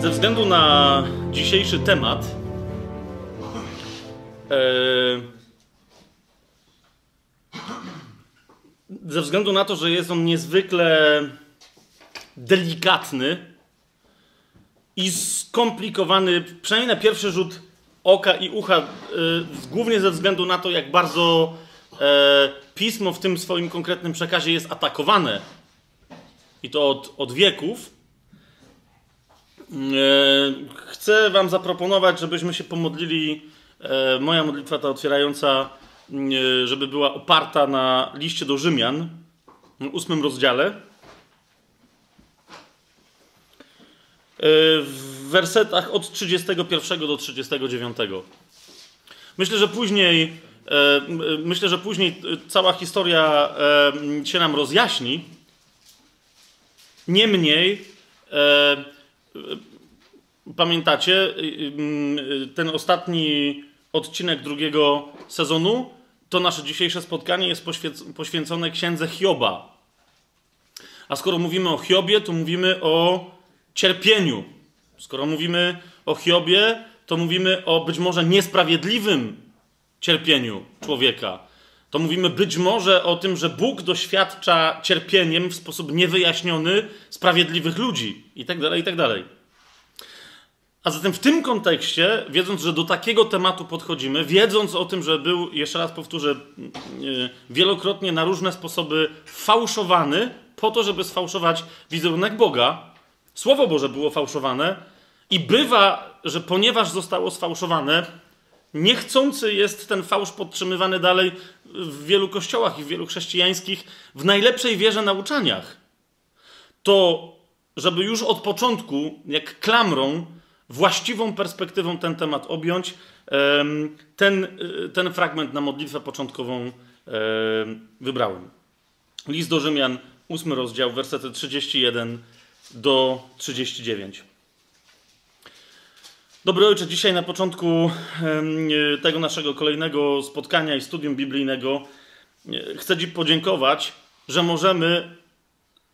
Ze względu na dzisiejszy temat, e, ze względu na to, że jest on niezwykle delikatny i skomplikowany, przynajmniej na pierwszy rzut oka i ucha, e, głównie ze względu na to, jak bardzo e, pismo w tym swoim konkretnym przekazie jest atakowane i to od, od wieków. E, chcę Wam zaproponować, żebyśmy się pomodlili. E, moja modlitwa ta otwierająca, e, żeby była oparta na liście do Rzymian, w ósmym rozdziale. W wersetach od 31 do 39. Myślę, że później, myślę, że później cała historia się nam rozjaśni. Niemniej, pamiętacie, ten ostatni odcinek drugiego sezonu, to nasze dzisiejsze spotkanie jest poświęcone księdze Hioba. A skoro mówimy o Hiobie, to mówimy o cierpieniu. Skoro mówimy o Hiobie, to mówimy o być może niesprawiedliwym cierpieniu człowieka. To mówimy być może o tym, że Bóg doświadcza cierpieniem w sposób niewyjaśniony sprawiedliwych ludzi i tak dalej, i tak dalej. A zatem w tym kontekście, wiedząc, że do takiego tematu podchodzimy, wiedząc o tym, że był, jeszcze raz powtórzę, wielokrotnie na różne sposoby fałszowany, po to, żeby sfałszować wizerunek Boga, Słowo Boże było fałszowane i bywa, że ponieważ zostało sfałszowane, niechcący jest ten fałsz podtrzymywany dalej w wielu kościołach i w wielu chrześcijańskich w najlepszej wierze nauczaniach. To, żeby już od początku, jak klamrą, właściwą perspektywą ten temat objąć, ten, ten fragment na modlitwę początkową wybrałem. List do Rzymian, ósmy rozdział, wersety 31 do 39. Dobry ojcze, dzisiaj na początku tego naszego kolejnego spotkania i studium biblijnego chcę Ci podziękować, że możemy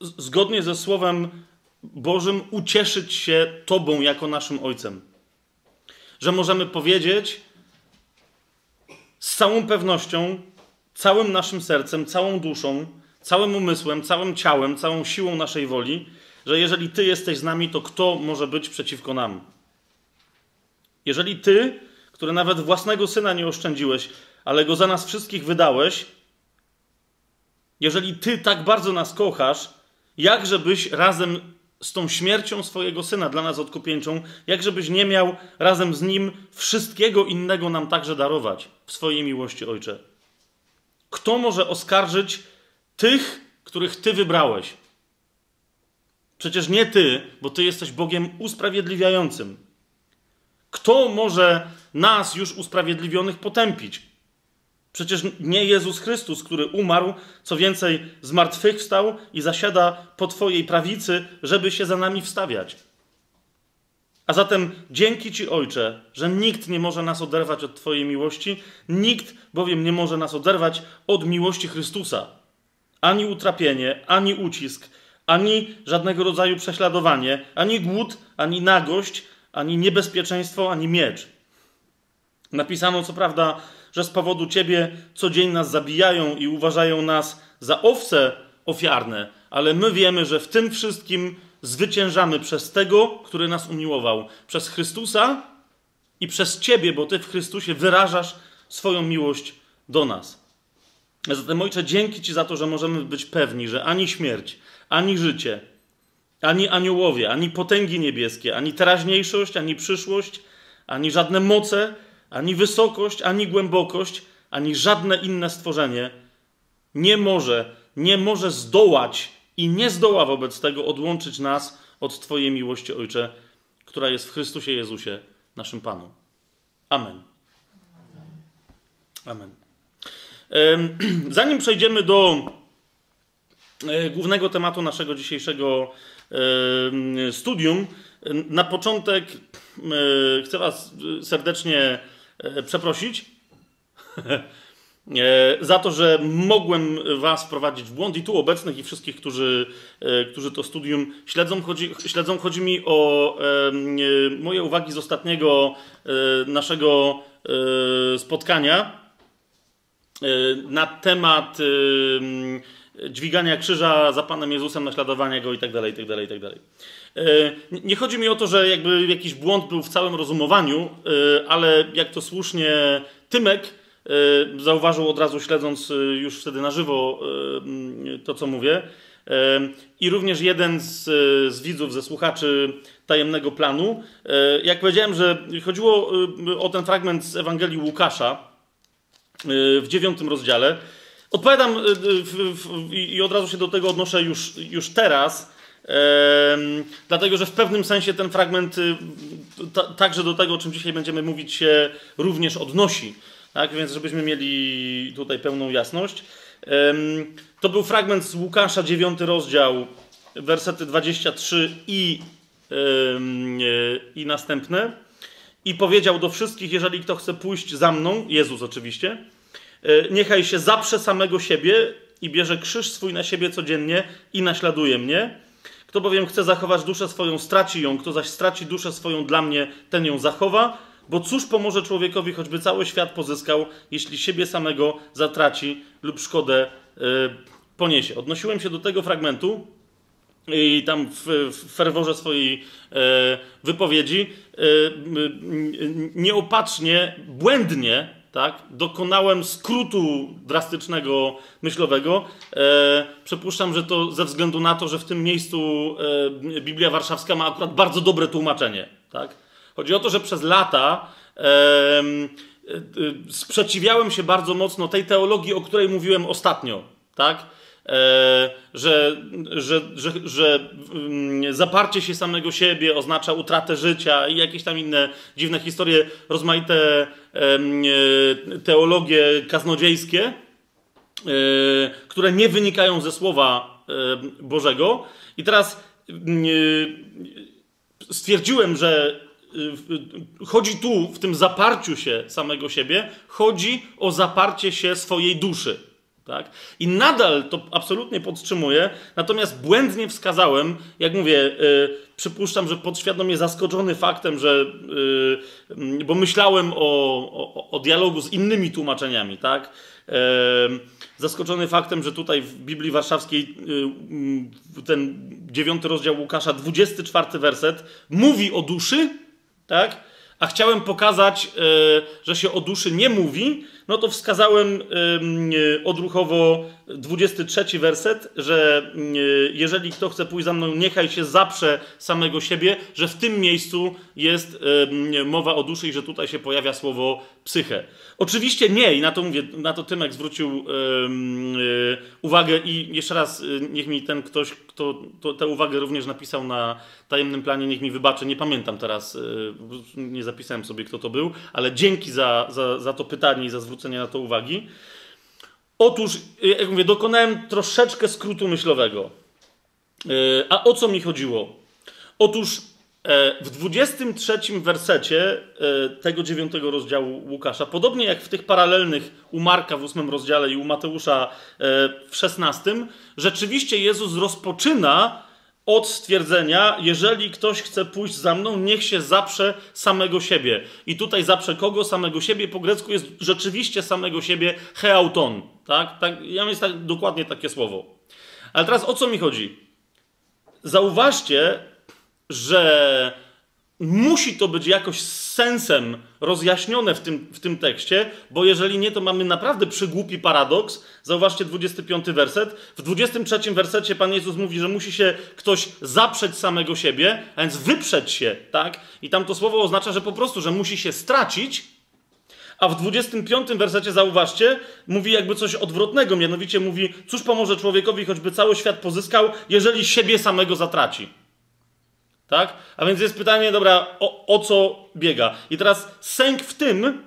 zgodnie ze Słowem Bożym ucieszyć się Tobą jako naszym Ojcem. Że możemy powiedzieć z całą pewnością, całym naszym sercem, całą duszą, całym umysłem, całym ciałem, całą siłą naszej woli, że jeżeli Ty jesteś z nami, to kto może być przeciwko nam? Jeżeli Ty, który nawet własnego syna nie oszczędziłeś, ale go za nas wszystkich wydałeś, jeżeli Ty tak bardzo nas kochasz, jakżebyś razem z tą śmiercią swojego syna dla nas odkupieńczą, jakżebyś nie miał razem z nim wszystkiego innego nam także darować w swojej miłości, Ojcze? Kto może oskarżyć tych, których Ty wybrałeś? Przecież nie Ty, bo Ty jesteś Bogiem usprawiedliwiającym. Kto może nas już usprawiedliwionych potępić? Przecież nie Jezus Chrystus, który umarł, co więcej, zmartwychwstał i zasiada po Twojej prawicy, żeby się za nami wstawiać. A zatem dzięki Ci, Ojcze, że nikt nie może nas oderwać od Twojej miłości, nikt bowiem nie może nas oderwać od miłości Chrystusa. Ani utrapienie, ani ucisk, ani żadnego rodzaju prześladowanie, ani głód, ani nagość, ani niebezpieczeństwo, ani miecz. Napisano, co prawda, że z powodu Ciebie co dzień nas zabijają i uważają nas za owce ofiarne, ale my wiemy, że w tym wszystkim zwyciężamy przez tego, który nas umiłował, przez Chrystusa i przez Ciebie, bo Ty w Chrystusie wyrażasz swoją miłość do nas. Zatem, Ojcze, dzięki Ci za to, że możemy być pewni, że ani śmierć, ani życie, ani aniołowie, ani potęgi niebieskie, ani teraźniejszość, ani przyszłość, ani żadne moce, ani wysokość, ani głębokość, ani żadne inne stworzenie nie może, nie może zdołać i nie zdoła wobec tego odłączyć nas od Twojej miłości, Ojcze, która jest w Chrystusie Jezusie, naszym Panu. Amen. Amen. Zanim przejdziemy do e, głównego tematu naszego dzisiejszego studium. Na początek chcę Was serdecznie przeprosić. e, za to, że mogłem Was wprowadzić w błąd i tu obecnych, i wszystkich, którzy, e, którzy to studium śledzą. Chodzi, śledzą. Chodzi mi o moje uwagi z ostatniego naszego spotkania na temat dźwigania krzyża za Panem Jezusem, naśladowania Go itd., itd., itd. Nie chodzi mi o to, że jakby jakiś błąd był w całym rozumowaniu, e, ale jak to słusznie Tymek e, zauważył od razu, śledząc e, już wtedy na żywo to, co mówię, i również jeden z, z widzów, ze słuchaczy tajemnego planu, jak powiedziałem, że chodziło o ten fragment z Ewangelii Łukasza w dziewiątym rozdziale, Odpowiadam y, y, i od razu się do tego odnoszę już, już teraz, dlatego że w pewnym sensie ten fragment y, także do tego, o czym dzisiaj będziemy mówić, się również odnosi. Tak? Więc żebyśmy mieli tutaj pełną jasność. To był fragment z Łukasza, 9 rozdział, wersety 23 i, i następne. I powiedział do wszystkich, jeżeli kto chce pójść za mną, Jezus oczywiście, E, niechaj się zaprze samego siebie i bierze krzyż swój na siebie codziennie i naśladuje mnie. Kto bowiem chce zachować duszę swoją, straci ją, kto zaś straci duszę swoją dla mnie, ten ją zachowa. Bo cóż pomoże człowiekowi, choćby cały świat pozyskał, jeśli siebie samego zatraci lub szkodę y, poniesie? Odnosiłem się do tego fragmentu i tam w, w ferworze swojej y, wypowiedzi nieopatrznie, błędnie tak? Dokonałem skrótu drastycznego myślowego. E, przypuszczam, że to ze względu na to, że w tym miejscu e, Biblia Warszawska ma akurat bardzo dobre tłumaczenie. Tak? Chodzi o to, że przez lata e, e, sprzeciwiałem się bardzo mocno tej teologii, o której mówiłem ostatnio. Tak? E, że, że, że, że mm, zaparcie się samego siebie oznacza utratę życia i jakieś tam inne dziwne historie, rozmaite e, teologie kaznodziejskie, e, które nie wynikają ze Słowa Bożego. I teraz stwierdziłem, że chodzi tu w tym zaparciu się samego siebie, chodzi o zaparcie się swojej duszy. Tak? I nadal to absolutnie podtrzymuję, natomiast błędnie wskazałem, jak mówię, yy, przypuszczam, że podświadomie zaskoczony faktem, że, yy, bo myślałem o, o, o, dialogu z innymi tłumaczeniami, tak? Yy, zaskoczony faktem, że tutaj w Biblii Warszawskiej y, ten dziewiąty rozdział Łukasza, 24 werset, mówi o duszy, tak? A chciałem pokazać, y, że się o duszy nie mówi, no to wskazałem odruchowo 23 werset, że jeżeli kto chce pójść za mną, niechaj się zaprze samego siebie, że w tym miejscu jest mowa o duszy i że tutaj się pojawia słowo psychę. Oczywiście nie, i na to mówię, na to Tymek zwrócił yy, uwagę i jeszcze raz, niech mi ten ktoś, kto to, tę uwagę również napisał na tajemnym planie, niech mi wybaczy, nie pamiętam teraz, nie zapisałem sobie kto to był, ale dzięki za, za, za to pytanie i za zwrócenie na to uwagi. Otóż, jak mówię, dokonałem troszeczkę skrótu myślowego. A o co mi chodziło? Otóż E, w 23 wersecie e, tego dziewiątego rozdziału Łukasza, podobnie jak w tych paralelnych u Marka w ósmym rozdziale i u Mateusza e, w szesnastym, rzeczywiście Jezus rozpoczyna od stwierdzenia, jeżeli ktoś chce pójść za mną, niech się zaprze samego siebie. I tutaj zaprze kogo? Samego siebie. Po grecku jest rzeczywiście samego siebie heauton. Tak? tak ja mam jest tak, dokładnie takie słowo. Ale teraz o co mi chodzi? Zauważcie, że musi to być jakoś z sensem rozjaśnione w tym, w tym tekście, bo jeżeli nie, to mamy naprawdę przygłupi paradoks. Zauważcie 25 werset. W 23 wersecie Pan Jezus mówi, że musi się ktoś zaprzeć samego siebie, a więc wyprzeć się, tak? I tam to słowo oznacza, że po prostu, że musi się stracić, a w 25 wersecie, zauważcie, mówi jakby coś odwrotnego, mianowicie mówi, cóż pomoże człowiekowi, choćby cały świat pozyskał, jeżeli siebie samego zatraci. Tak? A więc jest pytanie, dobra, o, o co biega? I teraz sęk w tym,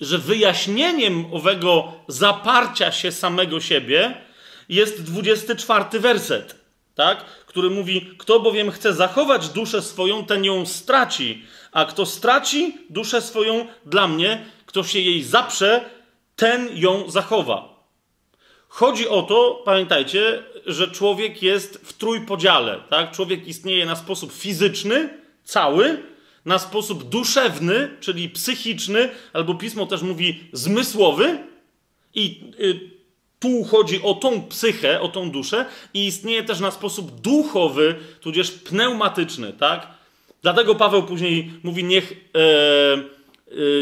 że wyjaśnieniem owego zaparcia się samego siebie jest 24 werset, tak? który mówi: Kto bowiem chce zachować duszę swoją, ten ją straci, a kto straci duszę swoją dla mnie, kto się jej zaprze, ten ją zachowa. Chodzi o to, pamiętajcie, że człowiek jest w trójpodziale. Tak? Człowiek istnieje na sposób fizyczny, cały, na sposób duszewny, czyli psychiczny, albo pismo też mówi zmysłowy, i y, tu chodzi o tą psychę, o tą duszę, i istnieje też na sposób duchowy, tudzież pneumatyczny, tak? Dlatego Paweł później mówi: Niech. E,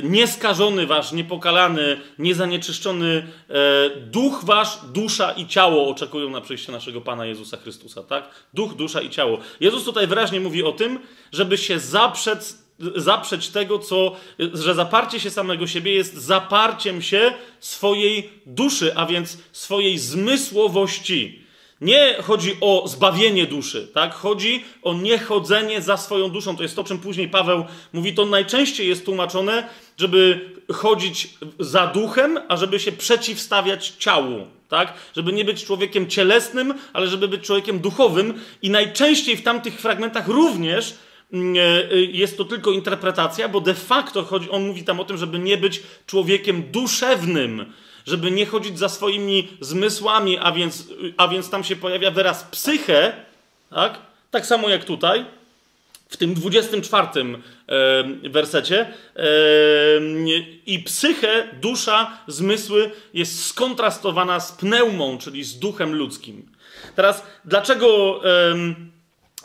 nieskażony wasz, niepokalany, niezanieczyszczony e, duch wasz, dusza i ciało oczekują na przyjście naszego Pana Jezusa Chrystusa, tak? Duch, dusza i ciało. Jezus tutaj wyraźnie mówi o tym, żeby się zaprzeć, zaprzeć tego, co, że zaparcie się samego siebie jest zaparciem się swojej duszy, a więc swojej zmysłowości. Nie chodzi o zbawienie duszy, tak? Chodzi o niechodzenie za swoją duszą. To jest to, czym później Paweł mówi. To najczęściej jest tłumaczone, żeby chodzić za duchem, a żeby się przeciwstawiać ciału, tak? Żeby nie być człowiekiem cielesnym, ale żeby być człowiekiem duchowym. I najczęściej w tamtych fragmentach również mm, e, jest to tylko interpretacja, bo de facto chodzi, on mówi tam o tym, żeby nie być człowiekiem duszewnym żeby nie chodzić za swoimi zmysłami, a więc, a więc tam się pojawia wyraz psychę, tak? Tak samo jak tutaj, w tym 24 e, wersecie. E, I psychę, dusza, zmysły jest skontrastowana z pneumą, czyli z duchem ludzkim. Teraz, dlaczego. E,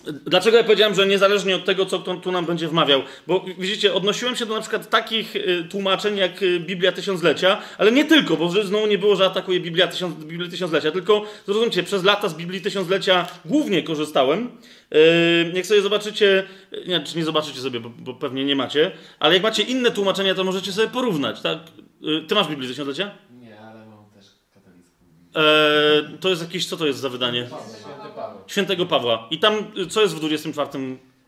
Dlaczego ja powiedziałem, że niezależnie od tego, co tu nam będzie wmawiał? Bo widzicie, odnosiłem się do na przykład takich y, tłumaczeń jak y, Biblia Tysiąclecia, ale nie tylko, bo znowu nie było, że atakuje Biblia tysiąc, Biblię Tysiąclecia, tylko zrozumcie, przez lata z Biblii Tysiąclecia głównie korzystałem. Y, jak sobie zobaczycie, nie, czy nie zobaczycie sobie, bo, bo pewnie nie macie, ale jak macie inne tłumaczenia, to możecie sobie porównać. Tak? Ty masz Biblię Tysiąclecia? Nie, ale mam też katolicką. E, to jest jakieś, co to jest za wydanie? Paweł. Świętego Pawła. I tam, co jest w 24?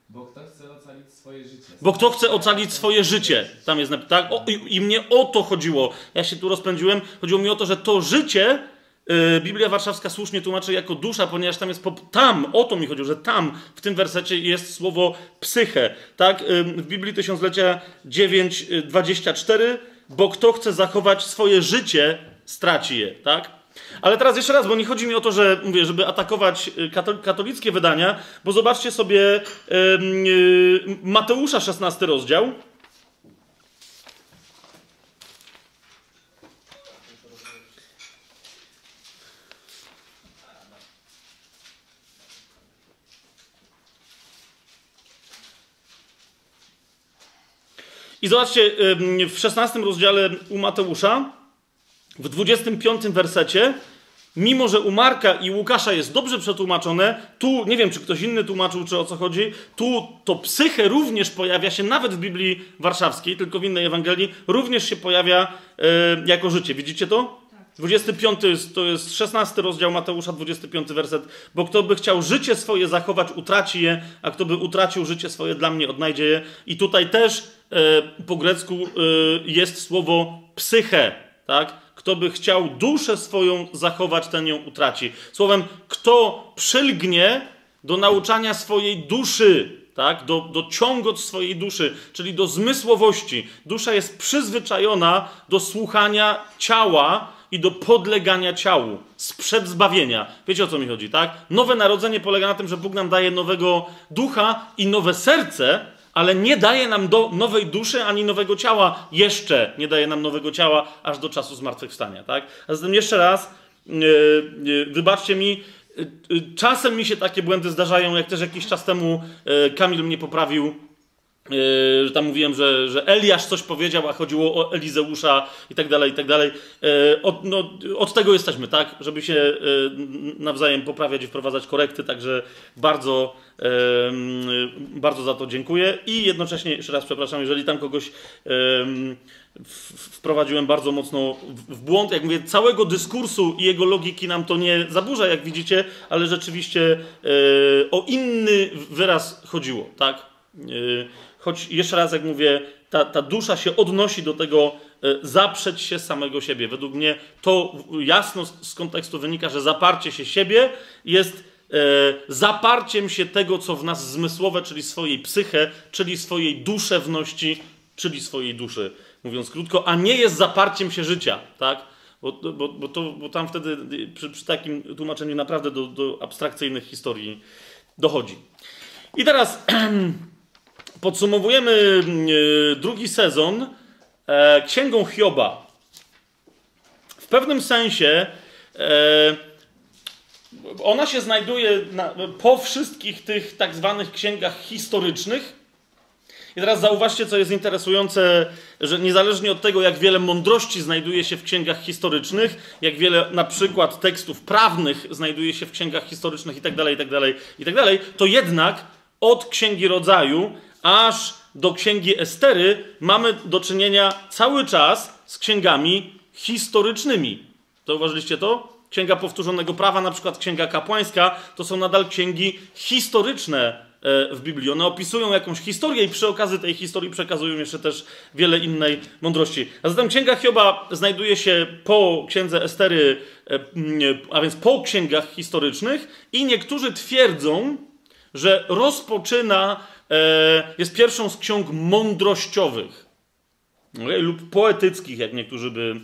Bo kto chce ocalić swoje życie? Bo kto chce ocalić swoje życie? Tam jest napisane. Tak? O, i, I mnie o to chodziło. Ja się tu rozpędziłem. Chodziło mi o to, że to życie yy, Biblia Warszawska słusznie tłumaczy jako dusza, ponieważ tam jest. Po, tam, o to mi chodziło, że tam w tym wersecie jest słowo psychę. Tak? Yy, w Biblii Tysiąclecia 9:24, bo kto chce zachować swoje życie, straci je. Tak? Ale teraz jeszcze raz, bo nie chodzi mi o to, że mówię, żeby atakować y, katolickie wydania, bo zobaczcie sobie yy, Mateusza 16 rozdział. I zobaczcie, w 16 rozdziale u Mateusza w 25 wersecie, mimo że u Marka i Łukasza jest dobrze przetłumaczone, tu, nie wiem czy ktoś inny tłumaczył, czy o co chodzi, tu to psyche również pojawia się, nawet w Biblii Warszawskiej, tylko w innej Ewangelii, również się pojawia e, jako życie. Widzicie to? 25 jest, to jest 16 rozdział Mateusza, 25 werset. Bo kto by chciał życie swoje zachować, utraci je, a kto by utracił życie swoje dla mnie, odnajdzie je. I tutaj też e, po grecku e, jest słowo psyche, tak? Kto by chciał duszę swoją zachować, ten ją utraci. Słowem, kto przylgnie do nauczania swojej duszy, tak? do, do ciągot swojej duszy, czyli do zmysłowości. Dusza jest przyzwyczajona do słuchania ciała i do podlegania ciału sprzed zbawienia. Wiecie o co mi chodzi, tak? Nowe narodzenie polega na tym, że Bóg nam daje nowego ducha i nowe serce, ale nie daje nam do nowej duszy ani nowego ciała. Jeszcze nie daje nam nowego ciała aż do czasu zmartwychwstania. Tak? A zatem jeszcze raz, yy, yy, wybaczcie mi, yy, czasem mi się takie błędy zdarzają, jak też jakiś czas temu Kamil mnie poprawił że tam mówiłem, że, że Eliasz coś powiedział, a chodziło o Elizeusza i tak dalej, i tak dalej. Yy, od, no, od tego jesteśmy, tak? Żeby się yy, nawzajem poprawiać i wprowadzać korekty, także bardzo, bardzo za to dziękuję i jednocześnie jeszcze raz przepraszam, jeżeli tam kogoś wprowadziłem bardzo mocno w błąd. Jak mówię, całego dyskursu i jego logiki nam to nie zaburza, jak widzicie, ale rzeczywiście o inny wyraz chodziło, tak? Choć jeszcze raz, jak mówię, ta, ta dusza się odnosi do tego e, zaprzeć się samego siebie. Według mnie to jasno z kontekstu wynika, że zaparcie się siebie jest e, zaparciem się tego, co w nas zmysłowe, czyli swojej psyche, czyli swojej duszewności, czyli swojej duszy mówiąc krótko, a nie jest zaparciem się życia, tak? Bo, bo, bo, to, bo tam wtedy przy, przy takim tłumaczeniu naprawdę do, do abstrakcyjnych historii dochodzi. I teraz podsumowujemy e, drugi sezon e, księgą Hioba. W pewnym sensie e, ona się znajduje na, po wszystkich tych tak zwanych księgach historycznych. I teraz zauważcie, co jest interesujące, że niezależnie od tego, jak wiele mądrości znajduje się w księgach historycznych, jak wiele na przykład tekstów prawnych znajduje się w księgach historycznych itd., itd., itd., to jednak od księgi rodzaju aż do księgi Estery mamy do czynienia cały czas z księgami historycznymi. Zauważyliście to? Księga Powtórzonego Prawa, na przykład Księga Kapłańska, to są nadal księgi historyczne e, w Biblii. One opisują jakąś historię i przy okazji tej historii przekazują jeszcze też wiele innej mądrości. A zatem Księga Hioba znajduje się po Księdze Estery, e, a więc po księgach historycznych i niektórzy twierdzą, że rozpoczyna, jest pierwszą z ksiąg mądrościowych lub poetyckich, jak niektórzy by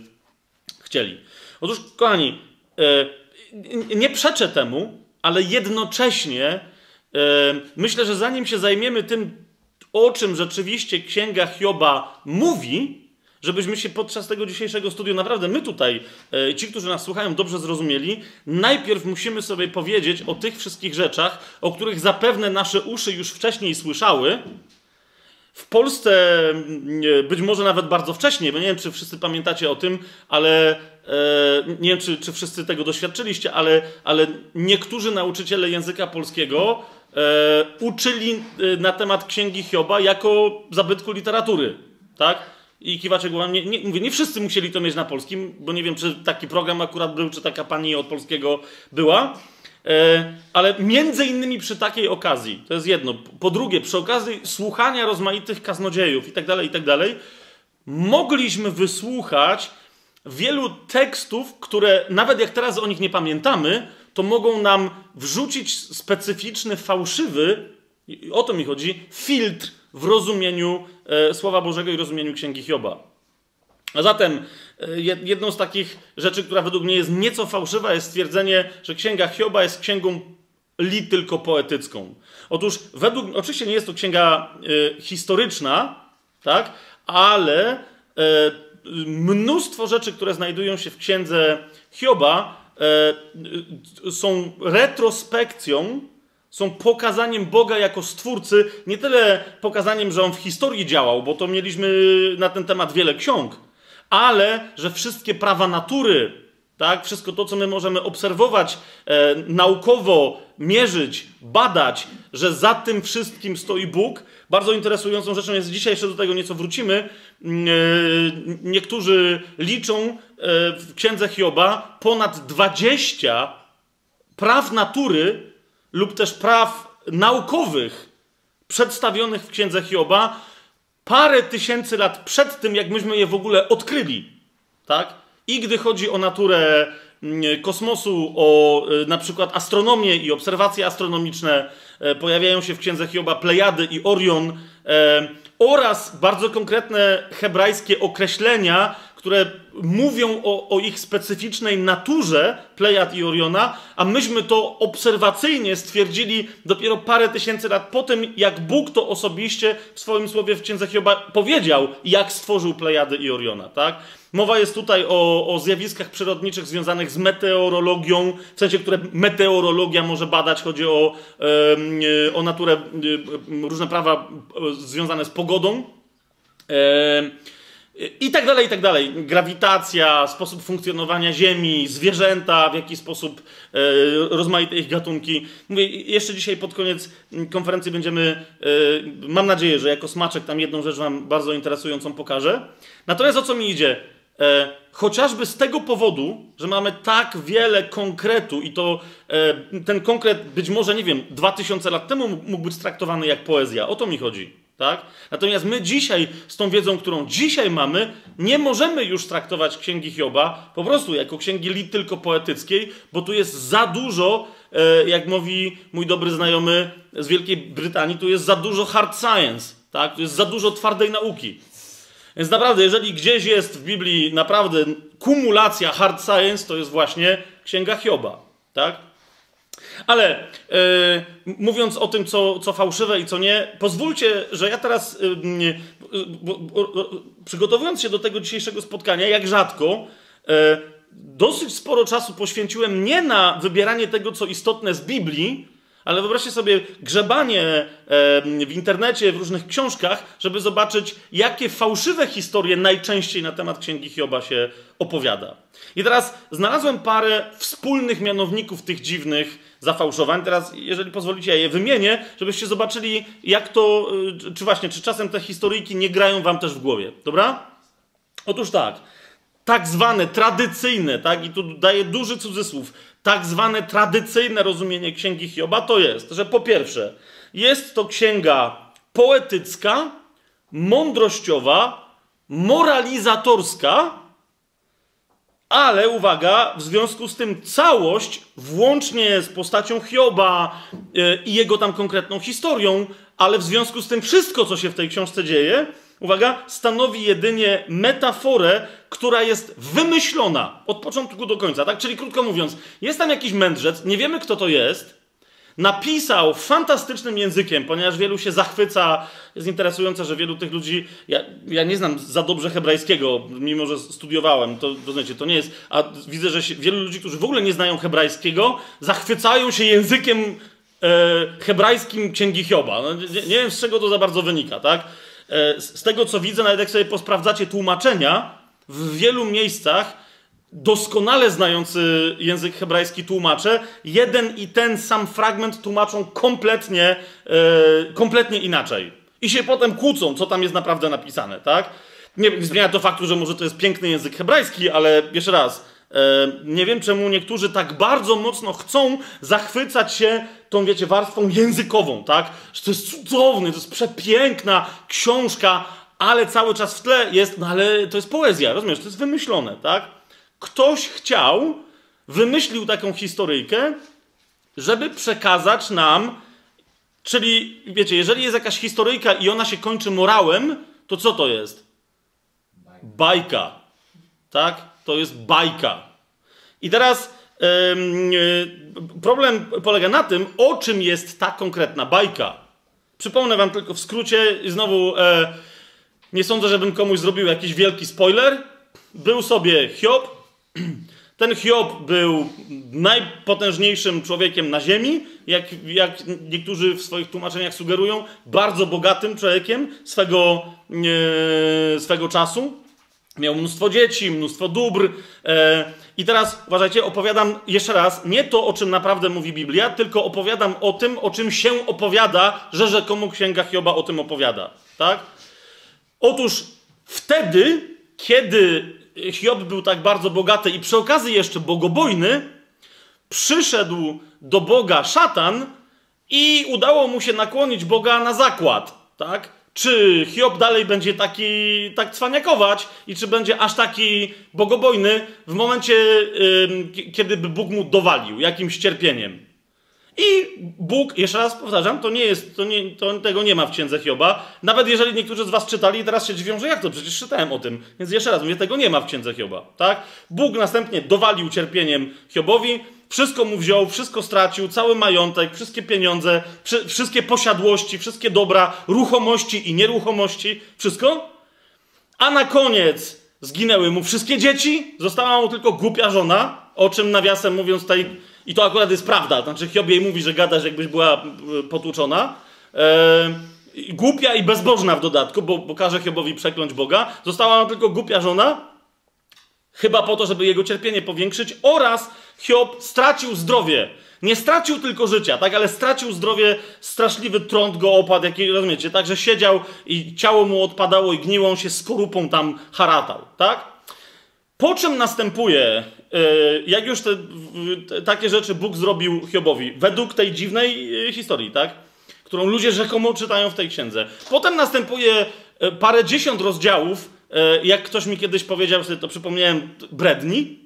chcieli. Otóż, kochani, e, nie przeczę temu, ale jednocześnie e, myślę, że zanim się zajmiemy tym, o czym rzeczywiście księga Hioba mówi, żebyśmy się podczas tego dzisiejszego studium naprawdę my tutaj, e, ci, którzy nas słuchają, dobrze zrozumieli, najpierw musimy sobie powiedzieć o tych wszystkich rzeczach, o których zapewne nasze uszy już wcześniej słyszały. W Polsce być może nawet bardzo wcześniej, bo nie wiem, czy wszyscy pamiętacie o tym, ale e, nie wiem, czy, czy wszyscy tego doświadczyliście, ale, ale niektórzy nauczyciele języka polskiego e, uczyli na temat księgi Hioba jako zabytku literatury. Tak? I kiwacie głową. Nie, nie, mówię, nie wszyscy musieli to mieć na polskim, bo nie wiem, czy taki program akurat był, czy taka pani od polskiego była. E, ale między innymi przy takiej okazji, to jest jedno. Po drugie, przy okazji słuchania rozmaitych kaznodziejów i tak dalej, i tak mogliśmy wysłuchać wielu tekstów, które nawet jak teraz o nich nie pamiętamy, to mogą nam wrzucić specyficzny, fałszywy, o to mi chodzi, filtr w rozumieniu e, Słowa Bożego i rozumieniu Księgi Hioba. A zatem e, jedną z takich rzeczy, która według mnie jest nieco fałszywa, jest stwierdzenie, że Księga Hioba jest księgą li tylko poetycką. Otóż według, oczywiście nie jest to księga e, historyczna, tak, ale mnóstwo rzeczy, które znajdują się w księdze Hioba, są retrospekcją są pokazaniem Boga jako stwórcy, nie tyle pokazaniem, że on w historii działał, bo to mieliśmy na ten temat wiele ksiąg, ale że wszystkie prawa natury, tak, wszystko to, co my możemy obserwować, e, naukowo mierzyć, badać, że za tym wszystkim stoi Bóg. Bardzo interesującą rzeczą jest, dzisiaj jeszcze do tego nieco wrócimy, e, niektórzy liczą e, w księdze Hioba ponad 20 praw natury, lub też praw naukowych przedstawionych w księdze Hioba parę tysięcy lat przed tym, jak myśmy je w ogóle odkryli. Tak? I gdy chodzi o naturę mm, kosmosu, o e, na przykład astronomię i obserwacje astronomiczne, e, pojawiają się w księdze Hioba Plejady i Orion e, oraz bardzo konkretne hebrajskie określenia które mówią o, o, ich specyficznej naturze Plejad i Oriona, a myśmy to obserwacyjnie stwierdzili dopiero parę tysięcy lat po tym, jak Bóg to osobiście w swoim słowie w Księdze Hioba powiedział, jak stworzył Plejady i Oriona, tak? Mowa jest tutaj o, o zjawiskach przyrodniczych związanych z meteorologią, w sensie, które meteorologia może badać. Chodzi o, o naturę, różne prawa związane z pogodą. I tak dalej, i tak dalej. Grawitacja, sposób funkcjonowania Ziemi, zwierzęta, w jaki sposób e, rozmaite ich gatunki. Mówię, jeszcze dzisiaj pod koniec konferencji będziemy, e, mam nadzieję, że jako smaczek tam jedną rzecz Wam bardzo interesującą pokażę. Natomiast o co mi idzie? E, chociażby z tego powodu, że mamy tak wiele konkretu i to ten konkret być może, nie wiem, 2000 lat temu mógł być traktowany jak poezja. O to mi chodzi. Tak? Natomiast my dzisiaj, z tą wiedzą, którą dzisiaj mamy, nie możemy już traktować księgi Hioba po prostu jako księgi lit tylko poetyckiej, bo tu jest za dużo, e, jak mówi mój dobry znajomy z Wielkiej Brytanii, tu jest za dużo hard science, tak? tu jest za dużo twardej nauki. Więc naprawdę, jeżeli gdzieś jest w Biblii naprawdę kumulacja hard science, to jest właśnie Księga Hioba, tak? Ale e, mówiąc o tym, co, co fałszywe i co nie, pozwólcie, że ja teraz, e, bo, przygotowując się do tego dzisiejszego spotkania, jak rzadko, e, dosyć sporo czasu poświęciłem nie na wybieranie tego, co istotne z Biblii, ale wyobraźcie sobie grzebanie w internecie, w różnych książkach, żeby zobaczyć, jakie fałszywe historie najczęściej na temat Księgi Hioba się opowiada. I teraz znalazłem parę wspólnych mianowników tych dziwnych zafałszowań. Teraz, jeżeli pozwolicie, ja je wymienię, żebyście zobaczyli, jak to, y, czy właśnie, czy czasem te historyjki nie grają wam też w głowie. Dobra? Otóż tak. Tak zwane tradycyjne, tak, i tu daję duży cudzysłów, tak zwane tradycyjne rozumienie księgi Hioba to jest, że po pierwsze, jest to księga poetycka, mądrościowa, moralizatorska, ale uwaga, w związku z tym całość, włącznie z postacią Hioba yy, i jego tam konkretną historią, ale w związku z tym wszystko, co się w tej książce dzieje, uwaga, stanowi jedynie metaforę, która jest wymyślona od początku do końca. Tak? Czyli krótko mówiąc, jest tam jakiś mędrzec, nie wiemy kto to jest, napisał fantastycznym językiem, ponieważ wielu się zachwyca. Jest interesujące, że wielu tych ludzi. Ja, ja nie znam za dobrze hebrajskiego, mimo że studiowałem. To, znaczy, to nie jest. A widzę, że się, wielu ludzi, którzy w ogóle nie znają hebrajskiego, zachwycają się językiem e, hebrajskim księgi Hioba. No, nie, nie, wiem, z czego to za bardzo wynika, tak? E, z, tego, co widzę, nawet jak sobie posprawdzacie tłumaczenia, w wielu miejscach doskonale znający język hebrajski tłumacze, jeden i ten sam fragment tłumaczą kompletnie, yy, kompletnie inaczej. I się potem kłócą, co tam jest naprawdę napisane, tak? Nie zmienia to faktu, że może to jest piękny język hebrajski, ale jeszcze raz, nie wiem czemu niektórzy tak bardzo mocno chcą zachwycać się tą, wiecie, warstwą językową, tak? Że to jest cudowny, to jest przepiękna książka, ale cały czas w tle jest, no ale to jest poezja, rozumiesz, to jest wymyślone, tak? ktoś chciał, wymyślił taką historyjkę, żeby przekazać nam, czyli wiecie, jeżeli jest jakaś historyjka i ona się kończy morałem, to co to jest? Bajka. Tak? To jest bajka. I teraz yy, problem polega na tym, o czym jest ta konkretna bajka. Przypomnę wam tylko w skrócie znowu e, nie sądzę, żebym komuś zrobił jakiś wielki spoiler. Był sobie Hiob, ten Hiob był najpotężniejszym człowiekiem na ziemi, jak, jak niektórzy w swoich tłumaczeniach sugerują, bardzo bogatym człowiekiem swego, e, swego czasu. Miał mnóstwo dzieci, mnóstwo dóbr. E, I teraz uważajcie, opowiadam jeszcze raz nie to, o czym naprawdę mówi Biblia, tylko opowiadam o tym, o czym się opowiada, że rzekomo Księga Hioba o tym opowiada. Tak? Otóż wtedy, kiedy Hiob był tak bardzo bogaty i przy okazji jeszcze bogobojny, przyszedł do Boga szatan i udało mu się nakłonić Boga na zakład, tak? Czy Hiob dalej będzie taki, tak cwaniakować i czy będzie aż taki bogobojny w momencie, yy, kiedy by Bóg mu dowalił jakimś cierpieniem. I Bóg, jeszcze raz powtarzam, to nie jest, to nie, to tego nie ma w księdze Hioba. Nawet jeżeli niektórzy z was czytali i teraz się dziwią, że jak to, przecież czytałem o tym. Więc jeszcze raz mówię, tego nie ma w księdze Hioba, tak? Bóg następnie dowalił cierpieniem Hiobowi, wszystko mu wziął, wszystko stracił, cały majątek, wszystkie pieniądze, wszystkie posiadłości, wszystkie dobra, ruchomości i nieruchomości, wszystko. A na koniec zginęły mu wszystkie dzieci, została mu tylko głupia żona, o czym nawiasem mówiąc tutaj i to akurat jest prawda. Znaczy, Hiobie jej mówi, że gadasz, jakbyś była e, potłuczona. E, głupia i bezbożna w dodatku, bo, bo każe Hiobowi przekląć Boga. Została nam tylko głupia żona, chyba po to, żeby jego cierpienie powiększyć, oraz Hiob stracił zdrowie. Nie stracił tylko życia, tak, ale stracił zdrowie, straszliwy trąd go opadł, jaki, rozumiecie, tak, że siedział i ciało mu odpadało i gniło, on się skorupą tam haratał, tak? Po czym następuje E, jak już te, takie rzeczy Bóg zrobił Hiobowi, według tej dziwnej e, historii, tak? Którą ludzie rzekomo czytają w tej księdze. Potem następuje e, parę dziesiąt rozdziałów, jak ktoś mi kiedyś powiedział, sobie to przypomniałem, bredni,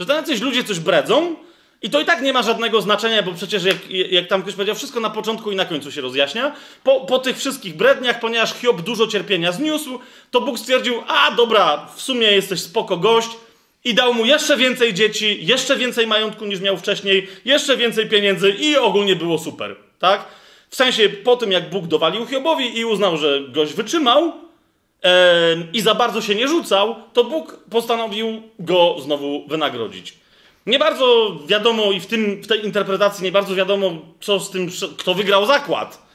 że tam jacyś ludzie coś bredzą I to i tak nie ma żadnego znaczenia, bo przecież jak, jak tam ktoś powiedział, wszystko na początku i na końcu się rozjaśnia. Po, po tych wszystkich bredniach, ponieważ Hiob dużo cierpienia zniósł, to Bóg stwierdził, a dobra, w sumie jesteś spoko gość i dał mu jeszcze więcej dzieci, jeszcze więcej majątku niż miał wcześniej, jeszcze więcej pieniędzy i ogólnie było super, tak? W sensie po tym, jak Bóg dowalił Hiobowi i uznał, że gość wytrzymał i za bardzo się nie rzucał, to Bóg postanowił go znowu wynagrodzić. Nie bardzo wiadomo i w, tym, w tej interpretacji nie bardzo wiadomo, co z tym, kto wygrał zakład.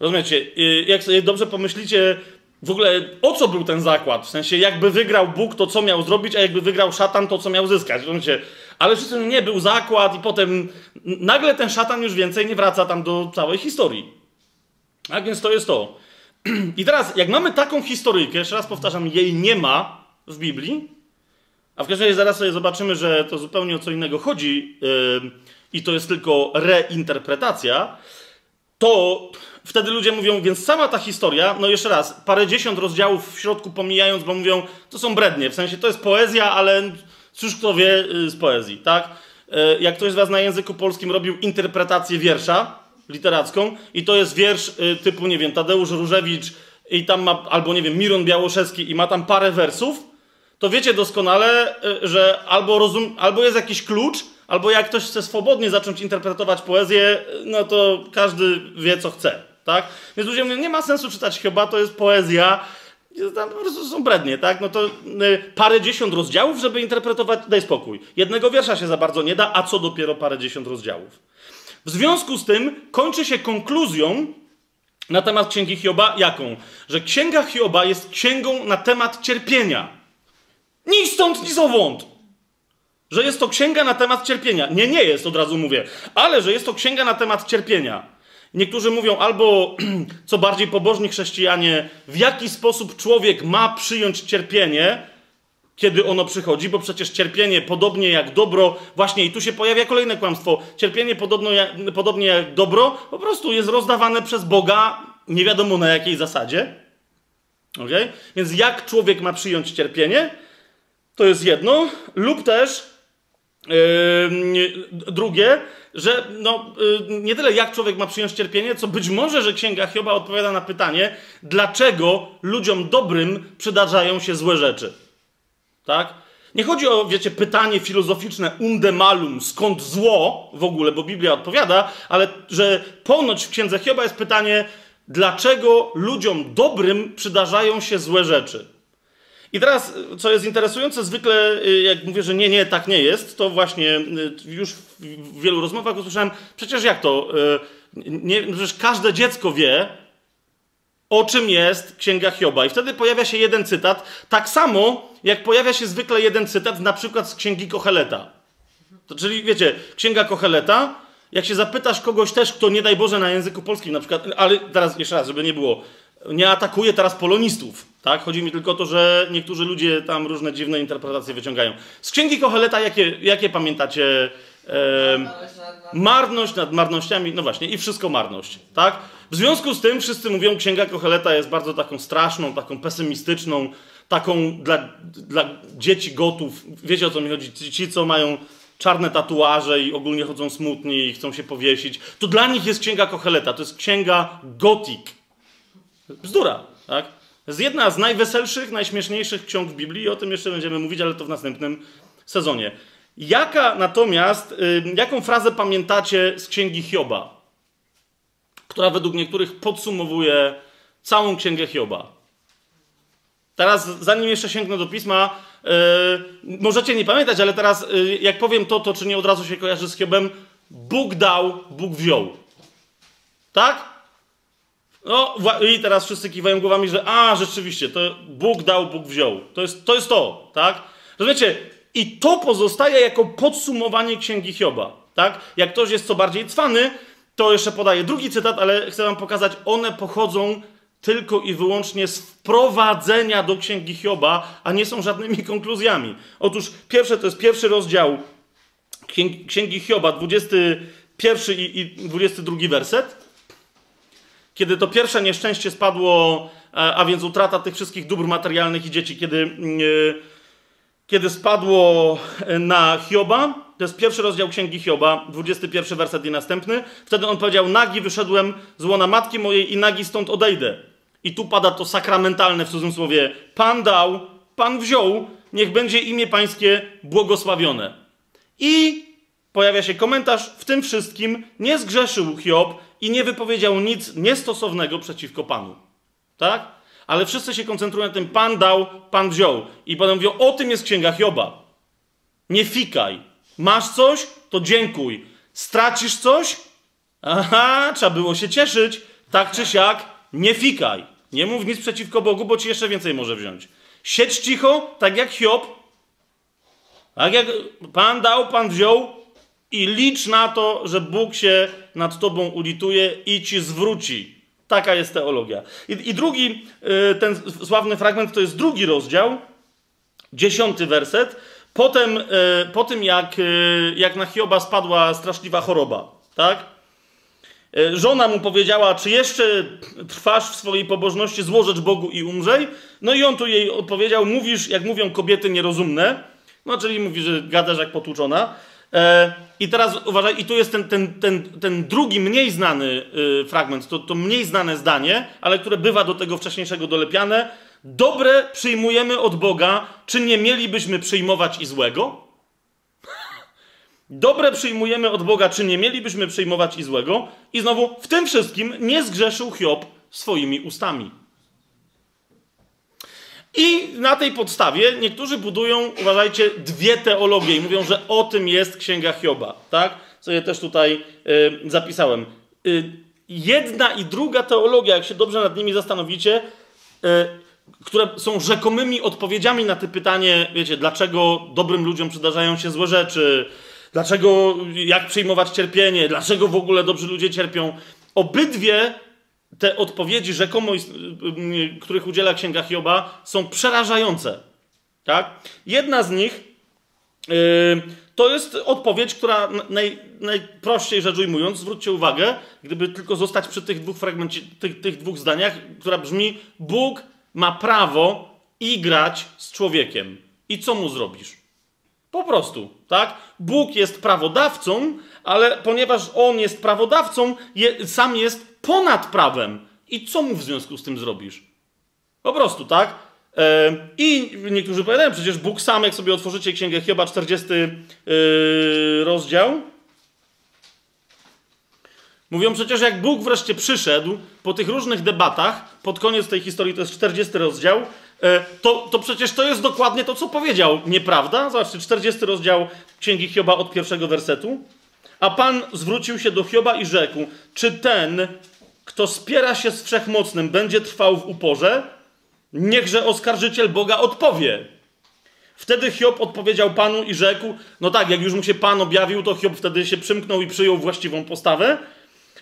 Rozumiecie? Jak sobie dobrze pomyślicie, w ogóle o co był ten zakład? W sensie, jakby wygrał Bóg, to co miał zrobić, a jakby wygrał szatan, to co miał zyskać. Rozumiecie? Ale wszyscy nie był zakład, i potem nagle ten szatan już więcej nie wraca tam do całej historii. Tak więc to jest to. I teraz, jak mamy taką historyjkę, jeszcze raz powtarzam, jej nie ma w Biblii, a w każdym razie zaraz sobie zobaczymy, że to zupełnie o co innego chodzi yy, i to jest tylko reinterpretacja, to wtedy ludzie mówią, więc sama ta historia, no jeszcze raz, parę dziesiąt rozdziałów w środku pomijając, bo mówią, to są brednie, w sensie to jest poezja, ale cóż kto wie yy, z poezji, tak? Yy, jak ktoś z was na języku polskim robił interpretację wiersza literacką i to jest wiersz yy, typu, nie wiem, Tadeusz Różewicz i tam ma, albo nie wiem, Miron Białoszewski i ma tam parę wersów, to wiecie doskonale, y, że albo, rozum, albo jest jakiś klucz, albo jak ktoś chce swobodnie zacząć interpretować poezję, y, no to każdy wie, co chce, tak? Więc ludzie mówią, nie ma sensu czytać chyba, to jest poezja, tam po prostu są brednie, tak? No to y, parę dziesiąt rozdziałów, żeby interpretować, daj spokój. Jednego wiersza się za bardzo nie da, a co dopiero parę dziesiąt rozdziałów. W związku z tym kończy się konkluzją na temat Księgi Hioba, jaką? Że Księga Hioba jest księgą na temat cierpienia. Ni stąd, ni zowąd. Że jest to księga na temat cierpienia. Nie, nie jest, od razu mówię. Ale że jest to księga na temat cierpienia. Niektórzy mówią albo, co bardziej pobożni chrześcijanie, w jaki sposób człowiek ma przyjąć cierpienie, kiedy ono przychodzi, bo przecież cierpienie, podobnie jak dobro, właśnie i tu się pojawia kolejne kłamstwo, cierpienie podobno jak, podobnie jak dobro, po prostu jest rozdawane przez Boga, nie wiadomo na jakiej zasadzie. Okay? Więc jak człowiek ma przyjąć cierpienie? To jest jedno, lub też yy, drugie, że no, yy, nie tyle jak człowiek ma przyjąć cierpienie, co być może, że Księga Hioba odpowiada na pytanie, dlaczego ludziom dobrym przydarzają się złe rzeczy. Tak? Nie chodzi o, wiecie, pytanie filozoficzne unde malum, skąd zło w ogóle, bo Biblia odpowiada, ale że ponoć w Księdze Hioba jest pytanie, dlaczego ludziom dobrym przydarzają się złe rzeczy. I teraz, co jest interesujące, zwykle y, jak mówię, że nie, nie, tak nie jest, to właśnie y, już w wielu rozmowach usłyszałem, przecież jak to? Y, nie, przecież każde dziecko wie, o czym jest Księga Hioba. I wtedy pojawia się jeden cytat, tak samo jak pojawia się zwykle jeden cytat, na przykład z Księgi Kocheleta. To, czyli wiecie, Księga Kocheleta, jak się zapytasz kogoś też, kto nie daj Boże na języku polskim na przykład, ale teraz jeszcze raz, żeby nie było, nie atakuje teraz polonistów, tak? Chodzi mi tylko o to, że niektórzy ludzie tam różne dziwne interpretacje wyciągają. Z Księgi Kocheleta jakie, jakie pamiętacie? Marność nad marnościami, no właśnie, i wszystko marność, tak? W związku z tym wszyscy mówią, Księga Kocheleta jest bardzo taką straszną, taką pesymistyczną, taką dla, dla dzieci gotów. Wiecie o co mi chodzi? Ci, co mają czarne tatuaże i ogólnie chodzą smutni i chcą się powiesić. To dla nich jest Księga Kocheleta, to jest księga gotik. Bzdura, tak? To jest jedna z najweselszych, najśmieszniejszych ksiąg w Biblii i o tym jeszcze będziemy mówić, ale to w następnym sezonie. Jaka natomiast, jaką frazę pamiętacie z księgi Hioba, która według niektórych podsumowuje całą księgę Hioba? Teraz, zanim jeszcze sięgnę do pisma, yy, możecie nie pamiętać, ale teraz, yy, jak powiem to, to czy nie od razu się kojarzy z Hiobem? Bóg dał, Bóg wziął. Tak? No i teraz wszyscy kiwają głowami, że a, rzeczywiście, to Bóg dał, Bóg wziął. To jest to, jest to tak? Rozumiecie? I to pozostaje jako podsumowanie Księgi Hioba, tak? Jak ktoś jest co bardziej cwany, to jeszcze podaję drugi cytat, ale chcę wam pokazać, one pochodzą tylko i wyłącznie z wprowadzenia do Księgi Hioba, a nie są żadnymi konkluzjami. Otóż pierwsze to jest pierwszy rozdział Księgi Hioba, 21 i 22 werset kiedy to pierwsze nieszczęście spadło, e, a więc utrata tych wszystkich dóbr materialnych i dzieci, kiedy, e, kiedy spadło na Hioba, to jest pierwszy rozdział Księgi Hioba, 21 werset i następny. Wtedy on powiedział, nagi wyszedłem z łona matki mojej i nagi stąd odejdę. I tu pada to sakramentalne w cudzysłowie, Pan dał, Pan wziął, niech będzie imię Pańskie błogosławione. I pojawia się komentarz, w tym wszystkim nie zgrzeszył Hiob i nie wypowiedział nic niestosownego przeciwko Panu. Tak? Ale wszyscy się koncentrują na tym, Pan dał, Pan wziął. I potem mówią, o tym jest księga Hioba. Nie fikaj. Masz coś, to dziękuj. Stracisz coś? Aha, trzeba było się cieszyć. Tak czy siak, nie fikaj. Nie mów nic przeciwko Bogu, bo ci jeszcze więcej może wziąć. Siedź cicho, tak jak Hiob. Tak jak Pan dał, Pan wziął i licz na to, że Bóg się nad tobą ulituje i ci zwróci. Taka jest teologia. I, i drugi, y, ten sławny fragment to jest drugi rozdział, dziesiąty werset. Potem, y, po tym, jak, y, jak na Hioba spadła straszliwa choroba, tak? Żona mu powiedziała, czy jeszcze trwasz w swojej pobożności, złożecz Bogu i umrzej? No i on tu jej odpowiedział, mówisz, jak mówią kobiety nierozumne, no czyli mówi, że gadasz jak potłuczona. E, I teraz uważaj, i tu jest ten, ten, ten, ten drugi, mniej znany y, fragment, to, to mniej znane zdanie, ale które bywa do tego wcześniejszego dolepiane. Dobre przyjmujemy od Boga, czy nie mielibyśmy przyjmować i złego? Dobre przyjmujemy od Boga, czy nie mielibyśmy przyjmować i złego? I znowu, w tym wszystkim nie zgrzeszył Hiob swoimi ustami. I na tej podstawie niektórzy budują, uważajcie, dwie teologie i mówią, że o tym jest Księga Hioba, tak? Co ja też tutaj y, zapisałem. Y, jedna i druga teologia, jak się dobrze nad nimi zastanowicie, y, które są rzekomymi odpowiedziami na te pytanie, wiecie, dlaczego dobrym ludziom przydarzają się złe rzeczy, dlaczego, jak przyjmować cierpienie, dlaczego w ogóle dobrzy ludzie cierpią. Obydwie te odpowiedzi rzekomo, y, których udziela Księga Hioba, są przerażające. Tak? Jedna z nich yy, to jest odpowiedź, która naj, najprościej rzecz ujmując, zwróćcie uwagę, gdyby tylko zostać przy tych dwóch fragmencie, tych, tych dwóch zdaniach, która brzmi: Bóg ma prawo igrać z człowiekiem. I co mu zrobisz? Po prostu, tak? Bóg jest prawodawcą, ale ponieważ on jest prawodawcą, je, sam jest ponad prawem. I co mu w związku z tym zrobisz? Po prostu, tak? E, I niektórzy powiadają, przecież Bóg sam, jak sobie otworzycie Księgę Hioba, 40 yy, rozdział, mówią przecież, jak Bóg wreszcie przyszedł po tych różnych debatach, pod koniec tej historii, to jest 40 rozdział, e, to, to przecież to jest dokładnie to, co powiedział, nieprawda? Zobaczcie, 40 rozdział Księgi Hioba od pierwszego wersetu. A Pan zwrócił się do Hioba i rzekł: Czy ten, kto spiera się z wszechmocnym, będzie trwał w uporze? Niechże oskarżyciel Boga odpowie. Wtedy Hiob odpowiedział Panu i rzekł: No tak, jak już mu się Pan objawił, to Hiob wtedy się przymknął i przyjął właściwą postawę.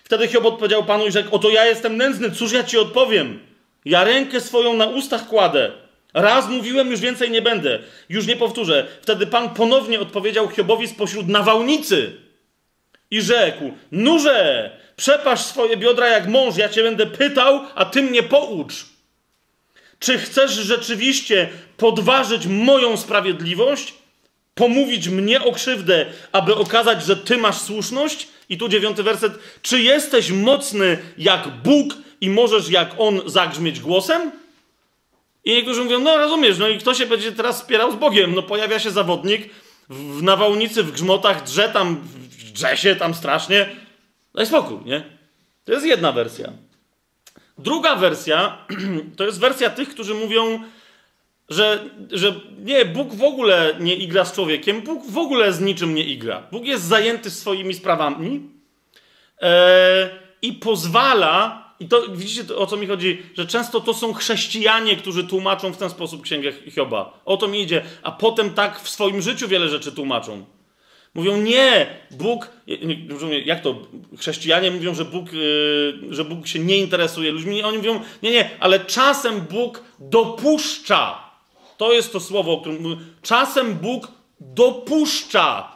Wtedy Hiob odpowiedział Panu i rzekł: Oto ja jestem nędzny, cóż ja ci odpowiem? Ja rękę swoją na ustach kładę. Raz mówiłem, już więcej nie będę. Już nie powtórzę. Wtedy Pan ponownie odpowiedział Hiobowi spośród nawałnicy i rzekł: Nurze, przepasz swoje biodra jak mąż, ja cię będę pytał, a ty mnie poucz. Czy chcesz rzeczywiście podważyć moją sprawiedliwość? Pomówić mnie o krzywdę, aby okazać, że ty masz słuszność? I tu dziewiąty werset. Czy jesteś mocny jak Bóg i możesz jak On zagrzmieć głosem? I niektórzy mówią, no rozumiesz, no i kto się będzie teraz spierał z Bogiem? No pojawia się zawodnik w nawałnicy, w grzmotach, drze tam drze się tam strasznie. Daj spokój, nie? To jest jedna wersja. Druga wersja to jest wersja tych, którzy mówią, że, że nie, Bóg w ogóle nie igra z człowiekiem, Bóg w ogóle z niczym nie igra. Bóg jest zajęty swoimi sprawami e, i pozwala, i to widzicie o co mi chodzi, że często to są chrześcijanie, którzy tłumaczą w ten sposób księgę Hioba. O to mi idzie, a potem tak w swoim życiu wiele rzeczy tłumaczą. Mówią, nie, Bóg, jak to, chrześcijanie mówią, że Bóg, y, że Bóg się nie interesuje ludźmi. Oni mówią, nie, nie, ale czasem Bóg dopuszcza. To jest to słowo, o którym mówię. Czasem Bóg dopuszcza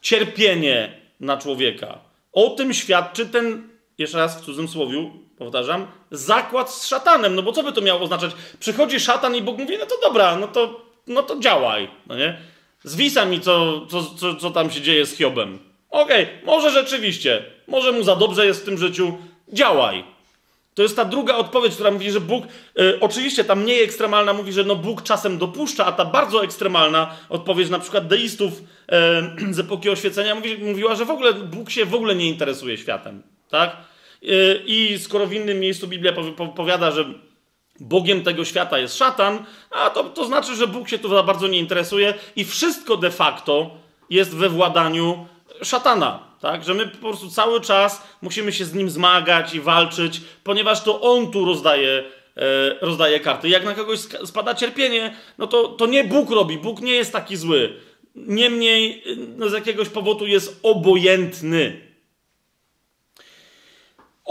cierpienie na człowieka. O tym świadczy ten, jeszcze raz w cudzym słowiu, powtarzam, zakład z szatanem. No bo co by to miało oznaczać? Przychodzi szatan i Bóg mówi, no to dobra, no to, no to działaj, no nie? Zwisa mi, co, co, co, co tam się dzieje z Hiobem. Okej, okay, może rzeczywiście, może mu za dobrze jest w tym życiu, działaj. To jest ta druga odpowiedź, która mówi, że Bóg, y, oczywiście ta mniej ekstremalna mówi, że no Bóg czasem dopuszcza, a ta bardzo ekstremalna odpowiedź na przykład deistów y, z epoki oświecenia mówi, mówiła, że w ogóle Bóg się w ogóle nie interesuje światem. Tak? Y, I skoro w innym miejscu Biblia powiada, że Bogiem tego świata jest szatan, a to, to znaczy, że Bóg się tu za bardzo nie interesuje i wszystko de facto jest we władaniu szatana. Tak? Że my po prostu cały czas musimy się z nim zmagać i walczyć, ponieważ to on tu rozdaje, e, rozdaje karty. Jak na kogoś spada cierpienie, no to, to nie Bóg robi. Bóg nie jest taki zły. Niemniej no z jakiegoś powodu jest obojętny.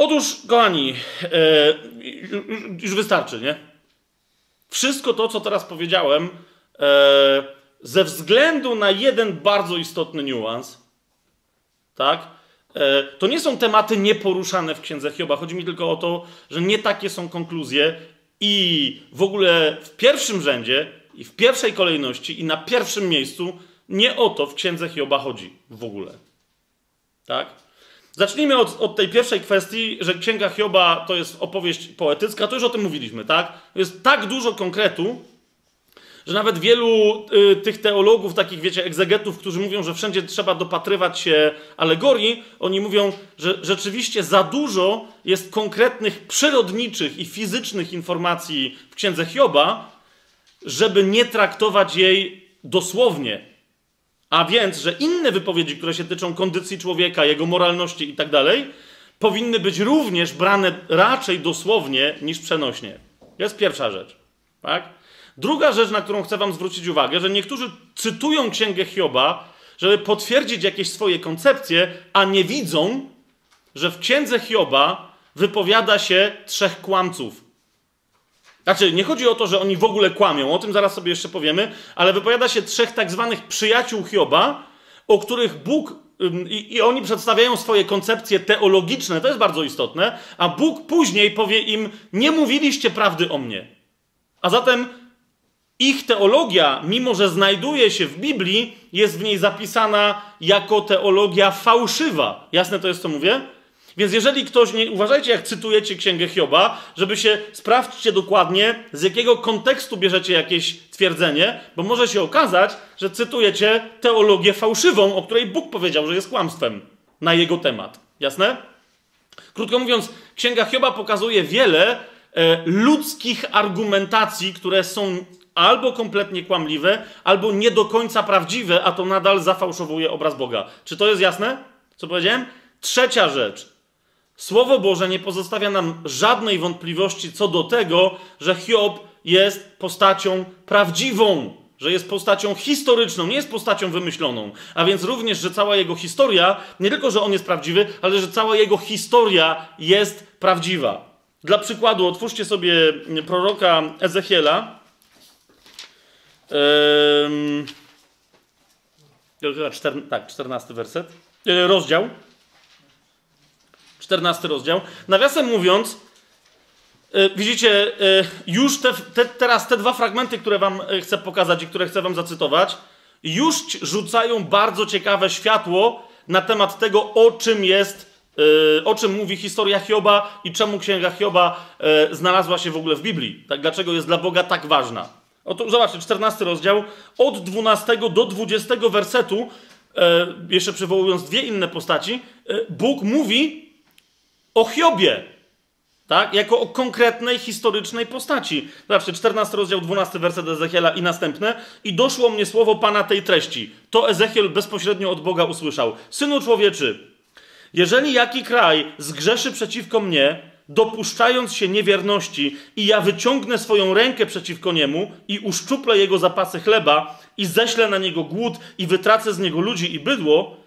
Otóż, kochani, e, już wystarczy, nie? Wszystko to, co teraz powiedziałem, e, ze względu na jeden bardzo istotny niuans, tak? E, to nie są tematy nieporuszane w księdze Hioba. Chodzi mi tylko o to, że nie takie są konkluzje i w ogóle w pierwszym rzędzie i w pierwszej kolejności i na pierwszym miejscu nie o to w księdze Hioba chodzi w ogóle. Tak? Zacznijmy od, od, tej pierwszej kwestii, że Księga Hioba to jest opowieść poetycka. To już o tym mówiliśmy, tak? Jest tak dużo konkretu, że nawet wielu y, tych teologów, takich wiecie, egzegetów, którzy mówią, że wszędzie trzeba dopatrywać się alegorii, oni mówią, że rzeczywiście za dużo jest konkretnych przyrodniczych i fizycznych informacji w księdze Hioba, żeby nie traktować jej dosłownie. A więc, że inne wypowiedzi, które się tyczą kondycji człowieka, jego moralności i tak dalej, powinny być również brane raczej dosłownie niż przenośnie. To jest pierwsza rzecz. Tak? Druga rzecz, na którą chcę Wam zwrócić uwagę, że niektórzy cytują księgę Hioba, żeby potwierdzić jakieś swoje koncepcje, a nie widzą, że w księdze Hioba wypowiada się trzech kłamców. Znaczy, nie chodzi o to, że oni w ogóle kłamią, o tym zaraz sobie jeszcze powiemy, ale wypowiada się trzech tak zwanych przyjaciół Hioba, o których Bóg i, i, oni przedstawiają swoje koncepcje teologiczne, to jest bardzo istotne, a Bóg później powie im: Nie mówiliście prawdy o mnie. A zatem ich teologia, mimo że znajduje się w Biblii, jest w niej zapisana jako teologia fałszywa. Jasne to jest, co mówię? Więc jeżeli ktoś, nie, uważajcie jak cytujecie Księgę Hioba, żeby się, sprawdźcie dokładnie, z jakiego kontekstu bierzecie jakieś twierdzenie, bo może się okazać, że cytujecie teologię fałszywą, o której Bóg powiedział, że jest kłamstwem na jego temat. Jasne? Krótko mówiąc, Księga Hioba pokazuje wiele e, ludzkich argumentacji, które są albo kompletnie kłamliwe, albo nie do końca prawdziwe, a to nadal zafałszowuje obraz Boga. Czy to jest jasne? Co powiedziałem? Trzecia rzecz. Słowo Boże nie pozostawia nam żadnej wątpliwości co do tego, że Hiob jest postacią prawdziwą, że jest postacią historyczną, nie jest postacią wymyśloną. A więc również, że cała jego historia, nie tylko, że on jest prawdziwy, ale że cała jego historia jest prawdziwa. Dla przykładu, otwórzcie sobie proroka Ezechiela. Yy, tak, 14 werset. Yy, rozdział. 14 rozdział. Nawiasem mówiąc, yy, widzicie, yy, już te, te, teraz te dwa fragmenty, które wam yy, chcę pokazać i które chcę wam zacytować, już rzucają bardzo ciekawe światło na temat tego, o czym jest, o czym mówi historia Hioba i czemu księga Hioba znalazła się w ogóle w Biblii. Tak, dlaczego jest dla Boga tak ważna. Oto zobaczcie, 14 rozdział, od 12 do 20 wersetu, jeszcze przywołując dwie inne postaci, Bóg mówi o Hiobie, tak? Jako o konkretnej, historycznej postaci. Zobaczcie, 14 rozdział, 12 werset Ezechiela i następne. I doszło mnie słowo Pana tej treści. To Ezechiel bezpośrednio od Boga usłyszał. Synu człowieczy, jeżeli jaki kraj zgrzeszy przeciwko mnie, dopuszczając się niewierności, i ja wyciągnę swoją rękę przeciwko niemu i uszczuplę jego zapasy chleba i ześlę na niego głód i wytracę z niego ludzi i bydło,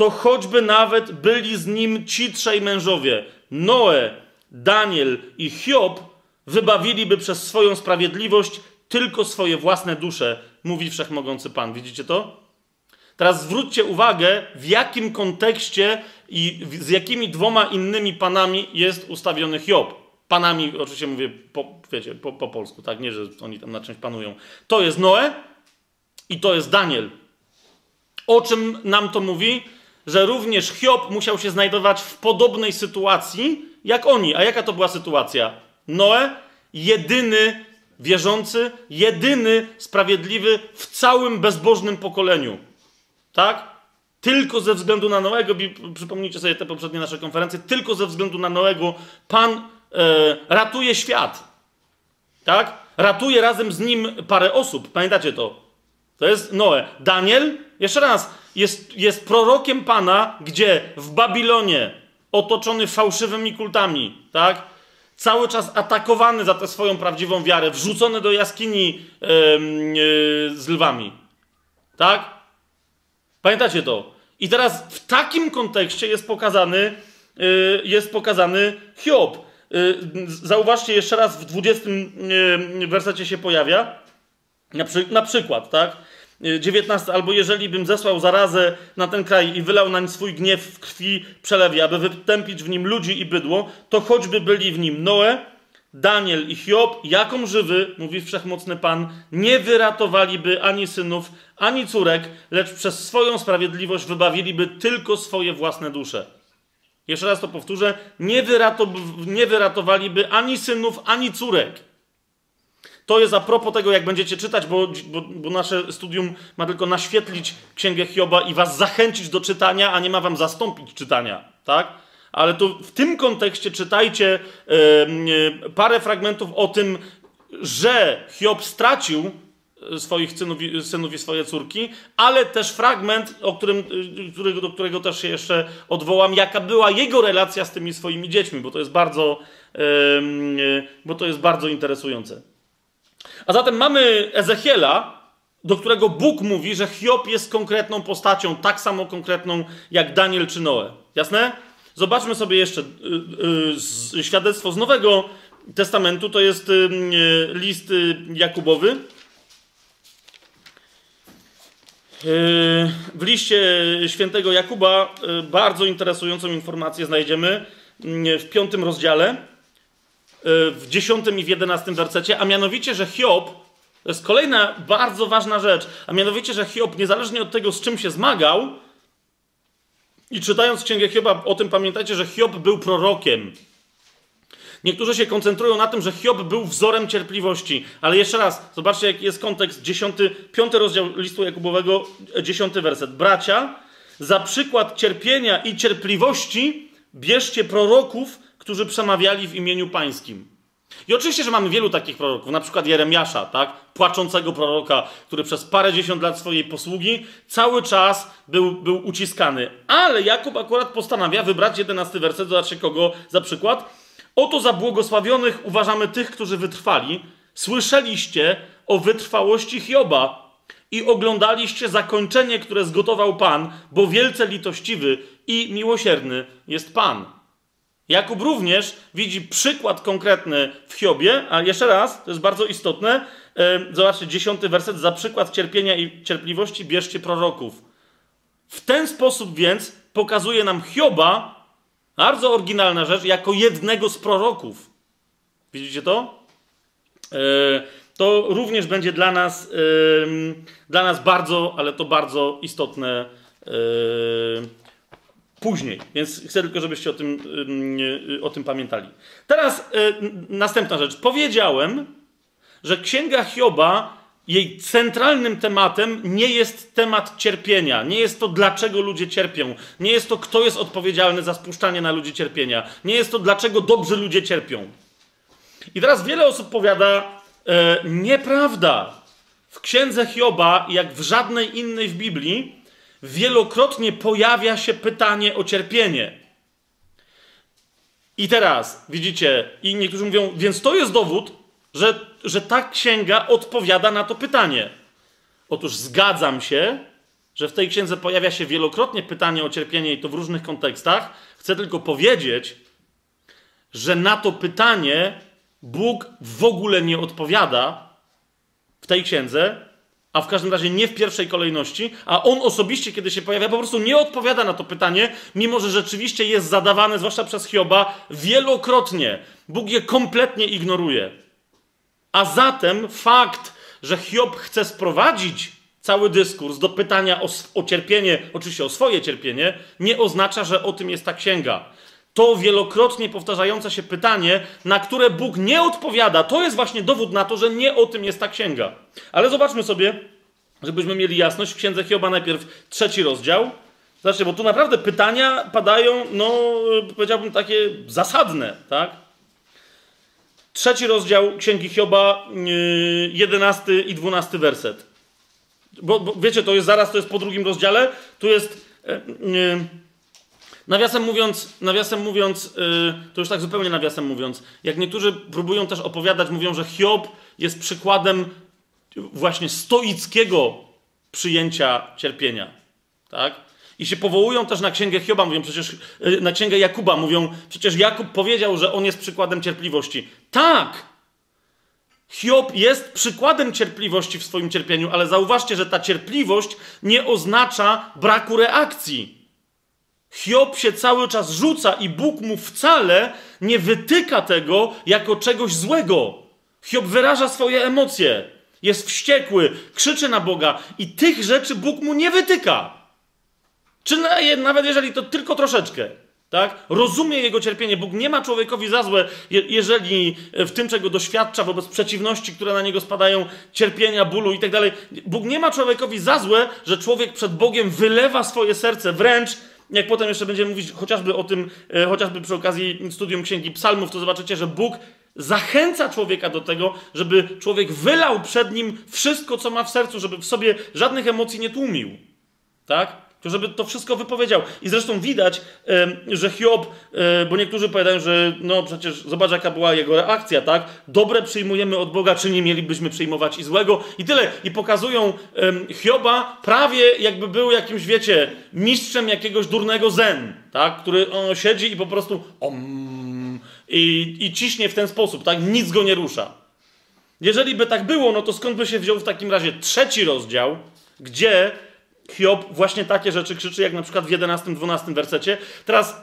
to choćby nawet byli z nim ci trzej mężowie, Noe, Daniel i Hiob, wybawiliby przez swoją sprawiedliwość tylko swoje własne dusze, mówi wszechmogący Pan. Widzicie to? Teraz zwróćcie uwagę, w jakim kontekście i z jakimi dwoma innymi panami jest ustawiony Hiob. Panami, oczywiście mówię po, wiecie, po, po polsku, tak? Nie, że oni tam na czymś panują. To jest Noe i to jest Daniel. O czym nam to mówi? Że również Hiob musiał się znajdować w podobnej sytuacji jak oni. A jaka to była sytuacja? Noe, jedyny wierzący, jedyny sprawiedliwy w całym bezbożnym pokoleniu. Tak? Tylko ze względu na Noego, przypomnijcie sobie te poprzednie nasze konferencje, tylko ze względu na Noego Pan e, ratuje świat. Tak? Ratuje razem z nim parę osób. Pamiętacie to? To jest Noe. Daniel, jeszcze raz, jest, jest prorokiem Pana, gdzie w Babilonie, otoczony fałszywymi kultami, tak? Cały czas atakowany za tę swoją prawdziwą wiarę, wrzucony do jaskini yy, yy, z lwami. Tak? Pamiętacie to? I teraz w takim kontekście jest pokazany, yy, jest pokazany Hiob. Y, zauważcie jeszcze raz, w 20 y, wersecie się pojawia. Na, przy, na przykład, tak? 19. Y, Albo jeżeli bym zesłał zarazę na ten kraj i wylał nań swój gniew w krwi przelewie, aby wytępić w nim ludzi i bydło, to choćby byli w nim Noe, Daniel i Hiob, jaką żywy, mówi wszechmocny Pan, nie wyratowaliby ani synów, ani córek, lecz przez swoją sprawiedliwość wybawiliby tylko swoje własne dusze. Jeszcze raz to powtórzę, nie, wyrato, nie wyratowaliby ani synów, ani córek. To jest a propos tego, jak będziecie czytać, bo, bo, bo, nasze studium ma tylko naświetlić Księgę Hioba i was zachęcić do czytania, a nie ma wam zastąpić czytania, tak? Ale to w tym kontekście czytajcie yy, parę fragmentów o tym, że Hiob stracił swoich synów, synów i swoje córki, ale też fragment, o którym, y, którego, do którego też się jeszcze odwołam, jaka była jego relacja z tymi swoimi dziećmi, bo to jest bardzo, yy, bo to jest bardzo interesujące. A zatem mamy Ezechiela, do którego Bóg mówi, że Hiob jest konkretną postacią, tak samo konkretną jak Daniel czy Noe. Jasne? Zobaczmy sobie jeszcze yy, yy, świadectwo z Nowego Testamentu. To jest y, list y, Jakubowy. W liście świętego Jakuba y, bardzo interesującą informację znajdziemy w piątym rozdziale, y, w dziesiątym i w jedenastym wersecie, a mianowicie, że Hiob, to jest kolejna bardzo ważna rzecz, a mianowicie, że Hiob, niezależnie od tego, z czym się zmagał, i czytając Księgę Hioba, o tym pamiętajcie, że Hiob był prorokiem. Niektórzy się koncentrują na tym, że Hiob był wzorem cierpliwości. Ale jeszcze raz, zobaczcie, jaki jest kontekst. Dziesiąty, piąty rozdział listu Jakubowego, dziesiąty werset. Bracia, za przykład cierpienia i cierpliwości bierzcie proroków, którzy przemawiali w imieniu pańskim. I oczywiście, że mamy wielu takich proroków, na przykład Jeremiasza, tak? Płaczącego proroka, który przez parę dziesiąt lat swojej posługi cały czas był, był uciskany. Ale Jakub akurat postanawia wybrać jedenasty werset, zobaczcie kogo za przykład. Oto za błogosławionych uważamy tych, którzy wytrwali. Słyszeliście o wytrwałości Hioba i oglądaliście zakończenie, które zgotował Pan, bo wielce litościwy i miłosierny jest Pan. Jakub również widzi przykład konkretny w Hiobie, a jeszcze raz, to jest bardzo istotne. Zobaczcie, dziesiąty werset. Za przykład cierpienia i cierpliwości bierzcie proroków. W ten sposób więc pokazuje nam Hioba bardzo oryginalna rzecz, jako jednego z proroków. Widzicie to? E, to również będzie dla nas, dla nas bardzo, ale to bardzo istotne e, później. Więc chcę tylko, żebyście o tym, o tym pamiętali. Teraz e, następna rzecz. Powiedziałem, że Księga Hioba jej centralnym tematem nie jest temat cierpienia. Nie jest to, dlaczego ludzie cierpią. Nie jest to, kto jest odpowiedzialny za spuszczanie na ludzi cierpienia. Nie jest to, dlaczego dobrzy ludzie cierpią. I teraz wiele osób powiada, e, nieprawda. W księdze Hioba, jak w żadnej innej w Biblii, wielokrotnie pojawia się pytanie o cierpienie. I teraz, widzicie, i niektórzy mówią, więc to jest dowód, że, że ta księga odpowiada na to pytanie. Otóż zgadzam się, że w tej księdze pojawia się wielokrotnie pytanie o cierpienie i to w różnych kontekstach. Chcę tylko powiedzieć, że na to pytanie Bóg w ogóle nie odpowiada w tej księdze, a w każdym razie nie w pierwszej kolejności, a on osobiście, kiedy się pojawia, po prostu nie odpowiada na to pytanie, mimo że rzeczywiście jest zadawane, zwłaszcza przez Hioba, wielokrotnie. Bóg je kompletnie ignoruje. A zatem fakt, że Hiob chce sprowadzić cały dyskurs do pytania o, o cierpienie, oczywiście o swoje cierpienie, nie oznacza, że o tym jest ta księga. To wielokrotnie powtarzające się pytanie, na które Bóg nie odpowiada, to jest właśnie dowód na to, że nie o tym jest ta księga. Ale zobaczmy sobie, żebyśmy mieli jasność, w księdze Hioba najpierw trzeci rozdział. Zobaczcie, bo tu naprawdę pytania padają, no powiedziałbym takie zasadne, tak? Trzeci rozdział Księgi Hioba, yy, jedenasty i dwunasty werset. Bo, bo, wiecie, to jest zaraz, to jest po drugim rozdziale. Tu jest, yy, nawiasem mówiąc, nawiasem mówiąc, yy, to już tak zupełnie nawiasem mówiąc, jak niektórzy próbują też opowiadać, mówią, że Hiob jest przykładem właśnie stoickiego przyjęcia cierpienia. Tak? I się powołują też na księgę Hioba, mówią przecież, y, na księgę Jakuba, mówią, przecież Jakub powiedział, że on jest przykładem cierpliwości. Tak! Hiob jest przykładem cierpliwości w swoim cierpieniu, ale zauważcie, że ta cierpliwość nie oznacza braku reakcji. Hiob się cały czas rzuca i Bóg mu wcale nie wytyka tego jako czegoś złego. Hiob wyraża swoje emocje, jest wściekły, krzyczy na Boga i tych rzeczy Bóg mu nie wytyka. Czy nawet jeżeli to tylko troszeczkę, tak? Rozumie jego cierpienie. Bóg nie ma człowiekowi za złe, jeżeli w tym, czego doświadcza, wobec przeciwności, które na niego spadają, cierpienia, bólu i tak. Bóg nie ma człowiekowi za złe, że człowiek przed Bogiem wylewa swoje serce, wręcz jak potem jeszcze będziemy mówić chociażby o tym, e, chociażby przy okazji studium Księgi Psalmów, to zobaczycie, że Bóg zachęca człowieka do tego, żeby człowiek wylał przed nim wszystko, co ma w sercu, żeby w sobie żadnych emocji nie tłumił. Tak? To żeby to wszystko wypowiedział. I zresztą widać, że Hiob, e, bo niektórzy powiadają, że no przecież zobacz jaka była jego reakcja, tak? Dobre przyjmujemy od Boga, czy nie mielibyśmy przyjmować i złego. I tyle. I pokazują Hioba prawie jakby był jakimś, wiecie, mistrzem jakiegoś durnego zen, tak? Który on siedzi i po prostu om, i, i ciśnie w ten sposób, tak? Nic go nie rusza. Jeżeli by tak było, no to skąd by się wziął w takim razie trzeci rozdział, gdzie Hiob właśnie takie rzeczy krzyczy, jak na przykład w 11-12 wersecie. Teraz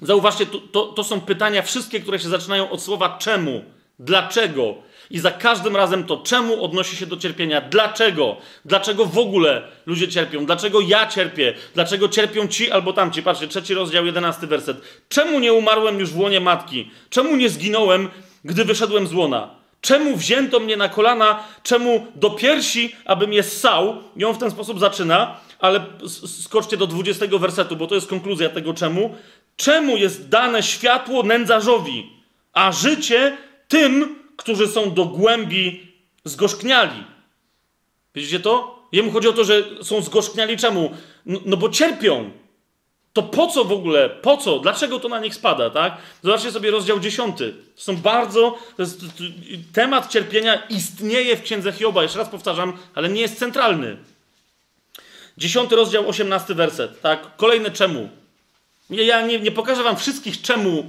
zauważcie, to, to, to są pytania wszystkie, które się zaczynają od słowa czemu, dlaczego. I za każdym razem to czemu odnosi się do cierpienia, dlaczego, dlaczego w ogóle ludzie cierpią, dlaczego ja cierpię, dlaczego cierpią ci albo tamci. Patrzcie, trzeci rozdział, jedenasty werset. Czemu nie umarłem już w łonie matki? Czemu nie zginąłem, gdy wyszedłem z łona? Czemu wzięto mnie na kolana? Czemu do piersi, abym je ssał? I on w ten sposób zaczyna, ale skoczcie do 20 wersetu, bo to jest konkluzja tego czemu. Czemu jest dane światło nędzarzowi, a życie tym, którzy są do głębi zgorzkniali? Widzicie to? Jemu chodzi o to, że są zgorzkniali czemu? No, no bo cierpią to po co w ogóle, po co, dlaczego to na nich spada, tak? Zobaczcie sobie rozdział 10. To są bardzo, to jest, temat cierpienia istnieje w księdze Hioba, jeszcze raz powtarzam, ale nie jest centralny. 10 rozdział, 18 werset, tak? Kolejne czemu. Ja nie, nie pokażę wam wszystkich czemu e,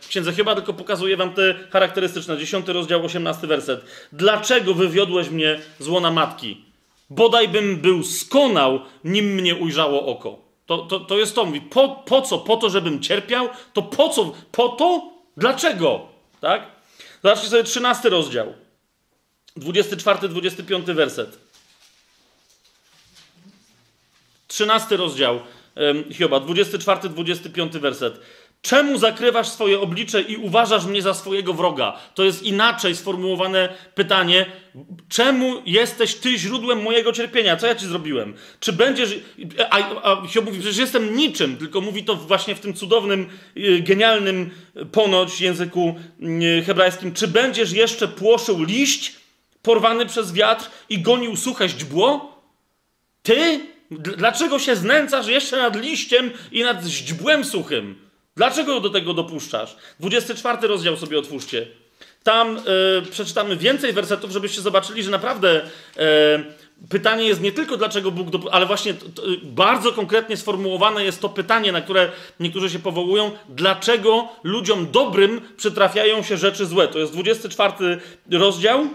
w księdze Hioba, tylko pokazuję wam te charakterystyczne. 10 rozdział, 18 werset. Dlaczego wywiodłeś mnie z łona matki? Bodaj bym był skonał, nim mnie ujrzało oko. To, to, to jest to, mówi, po, po co? Po to, żebym cierpiał? To po co? Po to? Dlaczego? Tak? Zobaczcie sobie 13 rozdział. 24-25 werset. 13 rozdział Hioba, 24-25 werset. Czemu zakrywasz swoje oblicze i uważasz mnie za swojego wroga? To jest inaczej sformułowane pytanie. Czemu jesteś ty źródłem mojego cierpienia? Co ja ci zrobiłem? Czy będziesz. A, a Hiob mówi, przecież jestem niczym, tylko mówi to właśnie w tym cudownym, y, genialnym ponoć języku y, hebrajskim. Czy będziesz jeszcze płoszył liść porwany przez wiatr i gonił suche źdźbło? Ty? Dlaczego się znęcasz jeszcze nad liściem i nad źdźbłem suchym? Dlaczego do tego dopuszczasz? 24 rozdział sobie otwórzcie. Tam e, przeczytamy więcej wersetów, żebyście zobaczyli, że naprawdę e, pytanie jest nie tylko dlaczego Bóg, ale właśnie to, to, bardzo konkretnie sformułowane jest to pytanie, na które niektórzy się powołują, dlaczego ludziom dobrym przytrafiają się rzeczy złe. To jest 24 rozdział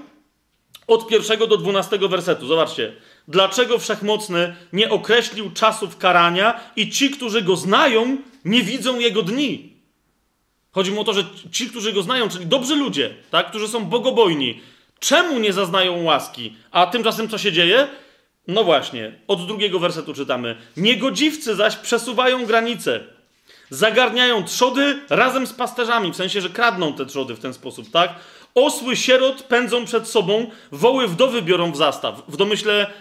od pierwszego do 12 wersetu. Zobaczcie. Dlaczego Wszechmocny nie określił czasów karania i ci, którzy go znają, nie widzą jego dni? Chodzi mu o to, że ci, którzy go znają, czyli dobrzy ludzie, tak, którzy są bogobojni, czemu nie zaznają łaski? A tymczasem co się dzieje? No właśnie, od drugiego wersetu czytamy. Niegodziwcy zaś przesuwają granice. Zagarniają trzody razem z pasterzami, w sensie, że kradną te trzody w ten sposób, tak? Osły sierot pędzą przed sobą, woły wdowy biorą w zastaw. W domyśle,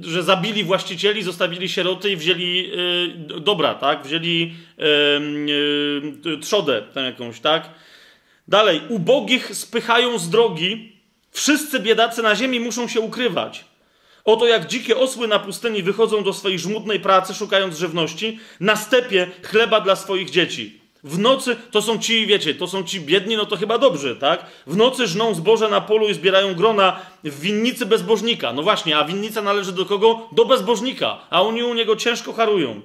że zabili właścicieli, zostawili sieroty i wzięli yy, dobra, tak? Wzięli yy, trzodę tam jakąś, tak? Dalej, ubogich spychają z drogi, wszyscy biedacy na ziemi muszą się ukrywać. Oto jak dzikie osły na pustyni wychodzą do swojej żmudnej pracy, szukając żywności, na stepie chleba dla swoich dzieci. W nocy to są ci, wiecie, to są ci biedni, no to chyba dobrze, tak? W nocy żną zboże na polu i zbierają grona w winnicy bezbożnika. No właśnie, a winnica należy do kogo? Do bezbożnika, a oni u niego ciężko harują.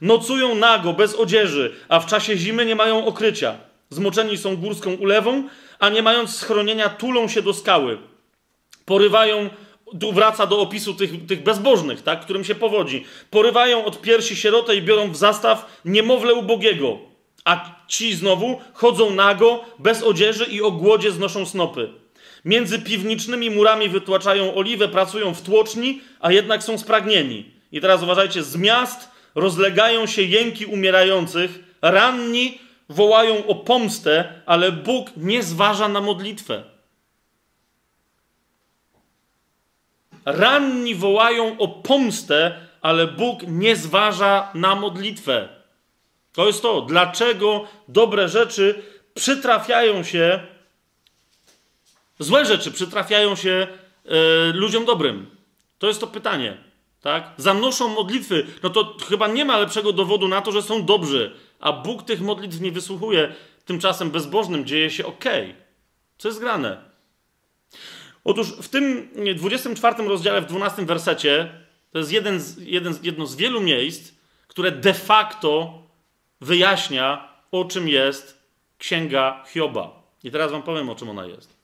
Nocują nago, bez odzieży, a w czasie zimy nie mają okrycia. Zmoczeni są górską ulewą, a nie mając schronienia tulą się do skały. Porywają tu wraca do opisu tych, tych bezbożnych, tak, którym się powodzi. Porywają od piersi sierotę i biorą w zastaw niemowlę ubogiego. A ci znowu chodzą nago, bez odzieży i o głodzie znoszą snopy. Między piwnicznymi murami wytłaczają oliwę, pracują w tłoczni, a jednak są spragnieni. I teraz uważajcie, z miast rozlegają się jęki umierających, ranni wołają o pomstę, ale Bóg nie zważa na modlitwę. Ranni wołają o pomstę, ale Bóg nie zważa na modlitwę. To jest to, dlaczego dobre rzeczy przytrafiają się, złe rzeczy przytrafiają się e, ludziom dobrym. To jest to pytanie. Tak? Zanoszą modlitwy, no to chyba nie ma lepszego dowodu na to, że są dobrzy, a Bóg tych modlitw nie wysłuchuje. Tymczasem bezbożnym dzieje się ok. Co jest grane? Otóż w tym 24 rozdziale, w 12 wersecie, to jest jeden z, jeden, jedno z wielu miejsc, które de facto wyjaśnia, o czym jest księga Hioba. I teraz wam powiem, o czym ona jest.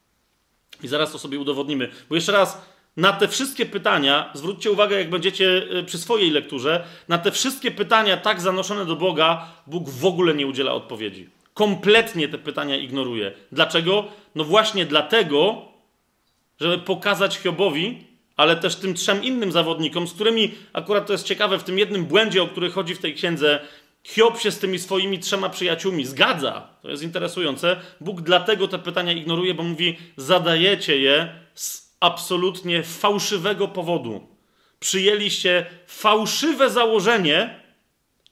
I zaraz to sobie udowodnimy. Bo jeszcze raz, na te wszystkie pytania, zwróćcie uwagę, jak będziecie e, przy swojej lekturze, na te wszystkie pytania tak zanoszone do Boga, Bóg w ogóle nie udziela odpowiedzi. Kompletnie te pytania ignoruje. Dlaczego? No właśnie dlatego, żeby pokazać Hiobowi, ale też tym trzem innym zawodnikom, z którymi akurat to jest ciekawe, w tym jednym błędzie, o który chodzi w tej księdze, Hiob się z tymi swoimi trzema przyjaciółmi zgadza. To jest interesujące. Bóg dlatego te pytania ignoruje, bo mówi: zadajecie je z absolutnie fałszywego powodu. Przyjęliście fałszywe założenie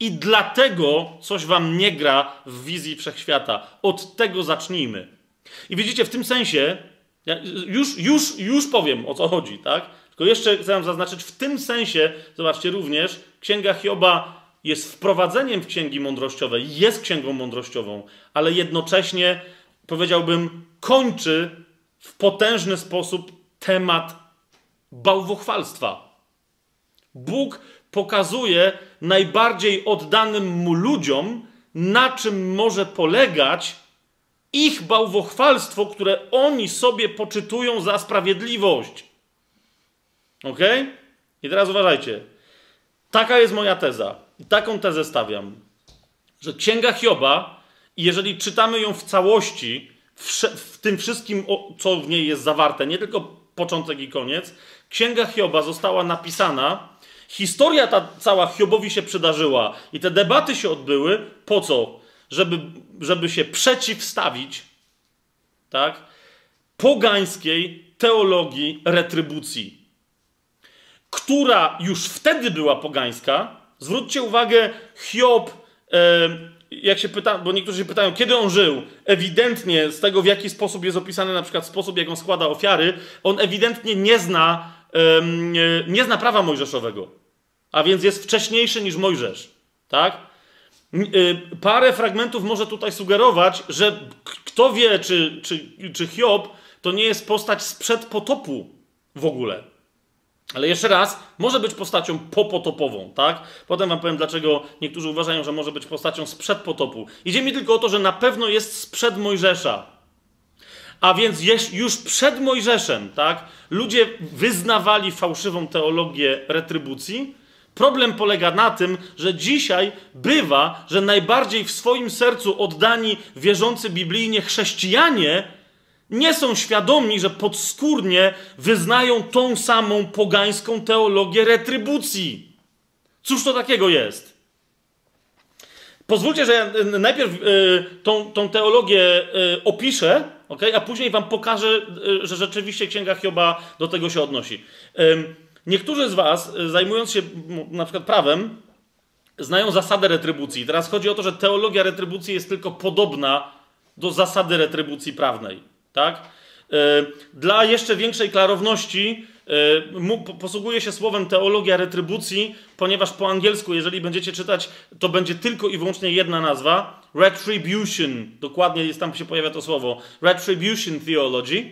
i dlatego coś wam nie gra w wizji wszechświata. Od tego zacznijmy. I widzicie, w tym sensie ja już, już, już powiem o co chodzi, tak? Tylko jeszcze chcę zaznaczyć, w tym sensie, zobaczcie również, Księga Hioba jest wprowadzeniem w księgi mądrościowej, jest księgą mądrościową, ale jednocześnie, powiedziałbym, kończy w potężny sposób temat bałwochwalstwa. Bóg pokazuje najbardziej oddanym mu ludziom, na czym może polegać ich bałwochwalstwo, które oni sobie poczytują za sprawiedliwość. Ok? I teraz uważajcie. Taka jest moja teza. Taką tezę stawiam, że Księga Hioba, jeżeli czytamy ją w całości, w tym wszystkim, co w niej jest zawarte, nie tylko początek i koniec, Księga Hioba została napisana, historia ta cała Hiobowi się przydarzyła i te debaty się odbyły, po co? żeby, żeby się przeciwstawić tak, pogańskiej teologii retrybucji, która już wtedy była pogańska. Zwróćcie uwagę, Hiob, jak się pyta, bo niektórzy się pytają, kiedy on żył, ewidentnie z tego, w jaki sposób jest opisany na przykład sposób, jak on składa ofiary, on ewidentnie nie zna, nie zna prawa mojżeszowego, a więc jest wcześniejszy niż Mojżesz, tak? Y, parę fragmentów może tutaj sugerować, że kto wie, czy, czy, czy Hiob to nie jest postać sprzed potopu w ogóle. Ale jeszcze raz, może być postacią popotopową, tak? Potem wam powiem, dlaczego niektórzy uważają, że może być postacią sprzed potopu. Idzie mi tylko o to, że na pewno jest sprzed Mojżesza. A więc już przed Mojżeszem, tak? Ludzie wyznawali fałszywą teologię retrybucji, Problem polega na tym, że dzisiaj bywa, że najbardziej w swoim sercu oddani, wierzący biblijnie chrześcijanie nie są świadomi, że podskórnie wyznają tą samą pogańską teologię retrybucji. Cóż to takiego jest? Pozwólcie, że y, najpierw y, tą, tą teologię y, opiszę, okay? a później wam pokażę, że rzeczywiście Księga Hioba do tego się odnosi. Niektórzy z was, zajmując się na przykład prawem, znają zasadę retrybucji. Teraz chodzi o to, że teologia retrybucji jest tylko podobna do zasady retrybucji prawnej. Tak? E, Dla jeszcze większej klarowności e, mu- po- posługuję się słowem teologia retrybucji, ponieważ po angielsku, jeżeli będziecie czytać, to będzie tylko i wyłącznie jedna nazwa. Retribution. Dokładnie jest tam się pojawia to słowo. Retribution theology.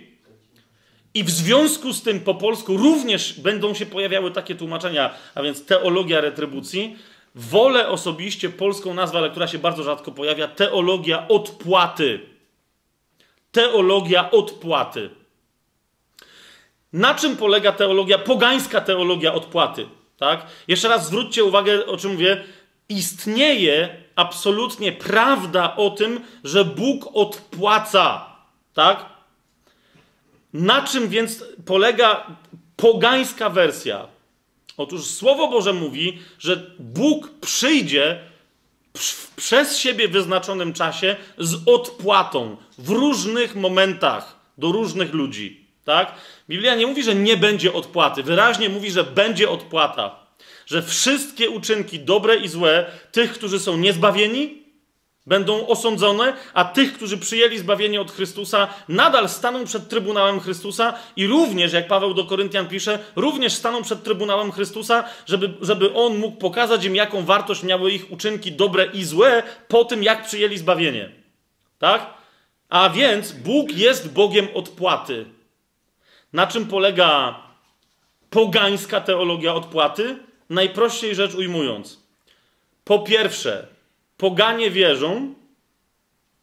I w związku z tym po polsku również będą się pojawiały takie tłumaczenia, a więc teologia retrybucji. Wolę osobiście polską nazwę, ale która się bardzo rzadko pojawia, teologia odpłaty. Teologia odpłaty. Na czym polega teologia, pogańska teologia odpłaty? Tak? Jeszcze raz zwróćcie uwagę, o czym mówię. Istnieje absolutnie prawda o tym, że Bóg odpłaca. Tak? Na czym więc polega pogańska wersja? Otóż Słowo Boże mówi, że Bóg przyjdzie w przez siebie wyznaczonym czasie z odpłatą w różnych momentach do różnych ludzi. Tak? Biblia nie mówi, że nie będzie odpłaty. Wyraźnie mówi, że będzie odpłata. Że wszystkie uczynki, dobre i złe, tych, którzy są niezbawieni, będą osądzone, a tych, którzy przyjęli zbawienie od Chrystusa, nadal staną przed Trybunałem Chrystusa i również, jak Paweł do Koryntian pisze, również staną przed Trybunałem Chrystusa, żeby, żeby on mógł pokazać im, jaką wartość miały ich uczynki dobre i złe po tym, jak przyjęli zbawienie. Tak? A więc Bóg jest Bogiem odpłaty. Na czym polega pogańska teologia odpłaty? Najprościej rzecz ujmując. Po pierwsze, poganie wierzą,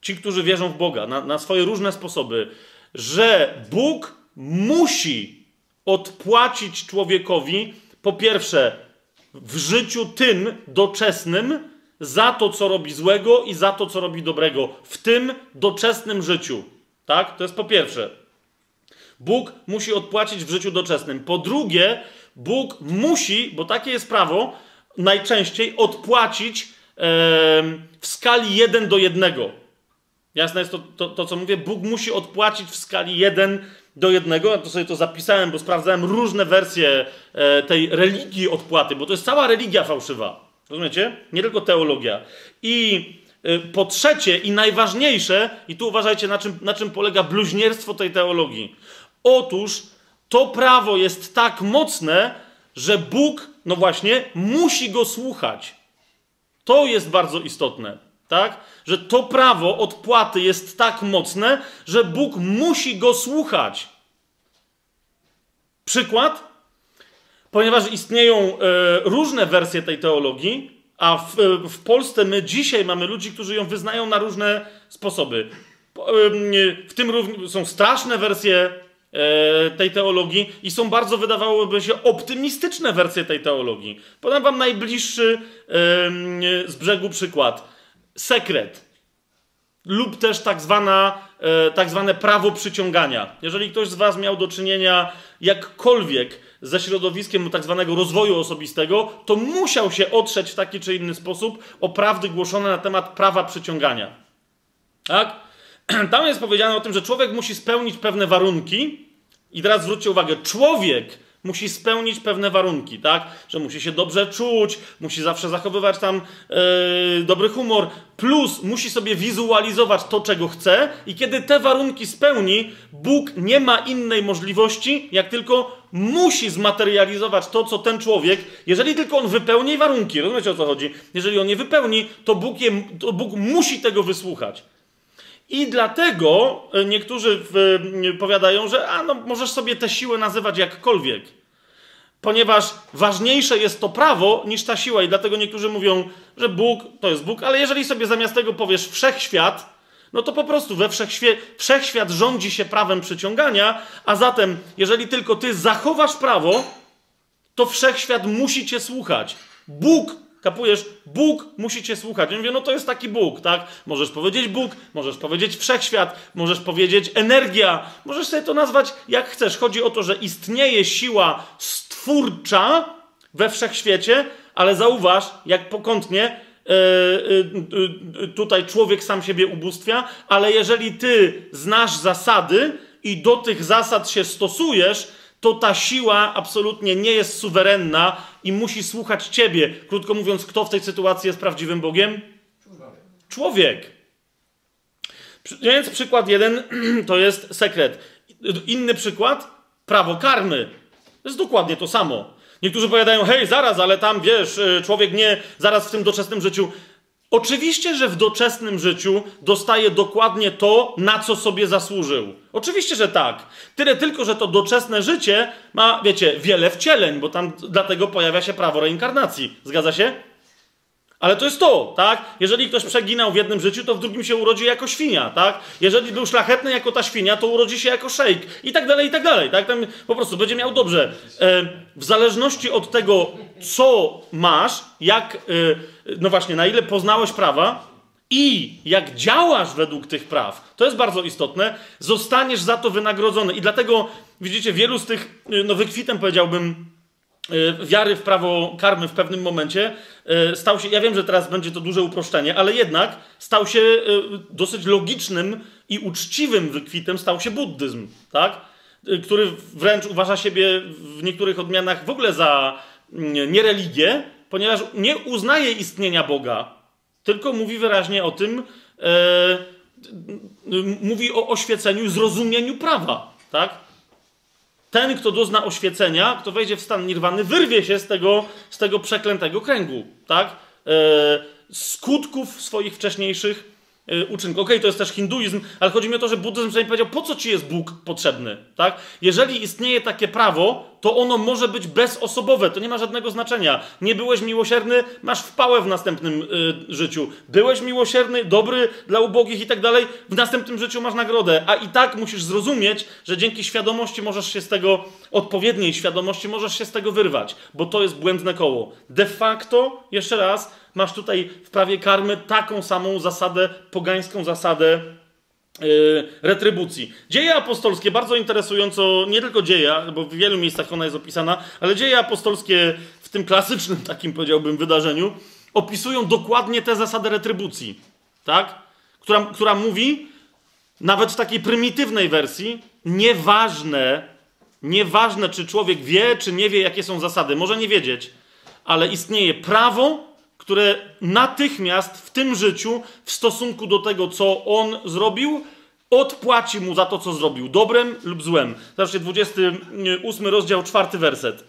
ci, którzy wierzą w Boga, na, na swoje różne sposoby, że Bóg musi odpłacić człowiekowi, po pierwsze, w życiu tym doczesnym, za to, co robi złego i za to, co robi dobrego, w tym doczesnym życiu. Tak? To jest po pierwsze. Bóg musi odpłacić w życiu doczesnym. Po drugie, Bóg musi, bo takie jest prawo, najczęściej odpłacić w skali 1 do 1. Jasne jest to, to, to, co mówię? Bóg musi odpłacić w skali 1 do 1. Ja to sobie to zapisałem, bo sprawdzałem różne wersje e, tej religii odpłaty, bo to jest cała religia fałszywa. Rozumiecie? Nie tylko teologia. I e, po trzecie i najważniejsze, i tu uważajcie, na czym, na czym polega bluźnierstwo tej teologii. Otóż to prawo jest tak mocne, że Bóg, no właśnie, musi go słuchać. To jest bardzo istotne, tak? Że to prawo odpłaty jest tak mocne, że Bóg musi go słuchać. Przykład? Ponieważ istnieją e, różne wersje tej teologii, a w, w Polsce my dzisiaj mamy ludzi, którzy ją wyznają na różne sposoby. Po- W tym są straszne wersje e, tej teologii i są bardzo, wydawałoby się, optymistyczne wersje tej teologii. Podam wam najbliższy z brzegu przykład. Sekret lub też tak, zwana, e, tak zwane prawo przyciągania. Jeżeli ktoś z Was miał do czynienia jakkolwiek ze środowiskiem tak zwanego rozwoju osobistego, to musiał się otrzeć w taki czy inny sposób o prawdy głoszone na temat prawa przyciągania. Tak? Tam jest powiedziane o tym, że człowiek musi spełnić pewne warunki. I teraz zwróćcie uwagę, człowiek musi spełnić pewne warunki, tak? Że musi się dobrze czuć, musi zawsze zachowywać tam e, dobry humor, plus musi sobie wizualizować to, czego chce, i kiedy te warunki spełni, Bóg nie ma innej możliwości, jak tylko musi zmaterializować to, co ten człowiek, jeżeli tylko on wypełni warunki, rozumiecie o co chodzi? Jeżeli on nie wypełni, to Bóg, je, to Bóg musi tego wysłuchać. I dlatego e, niektórzy e, powiadają, że a no, możesz sobie te siły nazywać jakkolwiek. Ponieważ ważniejsze jest to prawo niż ta siła. I dlatego niektórzy mówią, że Bóg to jest Bóg, ale jeżeli sobie zamiast tego powiesz wszechświat, no to po prostu we wszechświe, wszechświat rządzi się prawem przyciągania, a zatem, jeżeli tylko ty zachowasz prawo, to wszechświat musi cię słuchać. Bóg Kapujesz? Bóg musi cię słuchać. Ja mówię, no to jest taki Bóg, tak? Możesz powiedzieć Bóg, możesz powiedzieć wszechświat, możesz powiedzieć energia, możesz sobie to nazwać jak chcesz. Chodzi o to, że istnieje siła stwórcza we wszechświecie, ale zauważ, jak pokątnie tutaj człowiek sam siebie ubóstwia, ale jeżeli ty znasz zasady i do tych zasad się stosujesz, to ta siła absolutnie nie jest suwerenna i musi słuchać ciebie. Krótko mówiąc, kto w tej sytuacji jest prawdziwym Bogiem? Człowiek. Więc przykład jeden to jest sekret. Inny przykład prawo karmy. To jest dokładnie to samo. Niektórzy powiadają, hej, zaraz, ale tam wiesz, y, człowiek nie, zaraz w tym doczesnym życiu. Oczywiście, że w doczesnym życiu dostaje dokładnie to, na co sobie zasłużył. Oczywiście, że tak. Tyle tylko, że to doczesne życie ma, wiecie, wiele wcieleń, bo tam dlatego pojawia się prawo reinkarnacji. Zgadza się? Ale to jest to, tak? Jeżeli ktoś przeginał w jednym życiu, to w drugim się urodzi jako świnia, tak? Jeżeli był szlachetny jako ta świnia, to urodzi się jako szejk i tak dalej, i tak dalej, tak? Tam po prostu będzie miał dobrze. E, w zależności od tego, co masz, jak, e, no właśnie, na ile poznałeś prawa i jak działasz według tych praw, to jest bardzo istotne, zostaniesz za to wynagrodzony. I dlatego, widzicie, wielu z tych, e, no wykwitem powiedziałbym, wiary w prawo karmy w pewnym momencie e, stał się, ja wiem, że teraz będzie to duże uproszczenie, ale jednak stał się e, dosyć logicznym i uczciwym wykwitem stał się buddyzm, tak? Który wręcz uważa siebie w niektórych odmianach w ogóle za mm, niereligię, ponieważ nie uznaje istnienia Boga, tylko mówi wyraźnie o tym, e, mówi o oświeceniu, zrozumieniu prawa, tak? Ten, kto dozna oświecenia, kto wejdzie w stan nirwany, wyrwie się z tego, z tego przeklętego kręgu, tak? E, skutków swoich wcześniejszych e, uczynków. Okej, okay, to jest też hinduizm, ale chodzi mi o to, że buddyzm przynajmniej powiedział, po co ci jest Bóg potrzebny, tak? Jeżeli istnieje takie prawo, to ono może być bezosobowe, to nie ma żadnego znaczenia. Nie byłeś miłosierny, masz wpałę w następnym y, życiu. Byłeś miłosierny, dobry dla ubogich i tak dalej, w następnym życiu masz nagrodę. A i tak musisz zrozumieć, że dzięki świadomości możesz się z tego, odpowiedniej świadomości możesz się z tego wyrwać, bo to jest błędne koło. De facto, jeszcze raz, masz tutaj w prawie karmy taką samą zasadę, pogańską zasadę retrybucji. Dzieje apostolskie, bardzo interesująco, nie tylko dzieje, bo w wielu miejscach ona jest opisana, ale dzieje apostolskie w tym klasycznym takim, powiedziałbym, wydarzeniu opisują dokładnie tę zasadę retrybucji, tak? Która, która mówi, nawet w takiej prymitywnej wersji, nieważne, nieważne czy człowiek wie, czy nie wie, jakie są zasady, może nie wiedzieć, ale istnieje prawo, które natychmiast w tym życiu, w stosunku do tego, co on zrobił, odpłaci mu za to, co zrobił, dobrem lub złem. Zobaczcie, 28 rozdział, czwarty werset.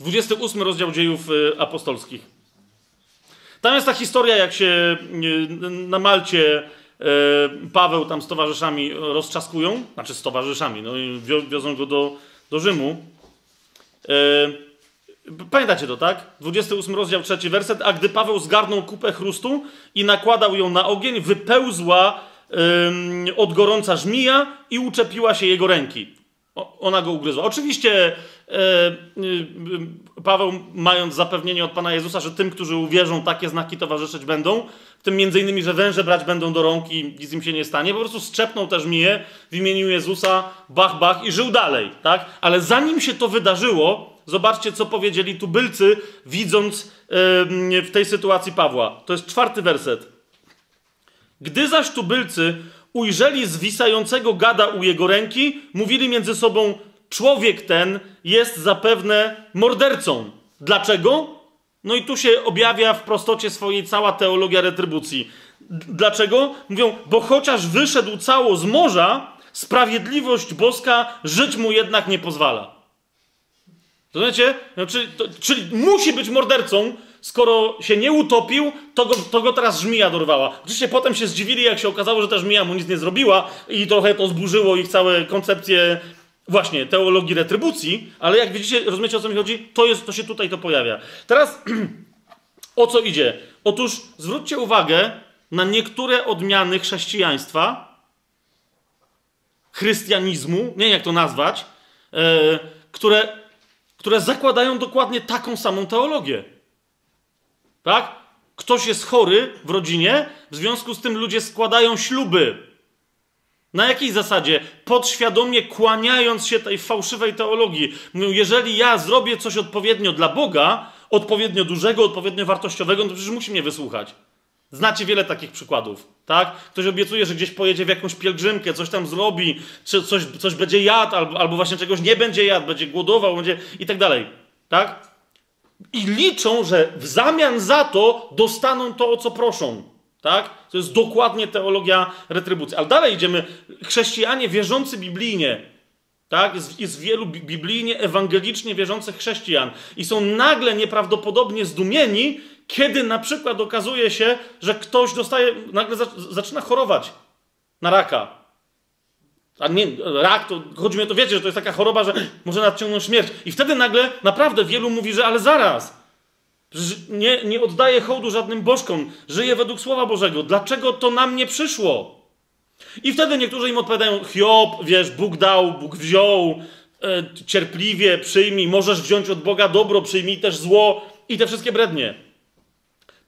28 rozdział dziejów y, apostolskich. Tam jest ta historia, jak się y, na Malcie y, Paweł tam z towarzyszami rozczaskują, znaczy z towarzyszami, no wiozą go do, do Rzymu. Pamiętacie to, tak? 28 rozdział, trzeci werset. A gdy Paweł zgarnął kupę chrustu i nakładał ją na ogień, wypełzła ym, od gorąca żmija i uczepiła się jego ręki. O, ona go ugryzła. Oczywiście e, e, Paweł, mając zapewnienie od Pana Jezusa, że tym, którzy uwierzą, takie znaki towarzyszyć będą, w tym między innymi, że węże brać będą do rąk i nic im się nie stanie, po prostu strzepnął też miję w imieniu Jezusa, bach, bach i żył dalej, tak? Ale zanim się to wydarzyło, Zobaczcie, co powiedzieli tubylcy, widząc w tej sytuacji Pawła. To jest czwarty werset. Gdy zaś tubylcy ujrzeli zwisającego gada u jego ręki, mówili między sobą: Człowiek ten jest zapewne mordercą. Dlaczego? No i tu się objawia w prostocie swojej cała teologia retrybucji. Dlaczego? Mówią, bo chociaż wyszedł cało z morza, sprawiedliwość boska żyć mu jednak nie pozwala. Rozumiecie? Znaczy, to, czyli musi być mordercą, skoro się nie utopił, to go, to go teraz żmija dorwała. Oczywiście potem się zdziwili, jak się okazało, że ta żmija mu nic nie zrobiła i trochę to zburzyło ich całe koncepcje właśnie teologii retrybucji, ale jak widzicie, rozumiecie o co mi chodzi? To, jest, to się tutaj to pojawia. Teraz o co idzie? Otóż zwróćcie uwagę na niektóre odmiany chrześcijaństwa, chrystianizmu, nie wiem jak to nazwać, yy, które które zakładają dokładnie taką samą teologię. Tak? Ktoś jest chory w rodzinie, w związku z tym ludzie składają śluby. Na jakiej zasadzie? Podświadomie kłaniając się tej fałszywej teologii. Mówią, jeżeli ja zrobię coś odpowiednio dla Boga, odpowiednio dużego, odpowiednio wartościowego, no to przecież musi mnie wysłuchać. Znacie wiele takich przykładów, tak? Ktoś obiecuje, że gdzieś pojedzie w jakąś pielgrzymkę, coś tam zrobi, czy coś, coś będzie jadł, albo, albo właśnie czegoś nie będzie jadł, będzie głodował, będzie i tak dalej, tak? I liczą, że w zamian za to dostaną to, o co proszą. Tak? To jest dokładnie teologia retrybucji. Ale dalej idziemy. Chrześcijanie wierzący biblijnie, tak? Jest, jest wielu biblijnie, ewangelicznie wierzących chrześcijan i są nagle nieprawdopodobnie zdumieni, kiedy na przykład okazuje się, że ktoś dostaje, nagle zaczyna chorować na raka. A nie, rak to, chodzi mi o to, wiecie, że to jest taka choroba, że może nadciągnąć śmierć. I wtedy nagle naprawdę wielu mówi, że ale zaraz, nie, nie oddaje hołdu żadnym bożkom, żyje według Słowa Bożego. Dlaczego to nam nie przyszło? I wtedy niektórzy im odpowiadają, Hiob, wiesz, Bóg dał, Bóg wziął, e, cierpliwie przyjmij, możesz wziąć od Boga dobro, przyjmij też zło i te wszystkie brednie.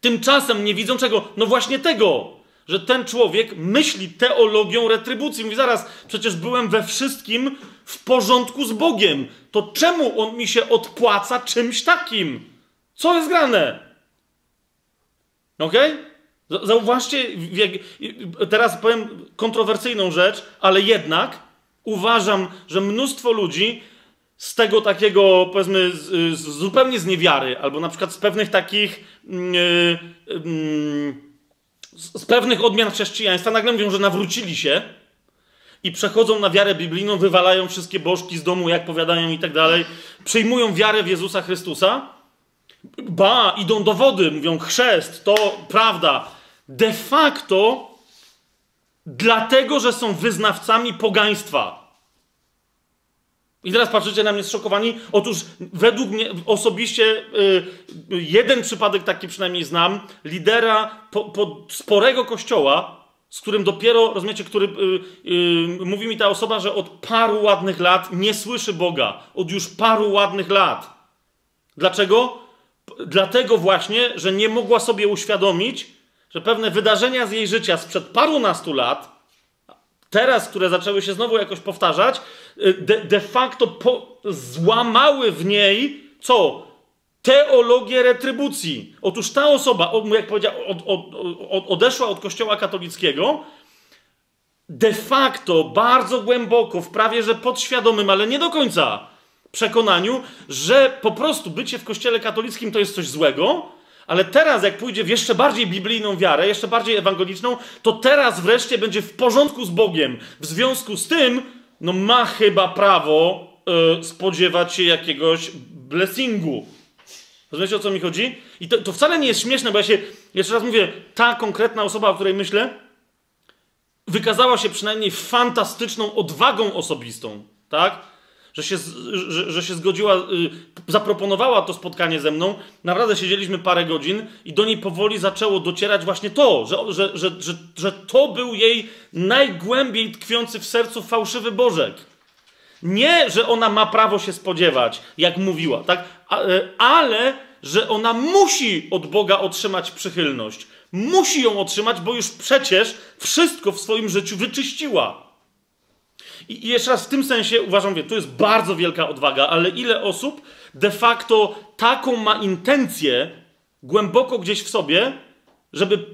Tymczasem nie widzą czego? No właśnie tego, że ten człowiek myśli teologią retrybucji. Mówi zaraz, przecież byłem we wszystkim w porządku z Bogiem. To czemu on mi się odpłaca czymś takim? Co jest grane? Ok? Zauważcie, teraz powiem kontrowersyjną rzecz, ale jednak uważam, że mnóstwo ludzi z tego takiego, powiedzmy, z, z, zupełnie z niewiary, albo na przykład z pewnych takich, yy, yy, z pewnych odmian chrześcijaństwa, nagle mówią, że nawrócili się i przechodzą na wiarę biblijną, wywalają wszystkie bożki z domu, jak powiadają i tak dalej, przyjmują wiarę w Jezusa Chrystusa, ba, idą do wody, mówią chrzest, to prawda. De facto dlatego, że są wyznawcami pogaństwa. I teraz patrzycie na mnie zszokowani. Otóż według mnie osobiście yy, jeden przypadek taki przynajmniej znam, lidera po, po sporego kościoła, z którym dopiero, rozumiecie, który yy, yy, mówi mi ta osoba, że od paru ładnych lat nie słyszy Boga. Od już paru ładnych lat. Dlaczego? Dlatego właśnie, że nie mogła sobie uświadomić, że pewne wydarzenia z jej życia sprzed parunastu lat, teraz, które zaczęły się znowu jakoś powtarzać, y, de, de facto po, złamały w niej co? Teologię retrybucji. Otóż ta osoba, jak powiedział, od, od, od, odeszła od Kościoła katolickiego, de facto bardzo głęboko, w prawie że podświadomym, ale nie do końca przekonaniu, że po prostu bycie w kościele katolickim to jest coś złego, ale teraz, jak pójdzie w jeszcze bardziej biblijną wiarę, jeszcze bardziej ewangeliczną, to teraz wreszcie będzie w porządku z Bogiem. W związku z tym, no ma chyba prawo yy, spodziewać się jakiegoś blessingu. Rozumiecie, o co mi chodzi? I to, to wcale nie jest śmieszne, bo ja się, jeszcze raz mówię, ta konkretna osoba, o której myślę, wykazała się przynajmniej fantastyczną odwagą osobistą, tak? Że się, że, że się zgodziła, y, zaproponowała to spotkanie ze mną. Naprawdę siedzieliśmy parę godzin i do niej powoli zaczęło docierać właśnie to, że, że, że, że, że to był jej najgłębiej tkwiący w sercu fałszywy Bożek. Nie, że ona ma prawo się spodziewać, jak mówiła, tak? E, ale że ona musi od Boga otrzymać przychylność. Musi ją otrzymać, bo już przecież wszystko w swoim życiu wyczyściła. I, jeszcze raz w tym sensie uważam, że to jest bardzo wielka odwaga, ale ile osób de facto taką ma intencję głęboko gdzieś w sobie, żeby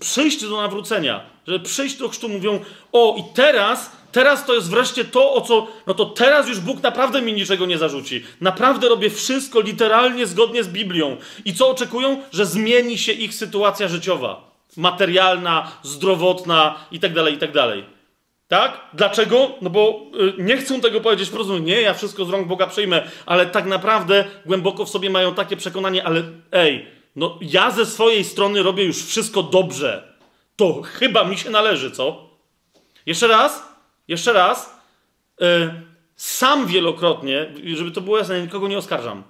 przyjść do nawrócenia, żeby przyjść do chrztu, mówią, o i teraz, teraz to jest wreszcie to, o co, no to teraz już Bóg naprawdę mi niczego nie zarzuci. Naprawdę robię wszystko literalnie zgodnie z Biblią. I co oczekują? Że zmieni się ich sytuacja życiowa, materialna, zdrowotna itd., tak itd. Tak? Dlaczego? No bo y, nie chcą tego powiedzieć wprost, nie, ja wszystko z rąk Boga przyjmę, ale tak naprawdę głęboko w sobie mają takie przekonanie, ale ej, no ja ze swojej strony robię już wszystko dobrze. To chyba mi się należy, co? Jeszcze raz, jeszcze raz. Yy, sam wielokrotnie, żeby to było jasne, nikogo nie oskarżam,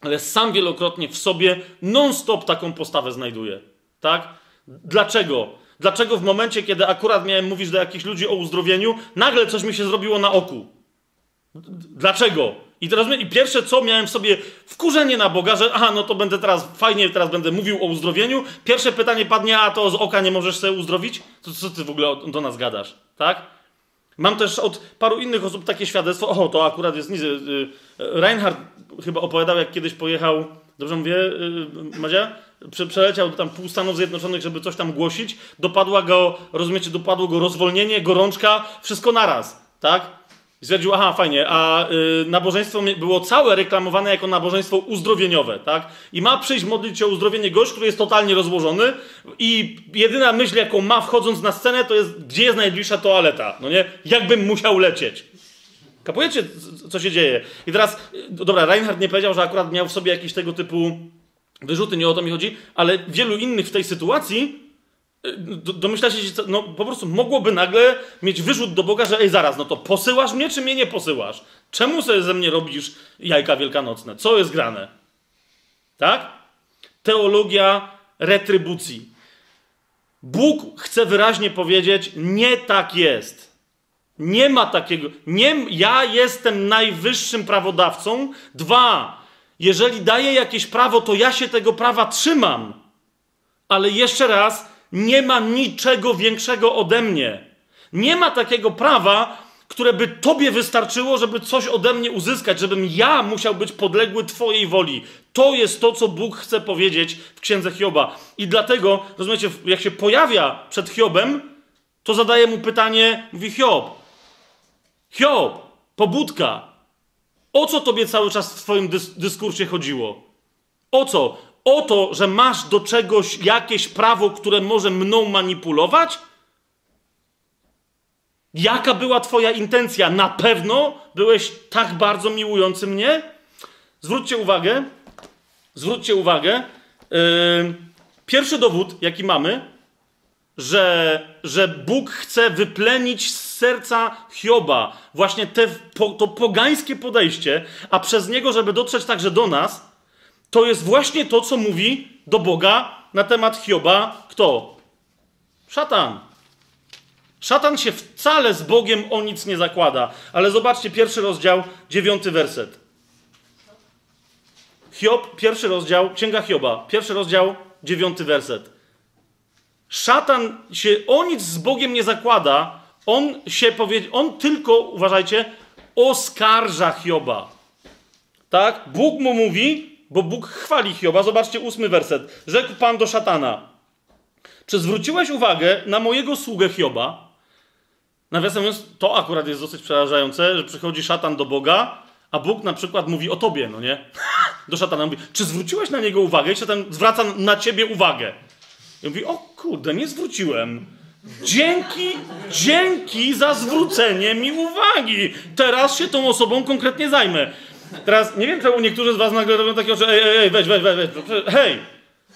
ale sam wielokrotnie w sobie non-stop taką postawę znajduję. Tak? Dlaczego? Dlaczego w momencie, kiedy akurat miałem mówić do jakichś ludzi o uzdrowieniu, nagle coś mi się zrobiło na oku? Dlaczego? I teraz i pierwsze co miałem w sobie wkurzenie na Boga, że aha, no to będę teraz fajnie, teraz będę mówił o uzdrowieniu. Pierwsze pytanie padnie, a to z oka nie możesz sobie uzdrowić? To co ty w ogóle do nas gadasz, tak? Mam też od paru innych osób takie świadectwo. O, to akurat jest nic. Reinhard chyba opowiadał, jak kiedyś pojechał, dobrze mówię, y, Madzia? Prze przeleciał tam pół Stanów Zjednoczonych, żeby coś tam głosić. Dopadła go, rozumiecie, dopadło go rozwolnienie, gorączka, wszystko naraz, tak? I stwierdził, aha, fajnie, a y, nabożeństwo było całe reklamowane jako nabożeństwo uzdrowieniowe, tak? I ma przyjść modlić się o uzdrowienie gość, który jest totalnie rozłożony i jedyna myśl, jaką ma wchodząc na scenę, to jest, gdzie jest najbliższa toaleta, no nie? Jakbym musiał lecieć. Kapujecie, co się dzieje? I teraz, y, dobra, Reinhardt nie powiedział, że akurat miał w sobie jakieś tego typu wyrzuty, nie o to mi chodzi, ale wielu innych w tej sytuacji domyślacie się, no po prostu mogłoby nagle mieć wyrzut do Boga, że ej zaraz, no to posyłasz mnie, czy mnie nie posyłasz? Czemu sobie ze mnie robisz jajka wielkanocne? Co jest grane? Tak? Teologia retrybucji. Bóg chce wyraźnie powiedzieć, nie tak jest. Nie ma takiego. Nie, ja jestem najwyższym prawodawcą. Dwa, jeżeli daję jakieś prawo, to ja się tego prawa trzymam. Ale jeszcze raz, nie ma niczego większego ode mnie. Nie ma takiego prawa, które by tobie wystarczyło, żeby coś ode mnie uzyskać, żebym ja musiał być podległy twojej woli. To jest to, co Bóg chce powiedzieć w księdze Hioba. I dlatego, rozumiecie, jak się pojawia przed Hiobem, to zadaje mu pytanie, mówi Hiob, Hiob, pobudka, o co tobie cały czas w twoim dys dyskursie chodziło? O co? o to, że masz do czegoś jakieś prawo, które może mną manipulować? Jaka była Twoja intencja? Na pewno byłeś tak bardzo miłujący mnie? Zwróćcie uwagę, zwróćcie uwagę. Yy, pierwszy dowód, jaki mamy, że, że Bóg chce wyplenić z serca Hioba właśnie te, to pogańskie podejście, a przez niego, żeby dotrzeć także do nas, to jest właśnie to, co mówi do Boga na temat Hioba kto? Szatan. Szatan się wcale z Bogiem o nic nie zakłada. Ale zobaczcie pierwszy rozdział, dziewiąty werset. Hiob, pierwszy rozdział, Księga Hioba, pierwszy rozdział, dziewiąty werset. Szatan się o nic z Bogiem nie zakłada. On się powie, on tylko, uważajcie, oskarża Hioba. Tak? Bóg mu mówi, bo Bóg chwali Hioba. Zobaczcie ósmy werset. Rzekł Pan do szatana: Czy zwróciłeś uwagę na mojego sługę Hioba? Nawiasem mówiąc, to akurat jest dosyć przerażające, że przychodzi szatan do Boga, a Bóg na przykład mówi o tobie, no nie? Do szatana mówi: Czy zwróciłeś na niego uwagę? I szatan zwraca na ciebie uwagę. I mówi: O kurde, nie zwróciłem. Dzięki, dzięki za zwrócenie mi uwagi. Teraz się tą osobą konkretnie zajmę. Teraz nie wiem, czemu niektórzy z was nagle robią takie oczy, ej, ej, ej, weź, weź, weź, weź. hej,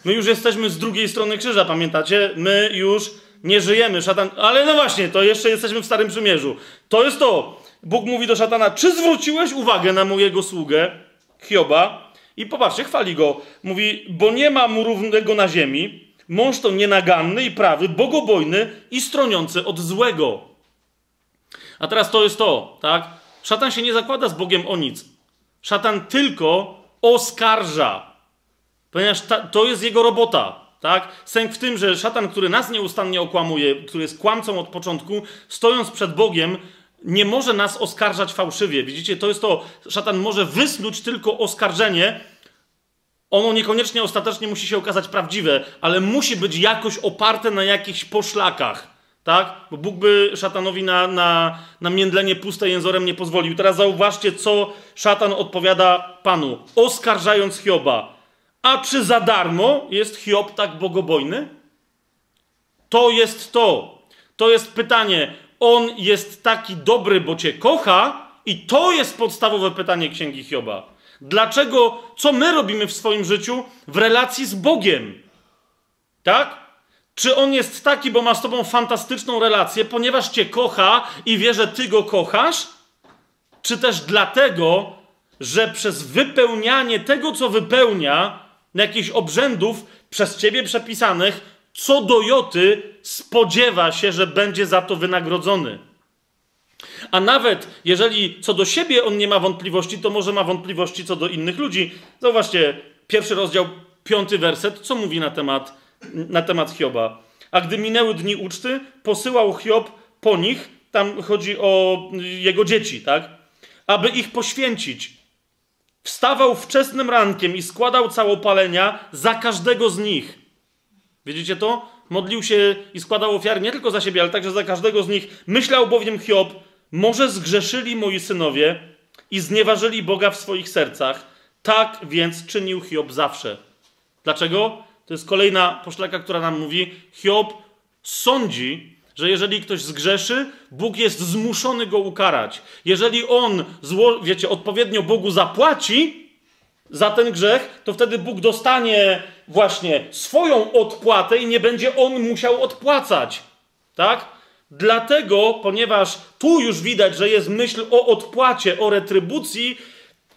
my już jesteśmy z drugiej strony krzyża, pamiętacie? My już nie żyjemy, szatan, ale no właśnie, to jeszcze jesteśmy w Starym Przymierzu. To jest to. Bóg mówi do szatana, czy zwróciłeś uwagę na mojego sługę, Hioba? I popatrzcie, chwali go. Mówi, bo nie ma mu równego na ziemi, mąż to nienaganny i prawy, bogobojny i stroniący od złego. A teraz to jest to, tak? Szatan się nie zakłada z Bogiem o nic. Szatan tylko oskarża, ponieważ ta, to jest jego robota. Tak? Sęk w tym, że szatan, który nas nieustannie okłamuje, który jest kłamcą od początku, stojąc przed Bogiem, nie może nas oskarżać fałszywie. Widzicie, to jest to, szatan może wysnuć tylko oskarżenie. Ono niekoniecznie ostatecznie musi się okazać prawdziwe, ale musi być jakoś oparte na jakichś poszlakach. Tak? Bo Bóg by szatanowi na, na, na międlenie puste jęzorem nie pozwolił. Teraz zauważcie, co szatan odpowiada Panu, oskarżając Hioba. A czy za darmo jest Hiob tak bogobojny? To jest to. To jest pytanie. On jest taki dobry, bo cię kocha, i to jest podstawowe pytanie księgi Hioba. Dlaczego, co my robimy w swoim życiu w relacji z Bogiem? Tak? Czy on jest taki, bo ma z tobą fantastyczną relację, ponieważ cię kocha i wie, że ty go kochasz? Czy też dlatego, że przez wypełnianie tego, co wypełnia, jakichś obrzędów przez ciebie przepisanych, co do joty spodziewa się, że będzie za to wynagrodzony? A nawet jeżeli co do siebie on nie ma wątpliwości, to może ma wątpliwości co do innych ludzi. Zauważcie, pierwszy rozdział, piąty werset, co mówi na temat, na temat Hioba. A gdy minęły dni uczty, posyłał Hiob po nich, tam chodzi o jego dzieci, tak? Aby ich poświęcić. Wstawał wczesnym rankiem i składał całopalenia za każdego z nich. Widzicie to? Modlił się i składał ofiary nie tylko za siebie, ale także za każdego z nich. Myślał bowiem Hiob, może zgrzeszyli moi synowie i znieważyli Boga w swoich sercach. Tak więc czynił Hiob zawsze. Dlaczego? To jest kolejna poszlaka, która nam mówi: Hiob sądzi, że jeżeli ktoś zgrzeszy, Bóg jest zmuszony go ukarać. Jeżeli on, zło, wiecie, odpowiednio Bogu zapłaci za ten grzech, to wtedy Bóg dostanie właśnie swoją odpłatę i nie będzie on musiał odpłacać. Tak? Dlatego, ponieważ tu już widać, że jest myśl o odpłacie, o retrybucji,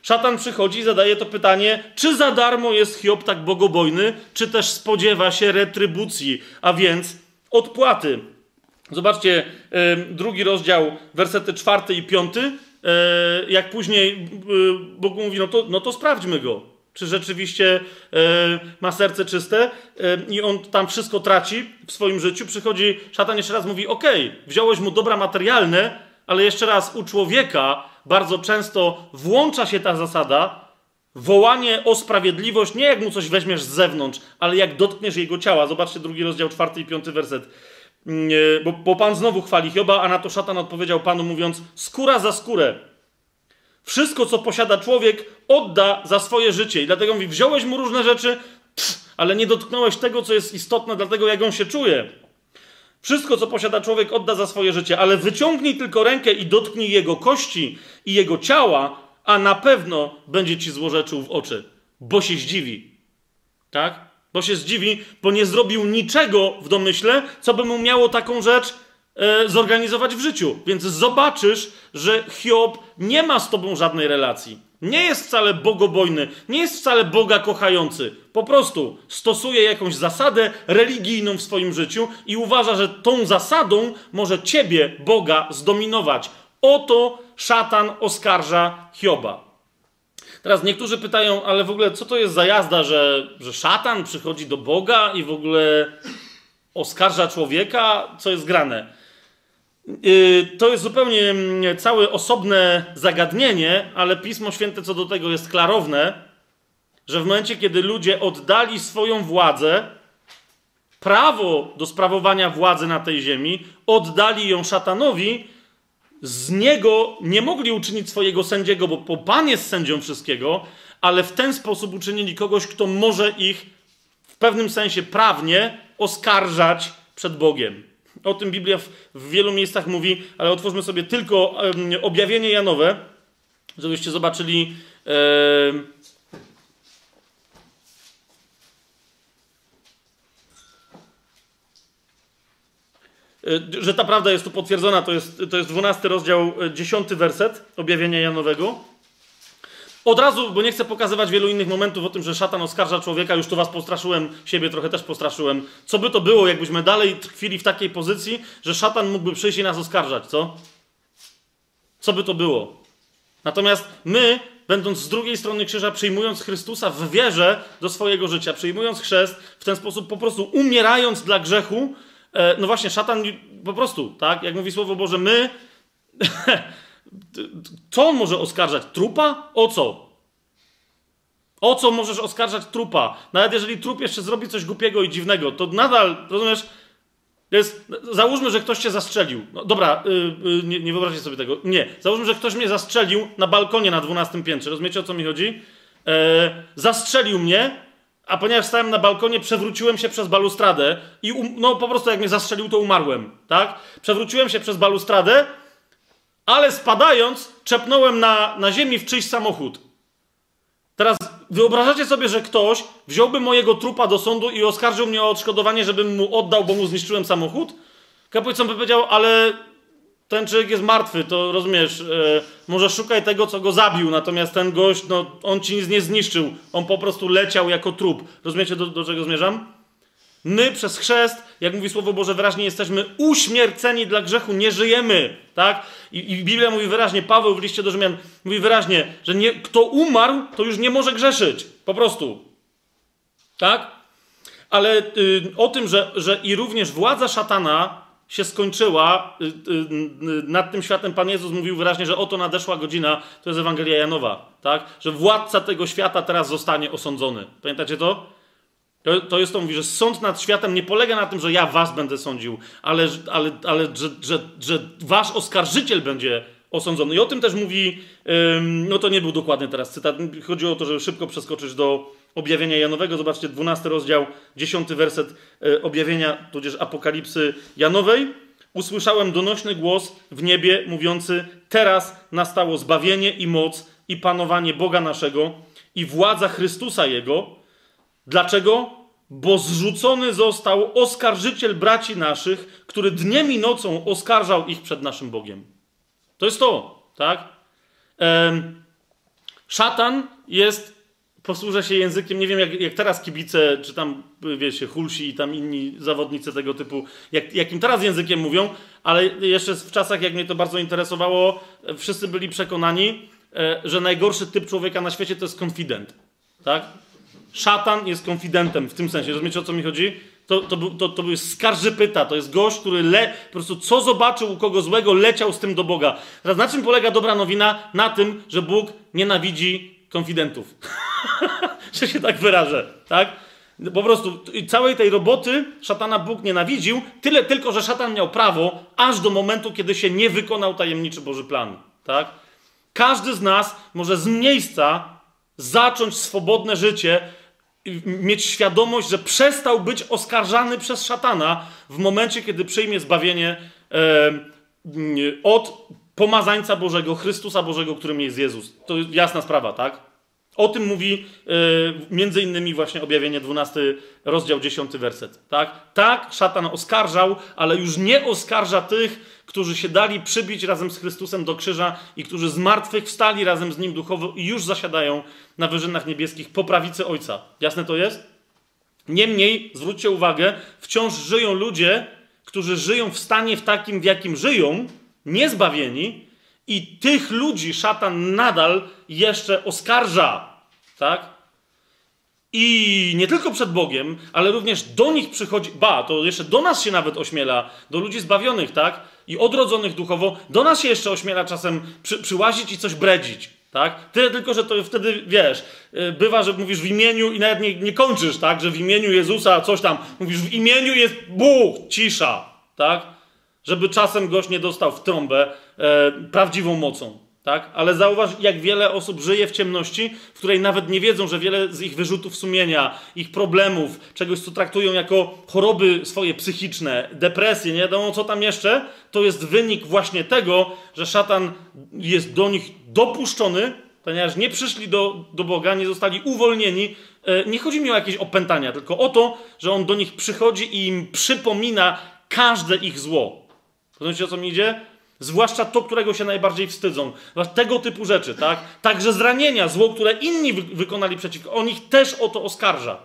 szatan przychodzi i zadaje to pytanie, czy za darmo jest Hiob tak bogobojny, czy też spodziewa się retrybucji, a więc odpłaty. Zobaczcie, drugi rozdział, wersety czwarty i piąty. E, jak później e, Bóg mówi, no to, no to sprawdźmy go. Czy rzeczywiście e, ma serce czyste i on tam wszystko traci w swoim życiu. Przychodzi szatan jeszcze raz mówi: OK, wziąłeś mu dobra materialne, ale jeszcze raz u człowieka bardzo często włącza się ta zasada, wołanie o sprawiedliwość, nie jak mu coś weźmiesz z zewnątrz, ale jak dotkniesz jego ciała. Zobaczcie drugi rozdział, czwarty i piąty werset. Mm, bo, bo Pan znowu chwali Hioba, a na to szatan odpowiedział Panu mówiąc, skóra za skórę. Wszystko, co posiada człowiek, odda za swoje życie. I dlatego mówi, wziąłeś mu różne rzeczy, pff, ale nie dotknąłeś tego, co jest istotne, dlatego jak on się czuje. Wszystko, co posiada człowiek, odda za swoje życie, ale wyciągnij tylko rękę i dotknij jego kości i jego ciała, a na pewno będzie ci złorzeczył w oczy, bo się zdziwi. Tak? Bo się zdziwi, bo nie zrobił niczego w domyśle, co by mu miało taką rzecz zorganizować w życiu. Więc zobaczysz, że Hiob nie ma z tobą żadnej relacji. Nie jest wcale bogobojny, nie jest wcale Boga kochający. Po prostu stosuje jakąś zasadę religijną w swoim życiu i uważa, że tą zasadą może ciebie, Boga, zdominować. Oto szatan oskarża Hioba. Teraz niektórzy pytają, ale w ogóle co to jest za jazda, że, że szatan przychodzi do Boga i w ogóle oskarża człowieka? Co jest grane? Yy, to jest zupełnie mm, całe osobne zagadnienie, ale Pismo Święte co do tego jest klarowne, że w momencie, kiedy ludzie oddali swoją władzę, prawo do sprawowania władzy na tej ziemi, oddali ją szatanowi, z niego nie mogli uczynić swojego sędziego, bo Pan jest sędzią wszystkiego, ale w ten sposób uczynili kogoś, kto może ich w pewnym sensie prawnie oskarżać przed Bogiem. O tym Biblia w, wielu miejscach mówi, ale otwórzmy sobie tylko objawienie Janowe, żebyście zobaczyli. Y, że ta prawda jest tu potwierdzona, to jest, to jest 12 rozdział, 10 y, werset objawienia Janowego. Od razu, bo nie chcę pokazywać wielu innych momentów o tym, że szatan oskarża człowieka, już tu was postraszyłem, siebie trochę też postraszyłem. Co by to było, jakbyśmy dalej tkwili w takiej pozycji, że szatan mógłby przyjść i nas oskarżać, co? Co by to było? Natomiast my, będąc z drugiej strony krzyża, przyjmując Chrystusa w wierze do swojego życia, przyjmując chrzest, w ten sposób po prostu umierając dla grzechu, E, no właśnie, szatan po prostu, tak? Jak mówi Słowo Boże, my. co on może oskarżać? Trupa? O co? O co możesz oskarżać trupa? Nawet jeżeli trup jeszcze zrobi coś głupiego i dziwnego, to nadal, rozumiesz, jest, załóżmy, że ktoś cię zastrzelił. No, dobra, yy, yy, nie, nie wyobraźcie sobie tego. Nie. Załóżmy, że ktoś mnie zastrzelił na balkonie na 12 piętrze. Rozumiecie, o co mi chodzi? Yy, zastrzelił mnie, a ponieważ stałem na balkonie, przewróciłem się przez balustradę i um, no po prostu jak mnie zastrzelił, to umarłem, tak? Przewróciłem się przez balustradę, ale spadając, czepnąłem na, na ziemi w czyjś samochód. Teraz wyobrażacie sobie, że ktoś wziąłby mojego trupa do sądu i oskarżył mnie o odszkodowanie, żebym mu oddał, bo mu zniszczyłem samochód? Kapucon by powiedział, ale ten człowiek jest martwy, to rozumiesz, e, może szukaj tego, co go zabił, natomiast ten gość, no, on ci nic nie zniszczył, on po prostu leciał jako trup. Rozumiecie, do, do czego zmierzam? My przez chrzest, jak mówi Słowo Boże wyraźnie, jesteśmy uśmierceni dla grzechu, nie żyjemy, tak? I, I, Biblia mówi wyraźnie, Paweł w liście do Rzymian mówi wyraźnie, że nie, kto umarł, to już nie może grzeszyć, po prostu, tak? Ale y, o tym, że, że i również władza szatana się skończyła, y, y, y, nad tym światem Pan Jezus mówił wyraźnie, że oto nadeszła godzina, to jest Ewangelia Janowa, tak? Że władca tego świata teraz zostanie osądzony. Pamiętacie to? To, to jest to, mówi, że sąd nad światem nie polega na tym, że ja was będę sądził, ale, ale, ale że, że, że wasz oskarżyciel będzie osądzony. I o tym też mówi, no to nie był dokładny teraz cytat, chodziło o to, żeby szybko przeskoczyć do objawienia Janowego. Zobaczcie, 12 rozdział, 10 werset e, objawienia, tudzież apokalipsy Janowej. Usłyszałem donośny głos w niebie mówiący: Teraz nastało zbawienie i moc i panowanie Boga naszego i władza Chrystusa Jego. Dlaczego? Bo zrzucony został oskarżyciel braci naszych, który dniem i nocą oskarżał ich przed naszym Bogiem. To jest to, tak? Ehm, szatan jest posłużę się językiem, nie wiem jak, jak teraz kibice, czy tam, wiecie, Hulsi i tam inni zawodnicy tego typu, jak, jakim teraz językiem mówią, ale jeszcze w czasach, jak mnie to bardzo interesowało, wszyscy byli przekonani, e, że najgorszy typ człowieka na świecie to jest konfident, tak? Szatan jest konfidentem w tym sensie, rozumiecie o co mi chodzi? To, to, to, to był skarżypyta, to jest gość, który le, po prostu co zobaczył u kogo złego, leciał z tym do Boga. Teraz na czym polega dobra nowina? Na tym, że Bóg nienawidzi konfidentów. że się tak wyrażę, tak? Po prostu całej tej roboty szatana Bóg nienawidził, tyle tylko, że szatan miał prawo, aż do momentu, kiedy się nie wykonał tajemniczy Boży plan, tak? Każdy z nas może z miejsca zacząć swobodne życie, mieć świadomość, że przestał być oskarżany przez szatana w momencie, kiedy przyjmie zbawienie od pomazańca Bożego, Chrystusa Bożego, którym jest Jezus. To jasna sprawa, tak? O tym mówi yy, między innymi właśnie objawienie 12, rozdział 10, werset. Tak? tak, szatan oskarżał, ale już nie oskarża tych, którzy się dali przybić razem z Chrystusem do krzyża i którzy z martwych wstali razem z Nim duchowo i już zasiadają na wyżynach niebieskich po prawicy Ojca. Jasne to jest? Niemniej, zwróćcie uwagę, wciąż żyją ludzie, którzy żyją w stanie w takim, w jakim żyją, niezbawieni, i tych ludzi szatan nadal jeszcze oskarża, tak? I nie tylko przed Bogiem, ale również do nich przychodzi, ba, to jeszcze do nas się nawet ośmiela, do ludzi zbawionych, tak? I odrodzonych duchowo, do nas się jeszcze ośmiela czasem przy, przyłazić i coś bredzić, tak? Tyle tylko, że to wtedy, wiesz, y, bywa, że mówisz w imieniu i nawet nie, nie kończysz, tak? Że w imieniu Jezusa coś tam, mówisz w imieniu jest Bóg, cisza, tak? żeby czasem gość nie dostał w trąbę e, prawdziwą mocą. Tak? Ale zauważ, jak wiele osób żyje w ciemności, w której nawet nie wiedzą, że wiele z ich wyrzutów sumienia, ich problemów, czegoś, co traktują jako choroby swoje psychiczne, depresje, nie wiadomo co tam jeszcze, to jest wynik właśnie tego, że szatan jest do nich dopuszczony, ponieważ nie przyszli do, do Boga, nie zostali uwolnieni. E, nie chodzi mi o jakieś opętania, tylko o to, że on do nich przychodzi i im przypomina każde ich zło. Rozumiecie o co mi idzie? Zwłaszcza to, którego się najbardziej wstydzą. Tego typu rzeczy, tak? Także zranienia, zło, które inni wy wykonali przeciwko, on ich też o to oskarża.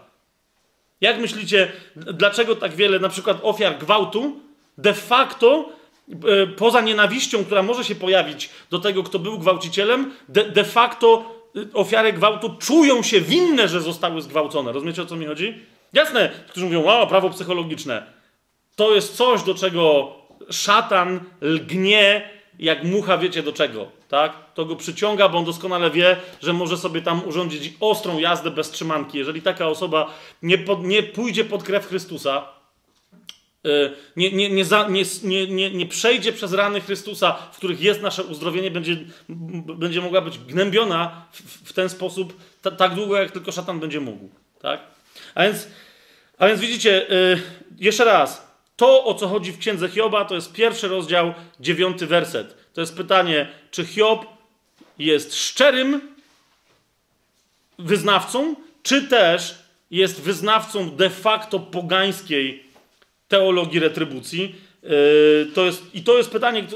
Jak myślicie, dlaczego tak wiele na przykład ofiar gwałtu de facto, e, poza nienawiścią, która może się pojawić do tego, kto był gwałcicielem, de, de facto e, ofiary gwałtu czują się winne, że zostały zgwałcone. Rozumiecie o co mi chodzi? Jasne, którzy mówią, o, prawo psychologiczne. To jest coś, do czego szatan lgnie jak mucha, wiecie do czego, tak? To go przyciąga, bo on doskonale wie, że może sobie tam urządzić ostrą jazdę bez trzymanki. Jeżeli taka osoba nie, pod, nie pójdzie pod krew Chrystusa, y, nie, nie, nie, za, nie, nie, nie, nie przejdzie przez rany Chrystusa, w których jest nasze uzdrowienie, będzie, będzie mogła być gnębiona w, w ten sposób tak długo, jak tylko szatan będzie mógł. Tak? A, więc, a więc widzicie, yy, jeszcze raz, to, o co chodzi w księdze Hioba, to jest pierwszy rozdział, dziewiąty werset. To jest pytanie, czy Hiob jest szczerym wyznawcą, czy też jest wyznawcą de facto pogańskiej teologii retrybucji. Yy, to jest, I to jest pytanie,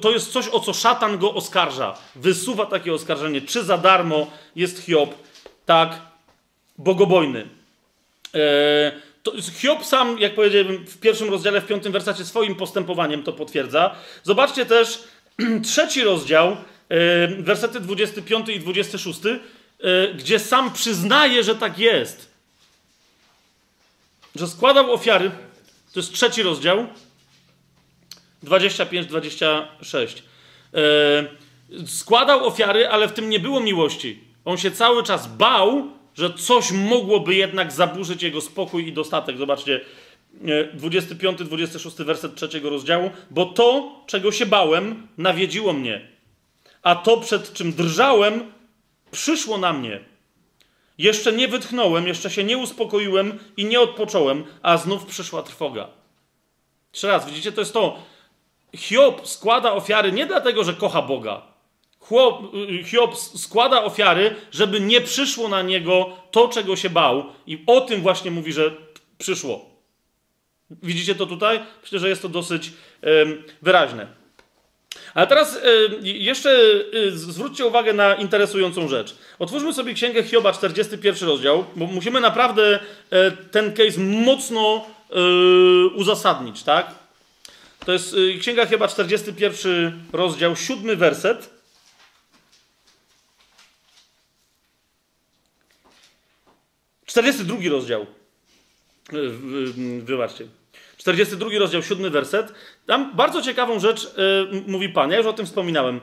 to jest coś, o co szatan go oskarża. Wysuwa takie oskarżenie, czy za darmo jest Hiob tak bogobojny. To Hiob sam, jak powiedziałem w pierwszym rozdziale, w piątym wersacie, swoim postępowaniem to potwierdza. Zobaczcie też trzeci rozdział, e, wersety 25 i 26, e, gdzie sam przyznaje, że tak jest. Że składał ofiary. To jest trzeci rozdział. 25-26. Składał ofiary, ale w tym nie było miłości. On się cały czas bał, że coś mogłoby jednak zaburzyć jego spokój i dostatek. Zobaczcie, 25-26 werset trzeciego rozdziału. Bo to, czego się bałem, nawiedziło mnie. A to, przed czym drżałem, przyszło na mnie. Jeszcze nie wytchnąłem, jeszcze się nie uspokoiłem i nie odpocząłem, a znów przyszła trwoga. Jeszcze raz, widzicie, to jest to. Hiob składa ofiary nie dlatego, że kocha Boga. Hiob składa ofiary, żeby nie przyszło na niego to, czego się bał, i o tym właśnie mówi, że przyszło. Widzicie to tutaj? Myślę, że jest to dosyć wyraźne. Ale teraz jeszcze zwróćcie uwagę na interesującą rzecz. Otwórzmy sobie księgę Hioba, 41 rozdział, bo musimy naprawdę e, ten case mocno e, uzasadnić, tak? To jest y, księga Hioba, 41 rozdział, 7 werset. Czterdziesty drugi rozdział. Wybaczcie. 42 rozdział, 7 werset. Tam bardzo ciekawą rzecz y, mówi Pan, ja już o tym wspominałem.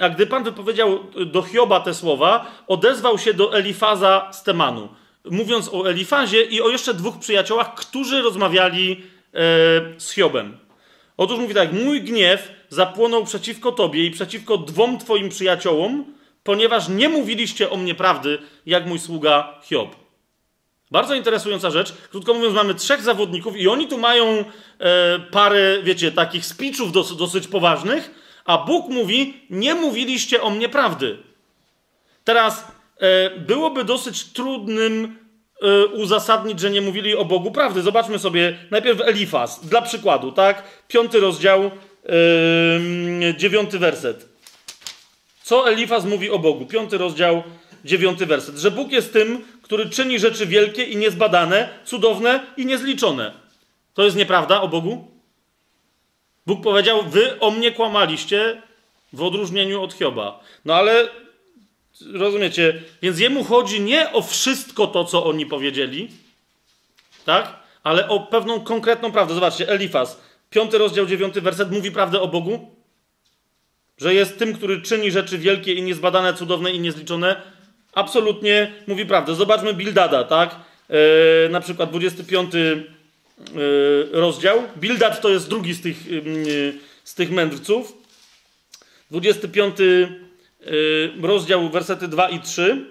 A gdy Pan wypowiedział do Hioba te słowa, odezwał się do Elifaza z Temanu, mówiąc o Elifazie i o jeszcze dwóch przyjaciołach, którzy rozmawiali z Hiobem. Otóż mówi tak, mój gniew zapłonął przeciwko Tobie i przeciwko dwom Twoim przyjaciołom, ponieważ nie mówiliście o mnie prawdy, jak mój sługa Hiob. Bardzo interesująca rzecz. Krótko mówiąc, mamy trzech zawodników i oni tu mają e, parę, wiecie, takich dos, dosyć poważnych, a Bóg mówi, nie mówiliście o mnie prawdy. Teraz e, byłoby dosyć trudnym e, uzasadnić, że nie mówili o Bogu prawdy. Zobaczmy sobie najpierw Elifas, dla przykładu, tak? Piąty rozdział, dziewiąty werset. Co Elifas mówi o Bogu? Piąty rozdział, dziewiąty werset. Że Bóg jest tym, który czyni rzeczy wielkie i niezbadane, cudowne i niezliczone. To jest nieprawda o Bogu? Bóg powiedział: Wy o mnie kłamaliście w odróżnieniu od Hioba. No ale rozumiecie, więc jemu chodzi nie o wszystko to, co oni powiedzieli, tak? Ale o pewną konkretną prawdę. Zobaczcie, Elifas, piąty rozdział, dziewiąty werset mówi prawdę o Bogu? Że jest tym, który czyni rzeczy wielkie i niezbadane, cudowne i niezliczone absolutnie mówi prawdę. Zobaczmy Bildada, tak? E, na przykład 25 e, rozdział. Bildad to jest drugi z tych, e, z tych mędrców. 25 e, rozdział, wersety 2 i 3.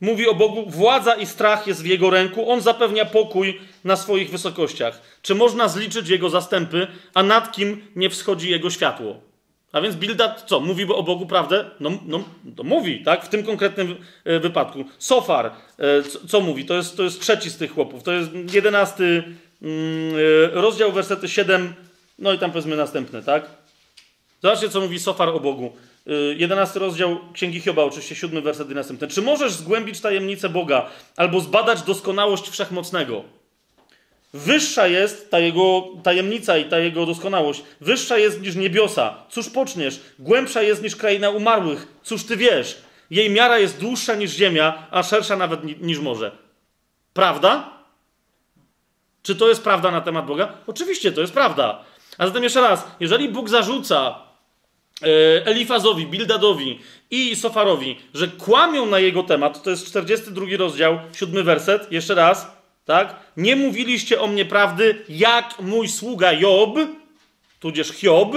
Mówi o Bogu, władza i strach jest w Jego ręku, On zapewnia pokój na swoich wysokościach. Czy można zliczyć Jego zastępy, a nad kim nie wschodzi Jego światło? A więc Bildad co? Mówi o Bogu prawdę? No, no mówi, tak? W tym konkretnym e, wypadku. Sofar, e, co, co, mówi? To jest, to jest trzeci z tych chłopów. To jest jedenasty mm, e, rozdział, wersety 7, no i tam powiedzmy następne, tak? Zobaczcie, co mówi Sofar o Bogu. Jedenasty rozdział Księgi Hioba, oczywiście siódmy werset i następny. Czy możesz zgłębić tajemnicę Boga albo zbadać doskonałość Wszechmocnego? Wyższa jest ta jego tajemnica i ta jego doskonałość. Wyższa jest niż niebiosa. Cóż poczniesz? Głębsza jest niż kraina umarłych. Cóż ty wiesz? Jej miara jest dłuższa niż ziemia, a szersza nawet niż morze. Prawda? Czy to jest prawda na temat Boga? Oczywiście to jest prawda. A zatem jeszcze raz, jeżeli Bóg zarzuca e, Elifazowi, Bildadowi i Sofarowi, że kłamią na jego temat, to jest 42 rozdział, 7 werset, jeszcze raz, tak? Nie mówiliście o mnie prawdy, jak mój sługa Job, tudzież Hiob.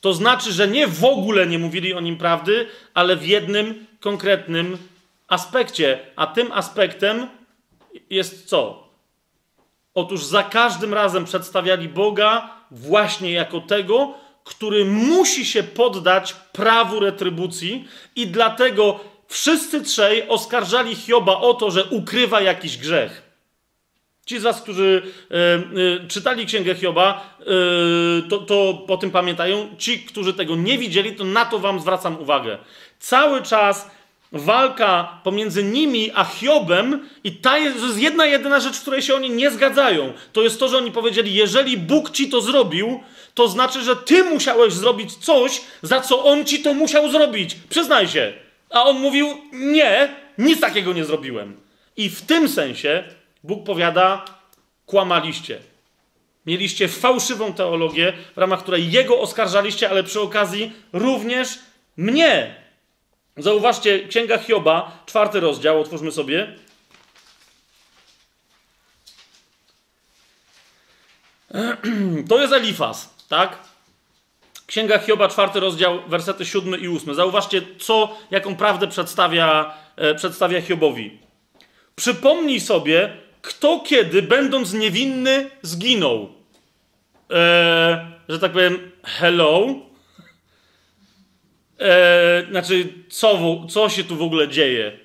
To znaczy, że nie w ogóle nie mówili o nim prawdy, ale w jednym konkretnym aspekcie. A tym aspektem jest co? Otóż za każdym razem przedstawiali Boga właśnie jako tego, który musi się poddać prawu retrybucji, i dlatego wszyscy trzej oskarżali Hioba o to, że ukrywa jakiś grzech. Ci z Was, którzy e, e, czytali Księgę Hioba, e, to, to po tym pamiętają. Ci, którzy tego nie widzieli, to na to Wam zwracam uwagę. Cały czas walka pomiędzy nimi a Hiobem i ta jest, jest jedna jedyna rzecz, w której się oni nie zgadzają. To jest to, że oni powiedzieli, jeżeli Bóg ci to zrobił, to znaczy, że ty musiałeś zrobić coś, za co on ci to musiał zrobić. Przyznaj się. A on mówił, nie, nic takiego nie zrobiłem. I w tym sensie Bóg powiada, kłamaliście. Mieliście fałszywą teologię, w ramach której jego oskarżaliście, ale przy okazji również mnie. Zauważcie, Księga Hioba, czwarty rozdział, otwórzmy sobie. To jest Elifas, tak? Księga Hioba, czwarty rozdział, wersety siódmy i ósmy. Zauważcie, co, jaką prawdę przedstawia, e, przedstawia Hiobowi. Przypomnij sobie, kto kiedy, będąc niewinny, zginął. E, że tak powiem, hello? E, znaczy, co, co się tu w ogóle dzieje?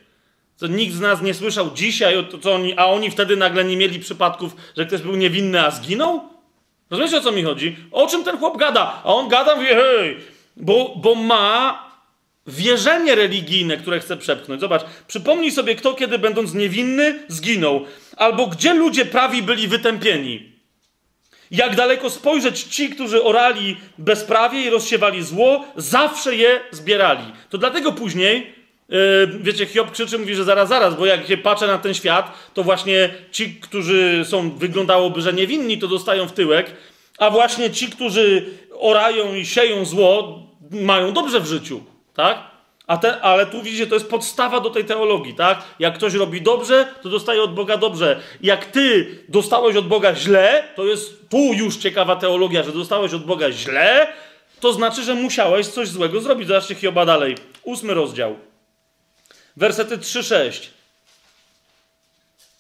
To nikt z nas nie słyszał dzisiaj, to, co oni, a oni wtedy nagle nie mieli przypadków, że ktoś był niewinny, a zginął? Rozumiecie o co mi chodzi? O czym ten chłop gada? A on gada, mówi, hej, bo, bo ma wierzenie religijne, które chce przepchnąć. Zobacz, przypomnij sobie, kto kiedy będąc niewinny zginął, albo gdzie ludzie prawi byli wytępieni. Jak daleko spojrzeć ci, którzy orali bezprawie i rozsiewali zło, zawsze je zbierali. To dlatego później, yy, wiecie, Hiob krzyczy, mówi, że zaraz, zaraz, bo jak się patrzę na ten świat, to właśnie ci, którzy są, wyglądałoby, że niewinni, to dostają w tyłek, a właśnie ci, którzy orają i sieją zło, mają dobrze w życiu, tak? A te, ale tu widzicie, to jest podstawa do tej teologii, tak? Jak ktoś robi dobrze, to dostaje od Boga dobrze. Jak ty dostałeś od Boga źle, to jest tu już ciekawa teologia, że dostałeś od Boga źle, to znaczy, że musiałeś coś złego zrobić. Zobaczcie Hioba dalej. Ósmy rozdział. Wersety 3-6.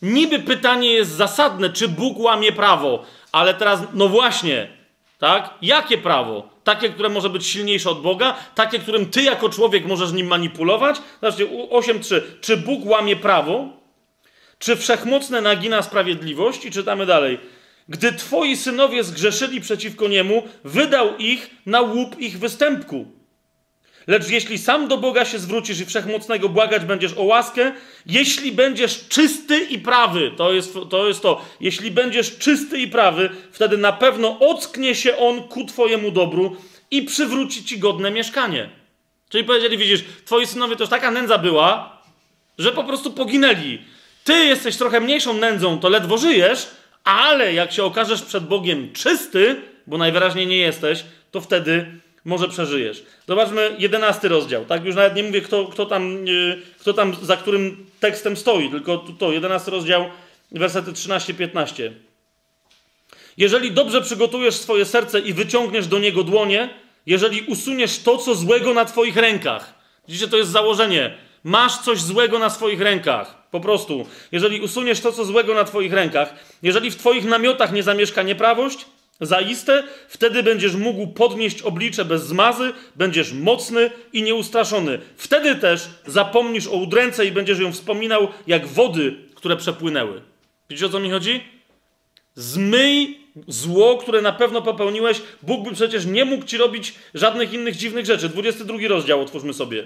Niby pytanie jest zasadne, czy Bóg łamie prawo, ale teraz, no właśnie, tak? Jakie prawo? Takie, które może być silniejsze od Boga, takie, którym ty jako człowiek możesz nim manipulować? Zobaczcie, u- 8.3. Czy Bóg łamie prawo? Czy wszechmocne nagina sprawiedliwość? I czytamy dalej. Gdy twoi synowie zgrzeszyli przeciwko niemu, wydał ich na łup ich występku. Lecz jeśli sam do Boga się zwrócisz i wszechmocnego błagać będziesz o łaskę, jeśli będziesz czysty i prawy, to jest, to jest to, jeśli będziesz czysty i prawy, wtedy na pewno ocknie się on ku twojemu dobru i przywróci ci godne mieszkanie. Czyli powiedzieli, widzisz, twoi synowie to już taka nędza była, że po prostu poginęli. Ty jesteś trochę mniejszą nędzą, to ledwo żyjesz, ale jak się okażesz przed Bogiem czysty, bo najwyraźniej nie jesteś, to wtedy może przeżyjesz. Zobaczmy jedenasty rozdział. Tak, już nawet nie mówię, kto, kto, tam, yy, kto tam za którym tekstem stoi, tylko to, jedenasty rozdział, wersety 13-15. Jeżeli dobrze przygotujesz swoje serce i wyciągniesz do niego dłonie, jeżeli usuniesz to, co złego na twoich rękach. Widzicie, to jest założenie. Masz coś złego na swoich rękach. Po prostu. Jeżeli usuniesz to, co złego na twoich rękach, jeżeli w twoich namiotach nie zamieszka nieprawość, zaiste, wtedy będziesz mógł podnieść oblicze bez zmazy, będziesz mocny i nieustraszony. Wtedy też zapomnisz o udręce i będziesz ją wspominał jak wody, które przepłynęły. Widzicie, o co mi chodzi? Zmyj zło, które na pewno popełniłeś. Bóg by przecież nie mógł ci robić żadnych innych dziwnych rzeczy. 22 rozdział otwórzmy sobie.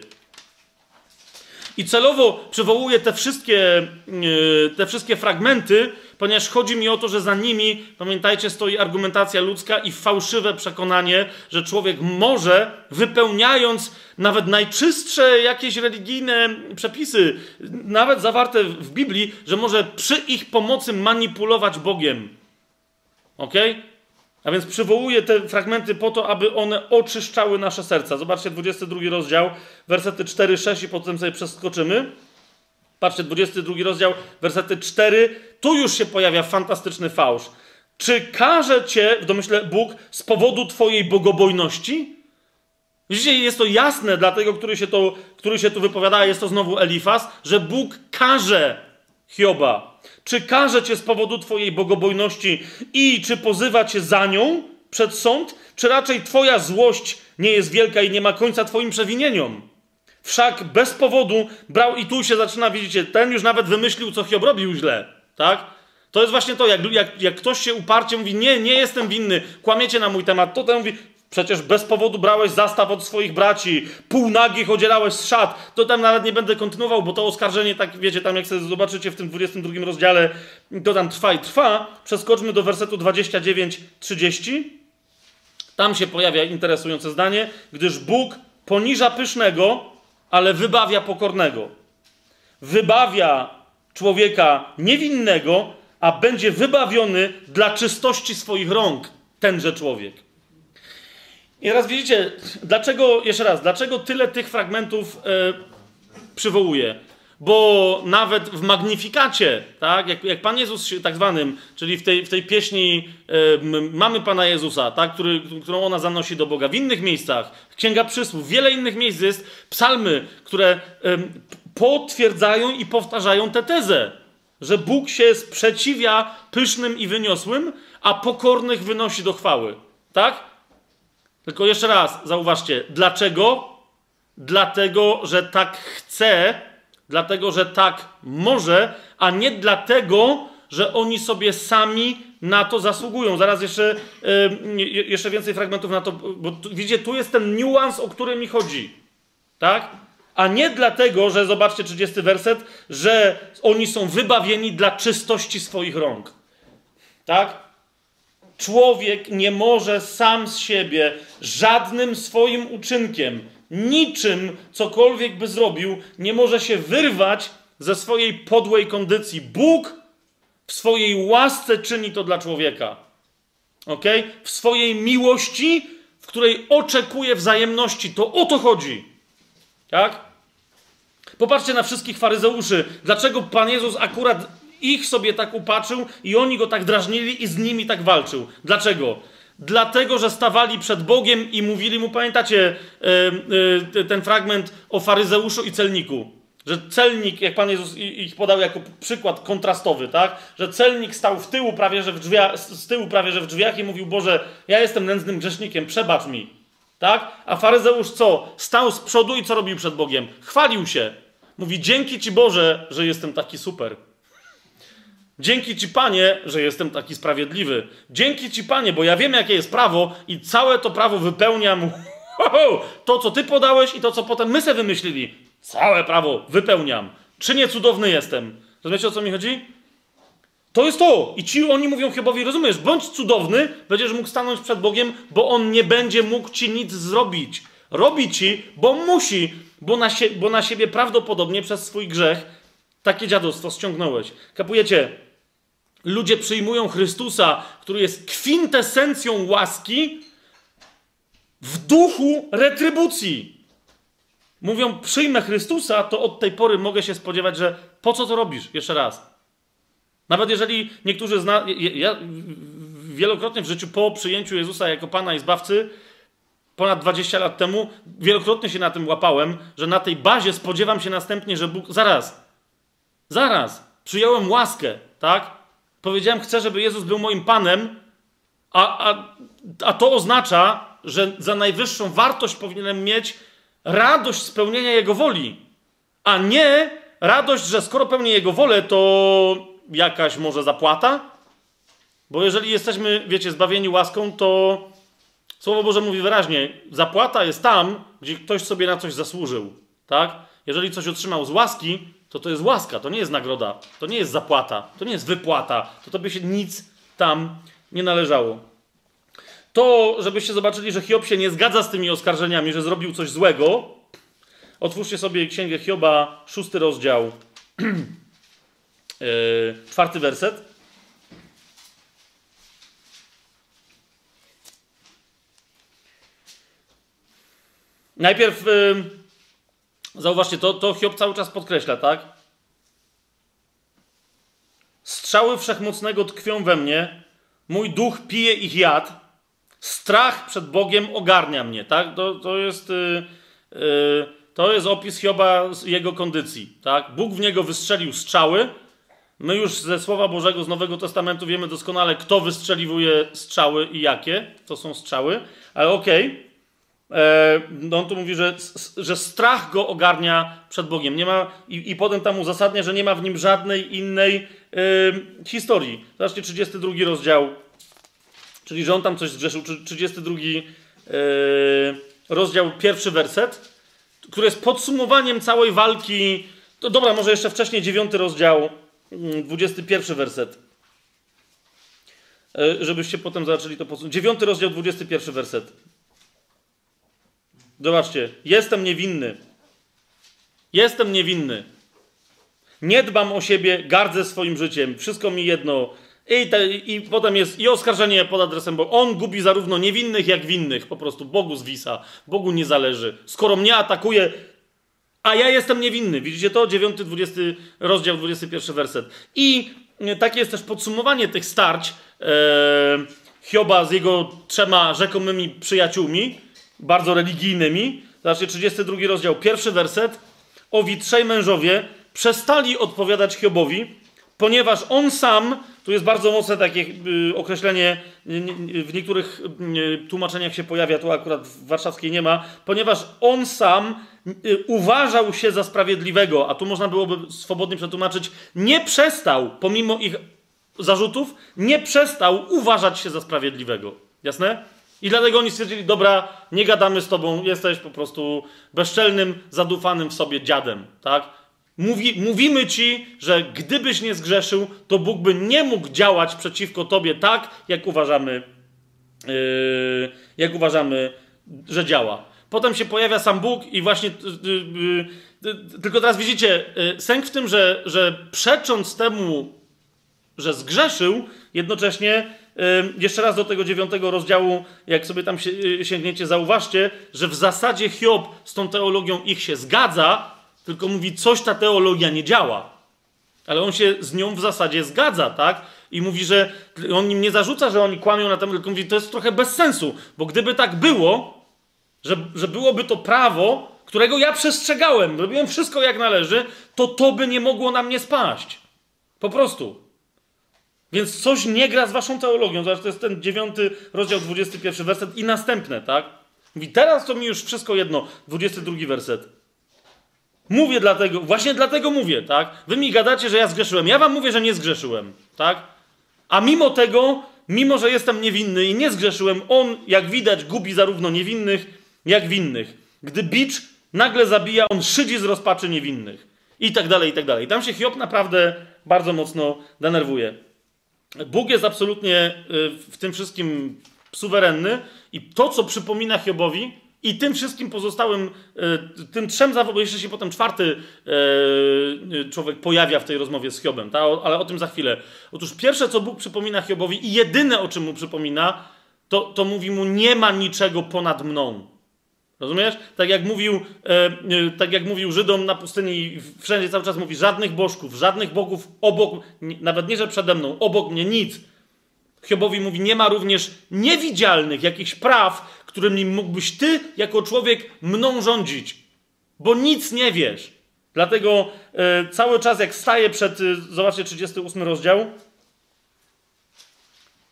I celowo przywołuję te wszystkie, yy, te wszystkie fragmenty, ponieważ chodzi mi o to, że za nimi, pamiętajcie, stoi argumentacja ludzka i fałszywe przekonanie, że człowiek może, wypełniając nawet najczystsze jakieś religijne przepisy, nawet zawarte w Biblii, że może przy ich pomocy manipulować Bogiem. Ok? A więc przywołuję te fragmenty po to, aby one oczyszczały nasze serca. Zobaczcie 22 rozdział, wersety 4, 6 i potem sobie przeskoczymy. Patrzcie, 22 rozdział, wersety 4. Tu już się pojawia fantastyczny fałsz. Czy każe cię, w domyśle Bóg, z powodu twojej bogobojności? Widzicie, jest to jasne dla tego, który się, to, który się tu wypowiada, jest to znowu Elifas, że Bóg każe Hioba. Czy każe cię z powodu twojej bogobojności i czy pozywa cię za nią przed sąd, czy raczej twoja złość nie jest wielka i nie ma końca twoim przewinieniom? Wszak bez powodu brał i tu się zaczyna, widzicie, ten już nawet wymyślił, co Hiob robił źle, tak? To jest właśnie to, jak, jak, jak ktoś się uparcie mówi, nie, nie jestem winny, kłamiecie na mój temat, to ten mówi, Przecież bez powodu brałeś zastaw od swoich braci, półnagich odzierałeś z szat. To tam nawet nie będę kontynuował, bo to oskarżenie, tak wiecie, tam jak sobie zobaczycie w tym 22 rozdziale, to tam trwa i trwa. Przeskoczmy do wersetu 29-30. Tam się pojawia interesujące zdanie, gdyż Bóg poniża pysznego, ale wybawia pokornego. Wybawia człowieka niewinnego, a będzie wybawiony dla czystości swoich rąk tenże człowiek. I teraz widzicie, dlaczego, jeszcze raz, dlaczego tyle tych fragmentów e, przywołuję? Bo nawet w Magnifikacie, tak, jak, jak Pan Jezus tak zwanym, czyli w tej, w tej pieśni mamy Pana Jezusa, tak, który, którą ona zanosi do Boga, w innych miejscach, Księga Przysłów, wiele innych miejsc jest, psalmy, które potwierdzają i powtarzają tę tezę, że Bóg się sprzeciwia pysznym i wyniosłym, a pokornych wynosi do chwały. Tak? Tylko jeszcze raz zauważcie, dlaczego? Dlatego, że tak chce, dlatego, że tak może, a nie dlatego, że oni sobie sami na to zasługują. Zaraz jeszcze, yy, jeszcze więcej fragmentów na to, bo tu, widzicie, tu jest ten niuans, o który mi chodzi. Tak? A nie dlatego, że zobaczcie 30 werset, że oni są wybawieni dla czystości swoich rąk. Tak? Człowiek nie może sam z siebie żadnym swoim uczynkiem, niczym cokolwiek by zrobił, nie może się wyrwać ze swojej podłej kondycji. Bóg w swojej łasce czyni to dla człowieka. Ok? W swojej miłości, w której oczekuje wzajemności. To o to chodzi. Tak? Popatrzcie na wszystkich faryzeuszy. Dlaczego Pan Jezus akurat ich sobie tak upatrzył i oni go tak drażnili i z nimi tak walczył. Dlaczego? Dlatego, że stawali przed Bogiem i mówili mu, pamiętacie yy, yy, ten fragment o faryzeuszu i celniku? Że celnik, jak Pan Jezus ich podał jako przykład kontrastowy, tak? Że celnik stał w tyłu prawie, że w drzwiach, z tyłu prawie, że w drzwiach i mówił, Boże, ja jestem nędznym grzesznikiem, przebacz mi. Tak? A faryzeusz co? Stał z przodu i co robił przed Bogiem? Chwalił się. Mówi, dzięki Ci Boże, że jestem taki super. Dzięki Ci, Panie, że jestem taki sprawiedliwy. Dzięki Ci, Panie, bo ja wiem, jakie jest prawo i całe to prawo wypełniam. To, co Ty podałeś i to, co potem my sobie wymyślili. Całe prawo wypełniam. Czy nie cudowny jestem? Rozumiecie, o co mi chodzi? To jest to. I ci oni mówią Hiobowi, rozumiesz, bądź cudowny, będziesz mógł stanąć przed Bogiem, bo On nie będzie mógł Ci nic zrobić. Robi Ci, bo musi, bo na, sie bo na siebie prawdopodobnie przez swój grzech takie dziadostwo ściągnąłeś. Kapujecie? Ludzie przyjmują Chrystusa, który jest kwintesencją łaski, w duchu retrybucji. Mówią, przyjmę Chrystusa, to od tej pory mogę się spodziewać, że po co to robisz? Jeszcze raz. Nawet jeżeli niektórzy zna. Ja wielokrotnie w życiu po przyjęciu Jezusa jako Pana i Zbawcy, ponad 20 lat temu, wielokrotnie się na tym łapałem, że na tej bazie spodziewam się następnie, że Bóg. Zaraz. Zaraz. Przyjąłem łaskę, tak? Powiedziałem, chcę, żeby Jezus był moim Panem, a, a, a to oznacza, że za najwyższą wartość powinienem mieć radość spełnienia Jego woli, a nie radość, że skoro pełnię Jego wolę, to jakaś może zapłata? Bo jeżeli jesteśmy, wiecie, zbawieni łaską, to Słowo Boże mówi wyraźnie, zapłata jest tam, gdzie ktoś sobie na coś zasłużył, tak? Jeżeli coś otrzymał z łaski, to to jest łaska, to nie jest nagroda, to nie jest zapłata, to nie jest wypłata, to tobie się nic tam nie należało. To, żebyście zobaczyli, że Hiob się nie zgadza z tymi oskarżeniami, że zrobił coś złego, otwórzcie sobie Księgę Hioba, szósty rozdział, yy, czwarty werset. Najpierw Zauważcie, to, to Hiob cały czas podkreśla, tak? Strzały wszechmocnego tkwią we mnie, mój duch pije ich jad, strach przed Bogiem ogarnia mnie, tak? To, to jest... Yy, yy, to jest opis Hioba jego kondycji. Tak? Bóg w niego wystrzelił strzały. My już ze Słowa Bożego z Nowego Testamentu wiemy doskonale, kto wystrzeliwuje strzały i jakie to są strzały. Ale okej, okay. E, no on tu mówi, że, że strach go ogarnia przed Bogiem. Nie ma, i, I potem tam uzasadnia, że nie ma w nim żadnej innej historii. Zobaczcie, 32 rozdział, czyli że on tam coś zgrzeszył. 32 y, rozdział pierwszy werset, który jest podsumowaniem całej walki. To dobra, może jeszcze wcześniej dziewiąty rozdział, mm, dwudziesty pierwszy werset. E, żebyście potem zobaczyli to podsumowanie. Dziewiąty rozdział, dwudziesty pierwszy werset. Zobaczcie, jestem niewinny. Jestem niewinny. Nie dbam o siebie, gardzę swoim życiem, wszystko mi jedno. I, te, I potem jest i oskarżenie pod adresem, bo on gubi zarówno niewinnych, jak winnych. Po prostu Bogu zwisa, Bogu nie zależy. Skoro mnie atakuje, a ja jestem niewinny. Widzicie to? 9, 20 rozdział, 21 werset. I takie jest też podsumowanie tych starć e, Hioba z jego trzema rzekomymi przyjaciółmi, bardzo religijnymi. Zobaczcie, 32 rozdział, pierwszy werset. Owi trzej mężowie przestali odpowiadać Hiobowi, ponieważ on sam, tu jest bardzo mocne takie y, określenie, w niektórych y, tłumaczeniach się pojawia, tu akurat w warszawskiej nie ma, ponieważ on sam y, uważał się za sprawiedliwego, a tu można byłoby swobodnie przetłumaczyć, nie przestał, pomimo ich zarzutów, nie przestał uważać się za sprawiedliwego. Jasne? I dlatego oni stwierdzili, dobra, nie gadamy z tobą, jesteś po prostu bezczelnym, zadufanym w sobie dziadem, tak? Mówi, mówimy ci, że gdybyś nie zgrzeszył, to Bóg by nie mógł działać przeciwko tobie tak, jak uważamy, yy, jak uważamy, że działa. Potem się pojawia sam Bóg i właśnie. Yy, yy, tylko teraz widzicie, yy, sęk w tym, że, że przecząc temu, że zgrzeszył, jednocześnie yy, jeszcze raz do tego dziewiątego rozdziału, jak sobie tam yy, sięgniecie, zauważcie, że w zasadzie Hiob z tą teologią ich się zgadza, tylko mówi, coś ta teologia nie działa. Ale on się z nią w zasadzie zgadza, tak? I mówi, że on im nie zarzuca, że oni kłamią na temat, tylko mówi, to jest trochę bez sensu, bo gdyby tak było, że, że byłoby to prawo, którego ja przestrzegałem, robiłem wszystko jak należy, to to by nie mogło na mnie spaść. Po prostu. Więc coś nie gra z waszą teologią. Zobacz, to jest ten dziewiąty rozdział, 21 werset i następne, tak? Mówi, teraz to mi już wszystko jedno, 22 werset. Mówię dlatego, właśnie dlatego mówię, tak? Wy mi gadacie, że ja zgrzeszyłem. Ja wam mówię, że nie zgrzeszyłem, tak? A mimo tego, mimo że jestem niewinny i nie zgrzeszyłem, on, jak widać, gubi zarówno niewinnych, jak winnych. Gdy bicz nagle zabija, on szydzi z rozpaczy niewinnych. I tak dalej, i tak dalej. Tam się Hiob naprawdę bardzo mocno denerwuje. Bóg jest absolutnie y, w tym wszystkim suwerenny i to, co przypomina Hiobowi, i tym wszystkim pozostałym, e, tym trzem zawodom, jeszcze się potem czwarty e, człowiek pojawia w tej rozmowie z Hiobem, ta, ale o tym za chwilę. Otóż pierwsze, co Bóg przypomina Hiobowi i jedyne, o czym mu przypomina, to, to mówi mu, nie ma niczego ponad mną. Rozumiesz? Tak jak, mówił, e, tak jak mówił Żydom na pustyni, wszędzie cały czas mówi, żadnych bożków, żadnych bogów obok, nawet nie, że przede mną, obok mnie nic. Hiobowi mówi, nie ma również niewidzialnych jakichś praw, którymi mógłbyś ty, jako człowiek, mną rządzić, bo nic nie wiesz. Dlatego e, cały czas, jak staje przed, e, zobaczcie, 38 rozdział,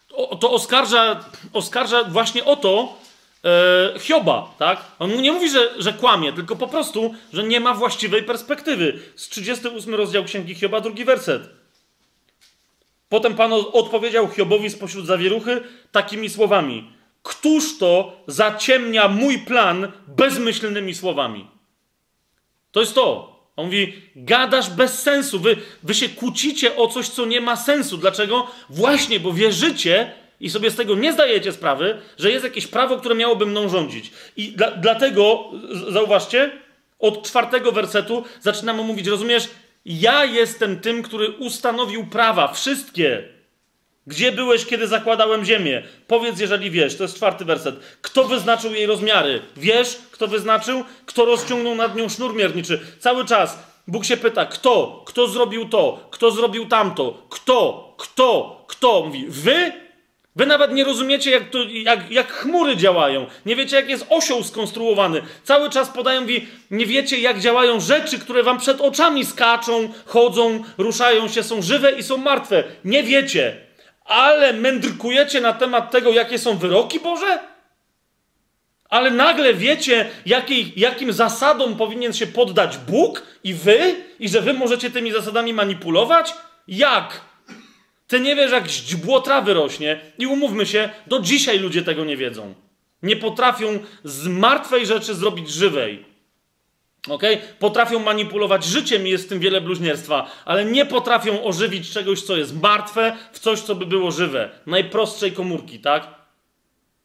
to, to oskarża, oskarża właśnie o to e, Hioba, tak? On mu nie mówi, że, że kłamie, tylko po prostu, że nie ma właściwej perspektywy. Z 38 rozdział Księgi Hioba, drugi werset. Potem Pan odpowiedział Hiobowi spośród zawieruchy takimi słowami. Któż to zaciemnia mój plan bezmyślnymi słowami? To jest to. On mówi, gadasz bez sensu. Wy, wy się kłócicie o coś, co nie ma sensu. Dlaczego? Właśnie, bo wierzycie i sobie z tego nie zdajecie sprawy, że jest jakieś prawo, które miałoby mną rządzić. I dla, dlatego, zauważcie, od czwartego wersetu zaczynamy mówić, rozumiesz, ja jestem tym, który ustanowił prawa, wszystkie. Gdzie byłeś, kiedy zakładałem ziemię? Powiedz, jeżeli wiesz. To jest czwarty werset. Kto wyznaczył jej rozmiary? Wiesz, kto wyznaczył? Kto rozciągnął nad nią sznur mierniczy? Cały czas Bóg się pyta, kto? Kto zrobił to? Kto zrobił tamto? Kto? Kto? Kto? Mówi, wy? Wy nawet nie rozumiecie, jak, to, jak, jak chmury działają. Nie wiecie, jak jest osioł skonstruowany. Cały czas podają mi, nie wiecie, jak działają rzeczy, które wam przed oczami skaczą, chodzą, ruszają się, są żywe i są martwe. Nie wiecie ale mędrkujecie na temat tego, jakie są wyroki Boże? Ale nagle wiecie, jakim zasadom powinien się poddać Bóg i wy? I że wy możecie tymi zasadami manipulować? Jak? Ty nie wiesz, jak źdźbło trawy rośnie. I umówmy się, do dzisiaj ludzie tego nie wiedzą. Nie potrafią z martwej rzeczy zrobić żywej. ok? Potrafią manipulować życiem i jest w tym wiele bluźnierstwa, ale nie potrafią ożywić czegoś, co jest martwe, w coś, co by było żywe. Najprostszej komórki, tak?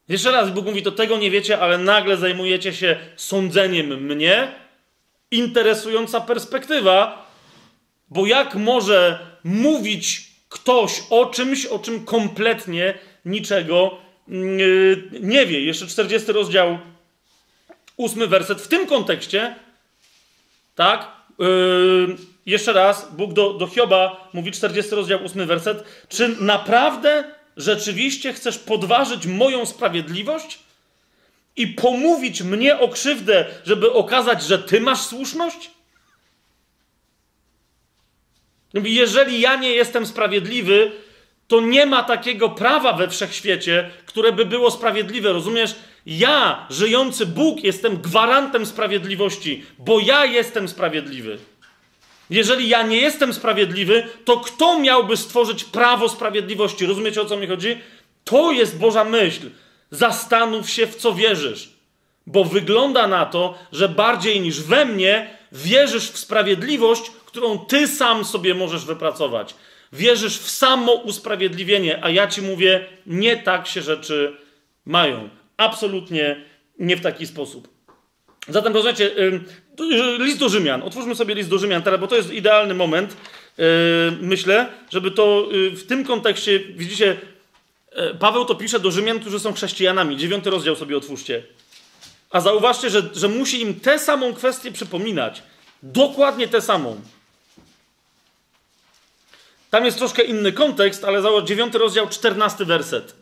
Jeszcze raz Bóg mówi, to tego nie wiecie, ale nagle zajmujecie się sądzeniem mnie. Interesująca perspektywa, bo jak może mówić ktoś o czymś, o czym kompletnie niczego yy, nie wie? Jeszcze 40 rozdział, ósmy werset. W tym kontekście, tak, yy, jeszcze raz, Bóg do, do Hioba mówi 40 rozdział, ósmy werset. Czy naprawdę rzeczywiście chcesz podważyć moją sprawiedliwość i pomówić mnie o krzywdę, żeby okazać, że ty masz słuszność? Mówi, jeżeli ja nie jestem sprawiedliwy, to nie ma takiego prawa we wszechświecie, które by było sprawiedliwe. Rozumiesz? Ja, żyjący Bóg, jestem gwarantem sprawiedliwości, bo ja jestem sprawiedliwy. Jeżeli ja nie jestem sprawiedliwy, to kto miałby stworzyć prawo sprawiedliwości? Rozumiecie o co mi chodzi? To jest Boża myśl. Zastanów się, w co wierzysz. Bo wygląda na to, że bardziej niż we mnie wierzysz w sprawiedliwość, którą ty sam sobie możesz wypracować. Wierzysz w samo usprawiedliwienie, a ja ci mówię, nie tak się rzeczy mają. Absolutnie nie w taki sposób. Zatem rozumiecie, list do Rzymian. Otwórzmy sobie list do Rzymian teraz, bo to jest idealny moment, myślę, żeby to y, w tym kontekście, widzicie, Paweł to pisze do Rzymian, którzy są chrześcijanami. Dziewiąty rozdział sobie otwórzcie. A zauważcie, że, że musi im tę samą kwestię przypominać. Dokładnie tę samą. Tam jest troszkę inny kontekst, ale zauważ, dziewiąty rozdział, czternasty werset.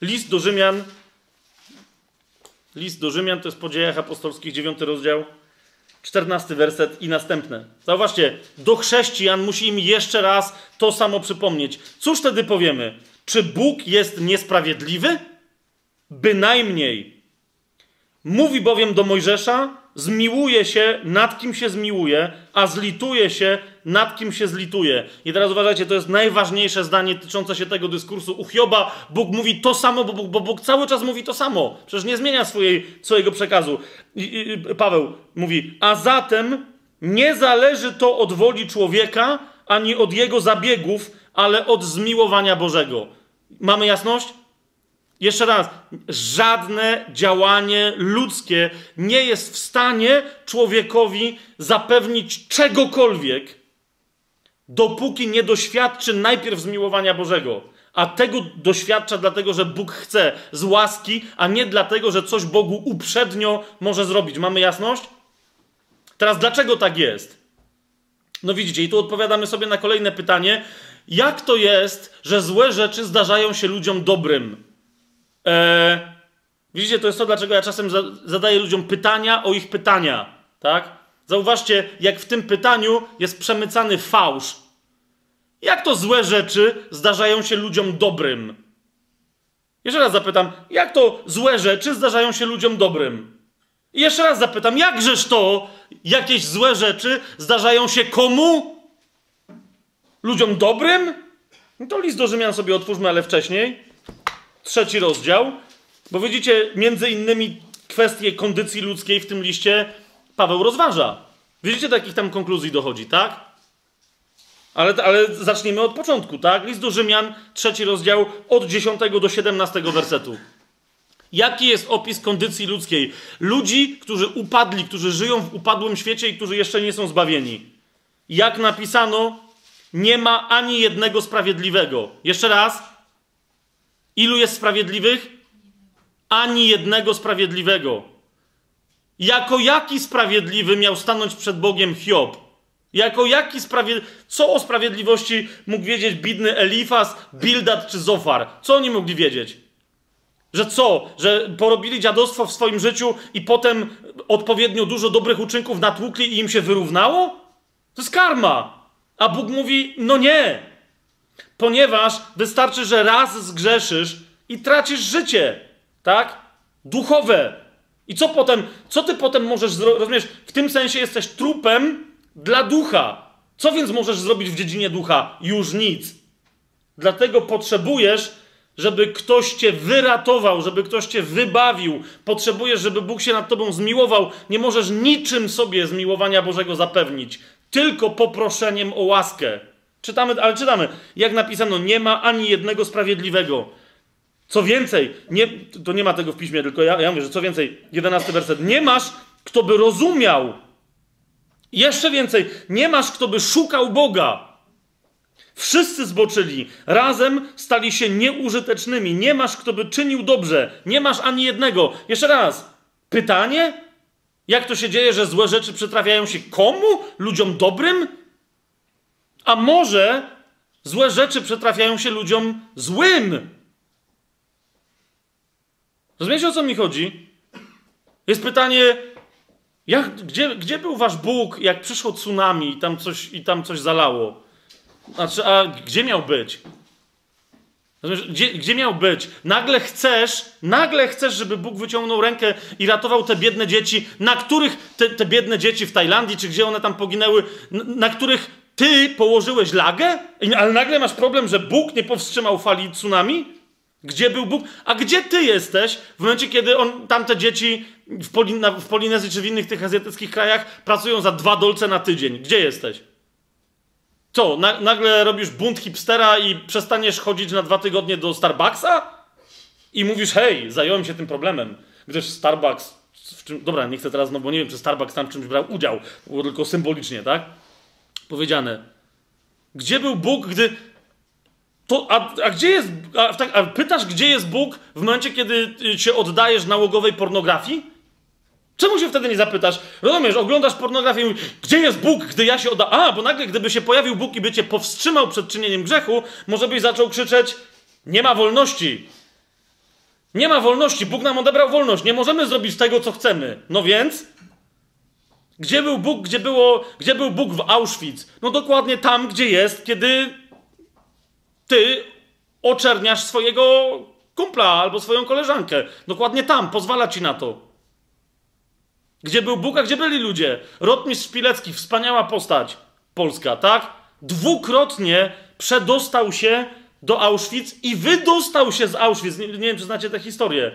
List do Rzymian, List do Rzymian to jest po dziejach apostolskich, dziewiąty rozdział, czternasty werset i następne. Zauważcie, do chrześcijan musi im jeszcze raz to samo przypomnieć. Cóż wtedy powiemy? Czy Bóg jest niesprawiedliwy? Bynajmniej. Mówi bowiem do Mojżesza, zmiłuje się nad kim się zmiłuje, a zlituje się nad kim się zlituje. I teraz uważajcie, to jest najważniejsze zdanie tyczące się tego dyskursu. U Hioba Bóg mówi to samo, bo Bóg, bo Bóg cały czas mówi to samo. Przecież nie zmienia swojej, swojego przekazu. I, i, Paweł mówi, a zatem nie zależy to od woli człowieka, ani od jego zabiegów, ale od zmiłowania Bożego. Mamy jasność? Jeszcze raz, żadne działanie ludzkie nie jest w stanie człowiekowi zapewnić czegokolwiek, dopóki nie doświadczy najpierw zmiłowania Bożego. A tego doświadcza dlatego, że Bóg chce z łaski, a nie dlatego, że coś Bogu uprzednio może zrobić. Mamy jasność? Teraz, dlaczego tak jest? No widzicie, i tu odpowiadamy sobie na kolejne pytanie. Jak to jest, że złe rzeczy zdarzają się ludziom dobrym? Eee, widzicie, to jest to, dlaczego ja czasem za, zadaję ludziom pytania o ich pytania. Tak? Zauważcie, jak w tym pytaniu jest przemycany fałsz. Jak to złe rzeczy zdarzają się ludziom dobrym? Jeszcze raz zapytam, jak to złe rzeczy zdarzają się ludziom dobrym? I jeszcze raz zapytam, jakżeż to jakieś złe rzeczy zdarzają się komu? Ludziom dobrym? No to list do Rzymian sobie otwórzmy, ale wcześniej. Trzeci rozdział. Bo widzicie, między innymi kwestie kondycji ludzkiej w tym liście Paweł rozważa. Widzicie, do jakich tam konkluzji dochodzi, tak? Ale, ale zaczniemy od początku, tak? List do Rzymian, trzeci rozdział, od 10 do 17 wersetu. Jaki jest opis kondycji ludzkiej? Ludzi, którzy upadli, którzy żyją w upadłym świecie i którzy jeszcze nie są zbawieni. Jak napisano, nie ma ani jednego sprawiedliwego. Jeszcze raz. Ilu jest sprawiedliwych? Ani jednego sprawiedliwego. Jako jaki sprawiedliwy miał stanąć przed Bogiem Hiob? Jako jaki sprawiedliwy... Co o sprawiedliwości mógł wiedzieć bidny Elifas, Bildad czy Zofar? Co oni mogli wiedzieć? Że co? Że porobili dziadostwo w swoim życiu i potem odpowiednio dużo dobrych uczynków natłukli i im się wyrównało? To jest karma. A Bóg mówi, no nie. Ponieważ wystarczy, że raz zgrzeszysz i tracisz życie. Tak? Duchowe. I co potem, co ty potem możesz zrobić? Rozumiesz, w tym sensie jesteś trupem dla ducha. Co więc możesz zrobić w dziedzinie ducha? Już nic. Dlatego potrzebujesz żeby ktoś cię wyratował, żeby ktoś cię wybawił. Potrzebujesz, żeby Bóg się nad tobą zmiłował. Nie możesz niczym sobie zmiłowania Bożego zapewnić, tylko poproszeniem o łaskę. Czytamy, ale czytamy, jak napisano, nie ma ani jednego sprawiedliwego. Co więcej, nie, to nie ma tego w piśmie, tylko ja, ja mówię, że co więcej, jedenasty werset, nie masz, kto by rozumiał. Jeszcze więcej, nie masz, kto by szukał Boga. Wszyscy zboczyli, razem stali się nieużytecznymi. Nie masz, kto by czynił dobrze. Nie masz ani jednego. Jeszcze raz. Pytanie? Jak to się dzieje, że złe rzeczy przytrafiają się komu? Ludziom dobrym? A może złe rzeczy przytrafiają się ludziom złym? Rozumiecie, o co mi chodzi? Jest pytanie, jak, gdzie, gdzie był wasz Bóg, jak przyszło tsunami i tam coś, i tam coś zalało? Znaczy, a gdzie miał być? Gdzie, gdzie miał być? Nagle chcesz, nagle chcesz, żeby Bóg wyciągnął rękę i ratował te biedne dzieci, na których te, te biedne dzieci w Tajlandii, czy gdzie one tam poginęły, na, na których ty położyłeś lagę? Ale nagle masz problem, że Bóg nie powstrzymał fali tsunami? Gdzie był Bóg? A gdzie ty jesteś w momencie, kiedy on, tamte dzieci w, Polin w Polinezji czy w innych tych azjatyckich krajach pracują za dwa dolce na tydzień? Gdzie jesteś? Co, na, nagle robisz bunt hipstera i przestaniesz chodzić na dwa tygodnie do Starbucksa? I mówisz, hej, zająłem się tym problemem. Gdyż Starbucks, czym, dobra, nie chcę teraz, no bo nie wiem, czy Starbucks tam czymś brał udział, tylko symbolicznie, tak? Powiedziane. Gdzie był Bóg, gdy... To, a, a gdzie jest... A, tak, a pytasz, gdzie jest Bóg w momencie, kiedy się oddajesz nałogowej pornografii? Czemu się wtedy nie zapytasz? Rozumiesz, oglądasz pornografię i mówisz, gdzie jest Bóg, gdy ja się odda... A, bo nagle gdyby się pojawił Bóg i by cię powstrzymał przed czynieniem grzechu, może byś zaczął krzyczeć, nie ma wolności. Nie ma wolności, Bóg nam odebrał wolność, nie możemy zrobić tego, co chcemy. No więc... Gdzie był Bóg, gdzie, było, gdzie był Bóg w Auschwitz? No dokładnie tam, gdzie jest, kiedy ty oczerniasz swojego kumpla albo swoją koleżankę. Dokładnie tam, pozwala ci na to. Gdzie był Bóg, a gdzie byli ludzie? Rotmistrz Szpilecki, wspaniała postać polska, tak? Dwukrotnie przedostał się do Auschwitz i wydostał się z Auschwitz. Nie, nie wiem, czy znacie tę historię.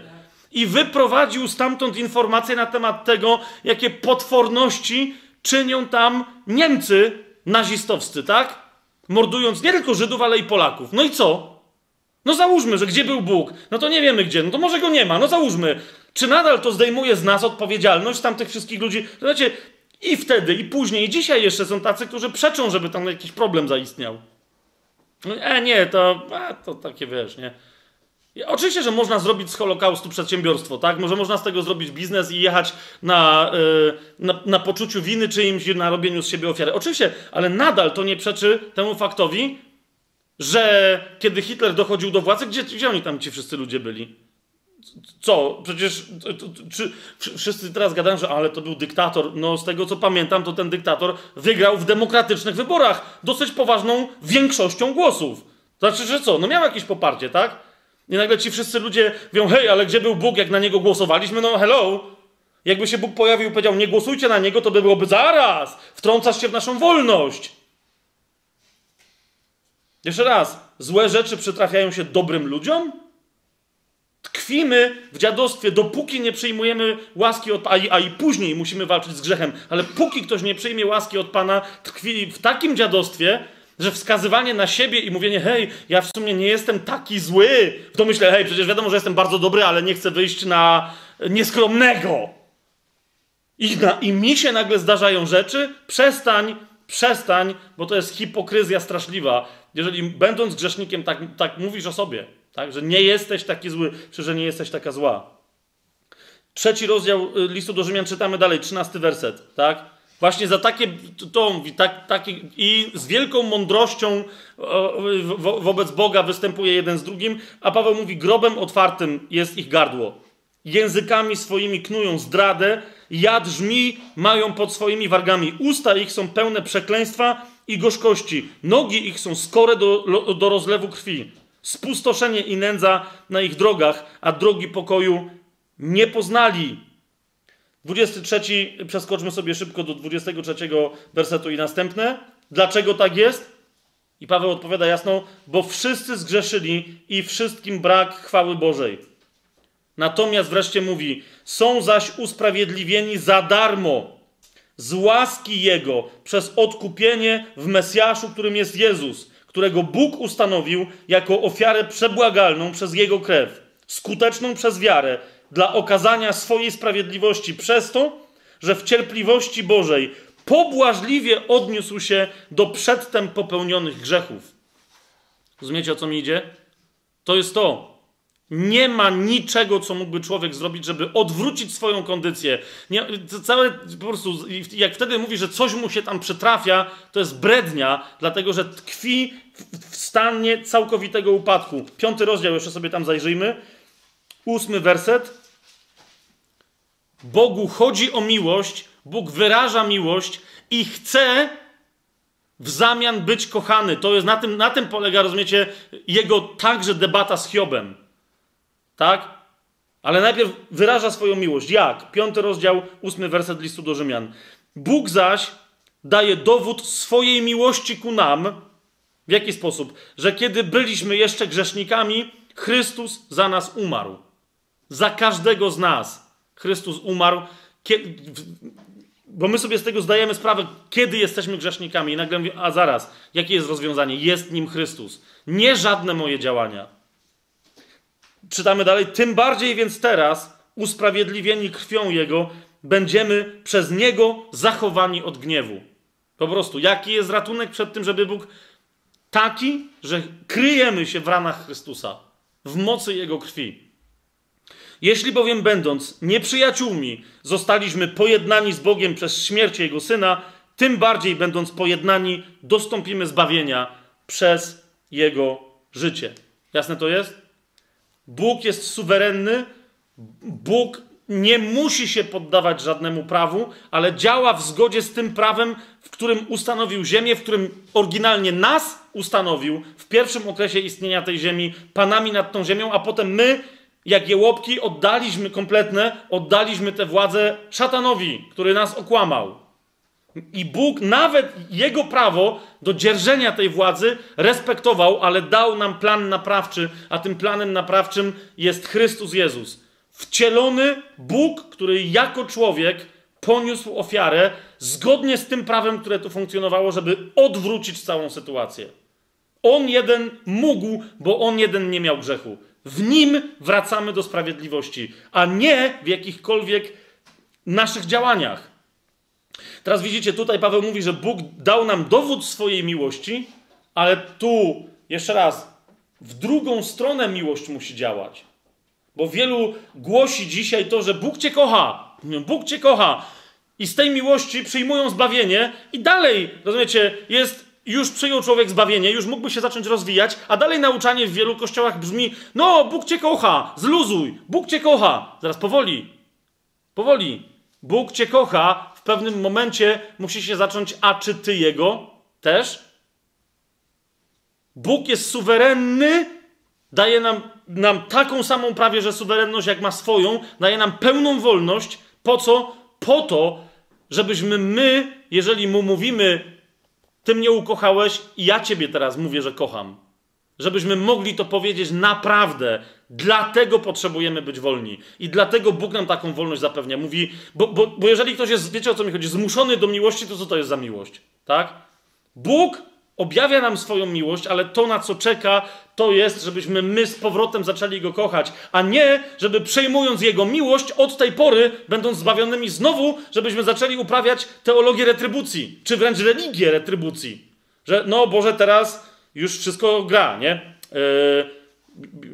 I wyprowadził stamtąd informacje na temat tego, jakie potworności czynią tam Niemcy nazistowscy, tak? Mordując nie tylko Żydów, ale i Polaków. No i co? No załóżmy, że gdzie był Bóg? No to nie wiemy gdzie. No to może go nie ma. No załóżmy. Czy nadal to zdejmuje z nas odpowiedzialność, z tamtych wszystkich ludzi? Znaczy, i wtedy, i później, i dzisiaj jeszcze są tacy, którzy przeczą, żeby tam jakiś problem zaistniał. E, nie, to, a, to takie wiesz, nie. Oczywiście, że można zrobić z Holokaustu przedsiębiorstwo, tak? Może można z tego zrobić biznes i jechać na, yy, na, na poczuciu winy czyimś, na robieniu z siebie ofiary. Oczywiście, ale nadal to nie przeczy temu faktowi, że kiedy Hitler dochodził do władzy, gdzie, gdzie oni tam ci wszyscy ludzie byli? Co? Przecież czy, wszyscy teraz gadają, że ale to był dyktator. No z tego co pamiętam, to ten dyktator wygrał w demokratycznych wyborach dosyć poważną większością głosów. Znaczy, że co? No miał jakieś poparcie, tak? I nagle ci wszyscy ludzie mówią, hej, ale gdzie był Bóg, jak na niego głosowaliśmy? No hello! Jakby się Bóg pojawił i powiedział, nie głosujcie na niego, to by byłoby zaraz! Wtrącasz się w naszą wolność! Jeszcze raz, złe rzeczy przytrafiają się dobrym ludziom? Tkwimy w dziadostwie, dopóki nie przyjmujemy łaski od Pana, a i później musimy walczyć z grzechem, ale póki ktoś nie przyjmie łaski od Pana, tkwi w takim dziadostwie, że wskazywanie na siebie i mówienie, hej, ja w sumie nie jestem taki zły, w to myślę, hej, przecież wiadomo, że jestem bardzo dobry, ale nie chcę wyjść na nieskromnego. I, na, I mi się nagle zdarzają rzeczy, przestań, przestań, bo to jest hipokryzja straszliwa. Jeżeli będąc grzesznikiem tak, tak mówisz o sobie, tak? Że nie jesteś taki zły, czy że nie jesteś taka zła. Trzeci rozdział y, listu do Rzymian czytamy dalej, trzynasty werset, tak? Właśnie za takie, to tak, takie, i z wielką mądrością wo, wobec Boga występuje jeden z drugim, a Paweł mówi, grobem otwartym jest ich gardło. Językami swoimi knują zdradę, jad żmi mają pod swoimi wargami. Usta ich są pełne przekleństwa i gorzkości. Nogi ich są skore do, do rozlewu krwi spustoszenie i nędza na ich drogach, a drogi pokoju nie poznali. 23, przeskoczmy sobie szybko do 23 wersetu i następne. Dlaczego tak jest? I Paweł odpowiada jasno, bo wszyscy zgrzeszyli i wszystkim brak chwały Bożej. Natomiast wreszcie mówi, są zaś usprawiedliwieni za darmo, z łaski Jego, przez odkupienie w Mesjaszu, którym jest Jezus, którego Bóg ustanowił jako ofiarę przebłagalną przez Jego krew, skuteczną przez wiarę, dla okazania swojej sprawiedliwości, przez to, że w cierpliwości Bożej pobłażliwie odniósł się do przedtem popełnionych grzechów. Rozumiecie o co mi idzie? To jest to. Nie ma niczego, co mógłby człowiek zrobić, żeby odwrócić swoją kondycję. Nie, całe po prostu, jak wtedy mówi, że coś mu się tam przytrafia, to jest brednia, dlatego że tkwi w stanie całkowitego upadku. Piąty rozdział, jeszcze sobie tam zajrzyjmy. Ósmy werset. Bogu chodzi o miłość, Bóg wyraża miłość i chce w zamian być kochany. To jest na tym, na tym polega, rozumiecie, jego także debata z Hiobem. Tak? Ale najpierw wyraża swoją miłość. Jak? Piąty rozdział, ósmy werset listu do Rzymian. Bóg zaś daje dowód swojej miłości ku nam. W jaki sposób? Że kiedy byliśmy jeszcze grzesznikami, Chrystus za nas umarł. Za każdego z nas. Chrystus umarł. Bo my sobie z tego zdajemy sprawę, kiedy jesteśmy grzesznikami. I nagle mówię, a zaraz, jakie jest rozwiązanie? Jest nim Chrystus. Nie żadne moje działania. Czytamy dalej. Tym bardziej więc teraz, usprawiedliwieni krwią Jego, będziemy przez Niego zachowani od gniewu. Po prostu, jaki jest ratunek przed tym, żeby Bóg taki, że kryjemy się w ranach Chrystusa, w mocy Jego krwi. Jeśli bowiem będąc nieprzyjaciółmi zostaliśmy pojednani z Bogiem przez śmierć Jego Syna, tym bardziej będąc pojednani dostąpimy zbawienia przez Jego życie. Jasne to jest? Bóg jest suwerenny, Bóg nie musi się poddawać żadnemu prawu, ale działa w zgodzie z tym prawem, w którym ustanowił Ziemię, w którym oryginalnie nas ustanowił w pierwszym okresie istnienia tej Ziemi, panami nad tą Ziemią, a potem my jak jełopki oddaliśmy kompletne, oddaliśmy tę władzę szatanowi, który nas okłamał. I Bóg nawet jego prawo do dzierżenia tej władzy respektował, ale dał nam plan naprawczy, a tym planem naprawczym jest Chrystus Jezus. Wcielony Bóg, który jako człowiek poniósł ofiarę zgodnie z tym prawem, które tu funkcjonowało, żeby odwrócić całą sytuację. On jeden mógł, bo on jeden nie miał grzechu. W nim wracamy do sprawiedliwości, a nie w jakichkolwiek naszych działaniach. Teraz widzicie, tutaj Paweł mówi, że Bóg dał nam dowód swojej miłości, ale tu, jeszcze raz, w drugą stronę miłość musi działać. Bo wielu głosi dzisiaj to, że Bóg cię kocha. Bóg cię kocha. I z tej miłości przyjmują zbawienie, i dalej, rozumiecie, jest już przyjął człowiek zbawienie, już mógłby się zacząć rozwijać, a dalej nauczanie w wielu kościołach brzmi: No, Bóg cię kocha, zluzuj, Bóg cię kocha. Zaraz powoli, powoli. Bóg cię kocha, w pewnym momencie musi się zacząć, a czy ty jego też? Bóg jest suwerenny, daje nam, nam taką samą prawie, że suwerenność, jak ma swoją, daje nam pełną wolność. Po co? Po to, żebyśmy my, jeżeli mu mówimy, ty mnie ukochałeś i ja ciebie teraz mówię, że kocham. Żebyśmy mogli to powiedzieć naprawdę. Dlatego potrzebujemy być wolni. I dlatego Bóg nam taką wolność zapewnia. Mówi, bo, bo, bo jeżeli ktoś jest, wiecie o co mi chodzi, zmuszony do miłości, to co to jest za miłość? Tak? Bóg objawia nam swoją miłość, ale to, na co czeka, to jest, żebyśmy my z powrotem zaczęli go kochać, a nie, żeby przejmując jego miłość od tej pory, będąc zbawionymi znowu, żebyśmy zaczęli uprawiać teologię retrybucji, czy wręcz religię retrybucji. Że no Boże, teraz już wszystko gra, nie? Yy,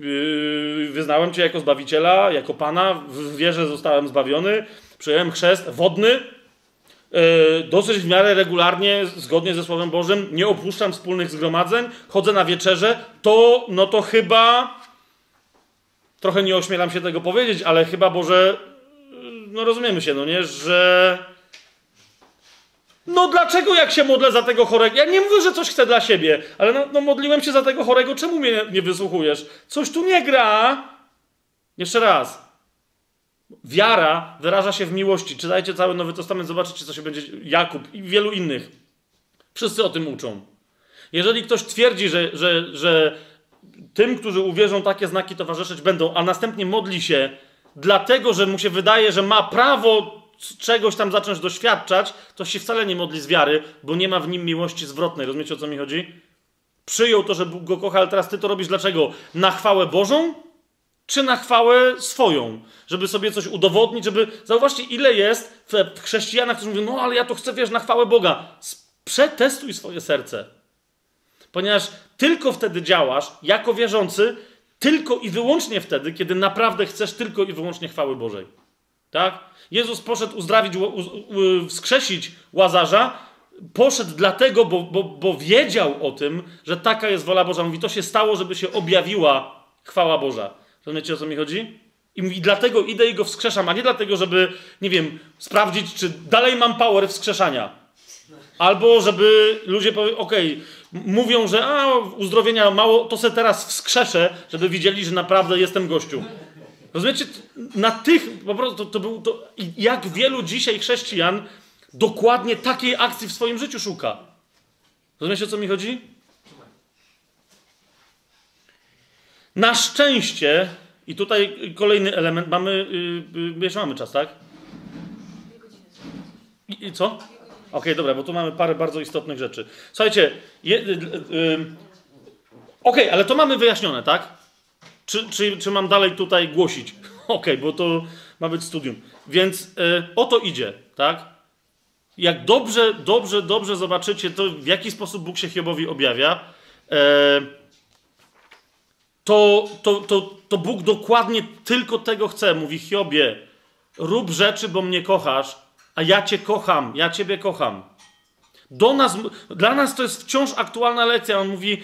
yy, wyznałem Cię jako Zbawiciela, jako Pana, w wierze zostałem zbawiony, przyjąłem chrzest wodny, dosyć w miarę regularnie, zgodnie ze Słowem Bożym, nie opuszczam wspólnych zgromadzeń, chodzę na wieczerze, to no to chyba, trochę nie ośmielam się tego powiedzieć, ale chyba Boże, no rozumiemy się, no nie, że no dlaczego jak się modlę za tego chorego? Ja nie mówię, że coś chcę dla siebie, ale no, no modliłem się za tego chorego, czemu mnie nie wysłuchujesz? Coś tu nie gra. Jeszcze raz. Wiara wyraża się w miłości. Czytajcie cały Nowy Testament, zobaczycie, co się będzie. Jakub i wielu innych. Wszyscy o tym uczą. Jeżeli ktoś twierdzi, że, że, że tym, którzy uwierzą, takie znaki towarzyszyć będą, a następnie modli się dlatego, że mu się wydaje, że ma prawo czegoś tam zacząć doświadczać, to się wcale nie modli z wiary, bo nie ma w nim miłości zwrotnej. Rozumiecie, o co mi chodzi? Przyjął to, że Bóg go kocha, ale teraz ty to robisz dlaczego? Na chwałę Bożą? Czy na chwałę swoją? Żeby sobie coś udowodnić, żeby... Zauważcie, ile jest w chrześcijanach, którzy mówią, no ale ja to chcę, wiesz, na chwałę Boga. Przetestuj swoje serce. Ponieważ tylko wtedy działasz, jako wierzący, tylko i wyłącznie wtedy, kiedy naprawdę chcesz tylko i wyłącznie chwały Bożej. Tak? Jezus poszedł uzdrawić, wskrzesić Łazarza, poszedł dlatego, bo, bo, bo wiedział o tym, że taka jest wola Boża. Mówi, to się stało, żeby się objawiła chwała Boża. Rozumiecie, o co mi chodzi? I mówi, dlatego idę i go wskrzeszam, a nie dlatego, żeby, nie wiem, sprawdzić, czy dalej mam power wskrzeszania. Albo żeby ludzie powiedzieli, okej, okay, mówią, że a, uzdrowienia mało, to se teraz wskrzeszę, żeby widzieli, że naprawdę jestem gościu. Rozumiecie? Na tych, po prostu, to, to był, to, jak wielu dzisiaj chrześcijan dokładnie takiej akcji w swoim życiu szuka. Rozumiecie, o co mi chodzi? Na szczęście, i tutaj kolejny element, mamy, yy, jeszcze mamy czas, tak? I, i co? Okej, okay, dobra, bo tu mamy parę bardzo istotnych rzeczy. Słuchajcie, yy, yy, okej, okay, ale to mamy wyjaśnione, tak? Czy, czy, czy mam dalej tutaj głosić? Okej, okay, bo to ma być studium. Więc y, o to idzie, tak? Jak dobrze, dobrze, dobrze zobaczycie to, w jaki sposób Bóg się Hiobowi objawia, e, to, to, to, to Bóg dokładnie tylko tego chce. Mówi Hiobie, rób rzeczy, bo mnie kochasz, a ja cię kocham, ja ciebie kocham. Do nas, dla nas to jest wciąż aktualna lekcja. On mówi,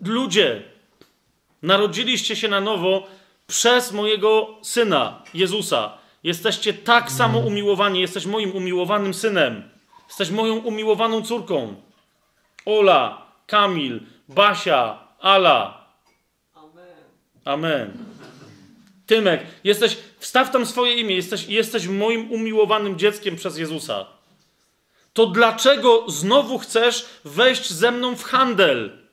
ludzie, Narodziliście się na nowo przez mojego syna, Jezusa. Jesteście tak samo umiłowani. Jesteś moim umiłowanym synem. Jesteś moją umiłowaną córką. Ola, Kamil, Basia, Ala. Amen. Tymek, jesteś, wstaw tam swoje imię, jesteś, jesteś moim umiłowanym dzieckiem przez Jezusa. To dlaczego znowu chcesz wejść ze mną w handel?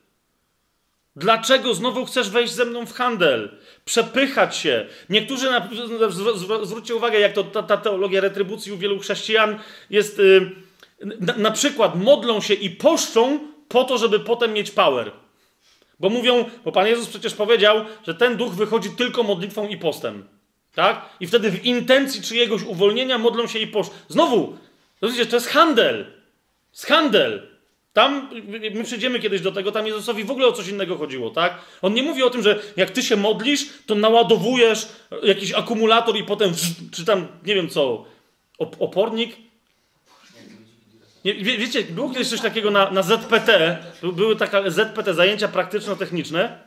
Dlaczego znowu chcesz wejść ze mną w handel? Przepychać się. Niektórzy, na, zwróćcie uwagę, jak to ta, ta teologia retrybucji u wielu chrześcijan jest. Yy, na, na przykład modlą się i poszczą po to, żeby potem mieć power. Bo mówią, bo Pan Jezus przecież powiedział, że ten duch wychodzi tylko modlitwą i postem. Tak? I wtedy w intencji czyjegoś uwolnienia modlą się i poszczą. Znowu, rozumiecie, to jest handel. Z handel. Tam, my przyjdziemy kiedyś do tego, tam Jezusowi w ogóle o coś innego chodziło, tak? On nie mówi o tym, że jak ty się modlisz, to naładowujesz jakiś akumulator i potem, czy tam, nie wiem co, opornik? Nie, wie, wiecie, było kiedyś coś takiego na, na ZPT, były takie ZPT, zajęcia praktyczno-techniczne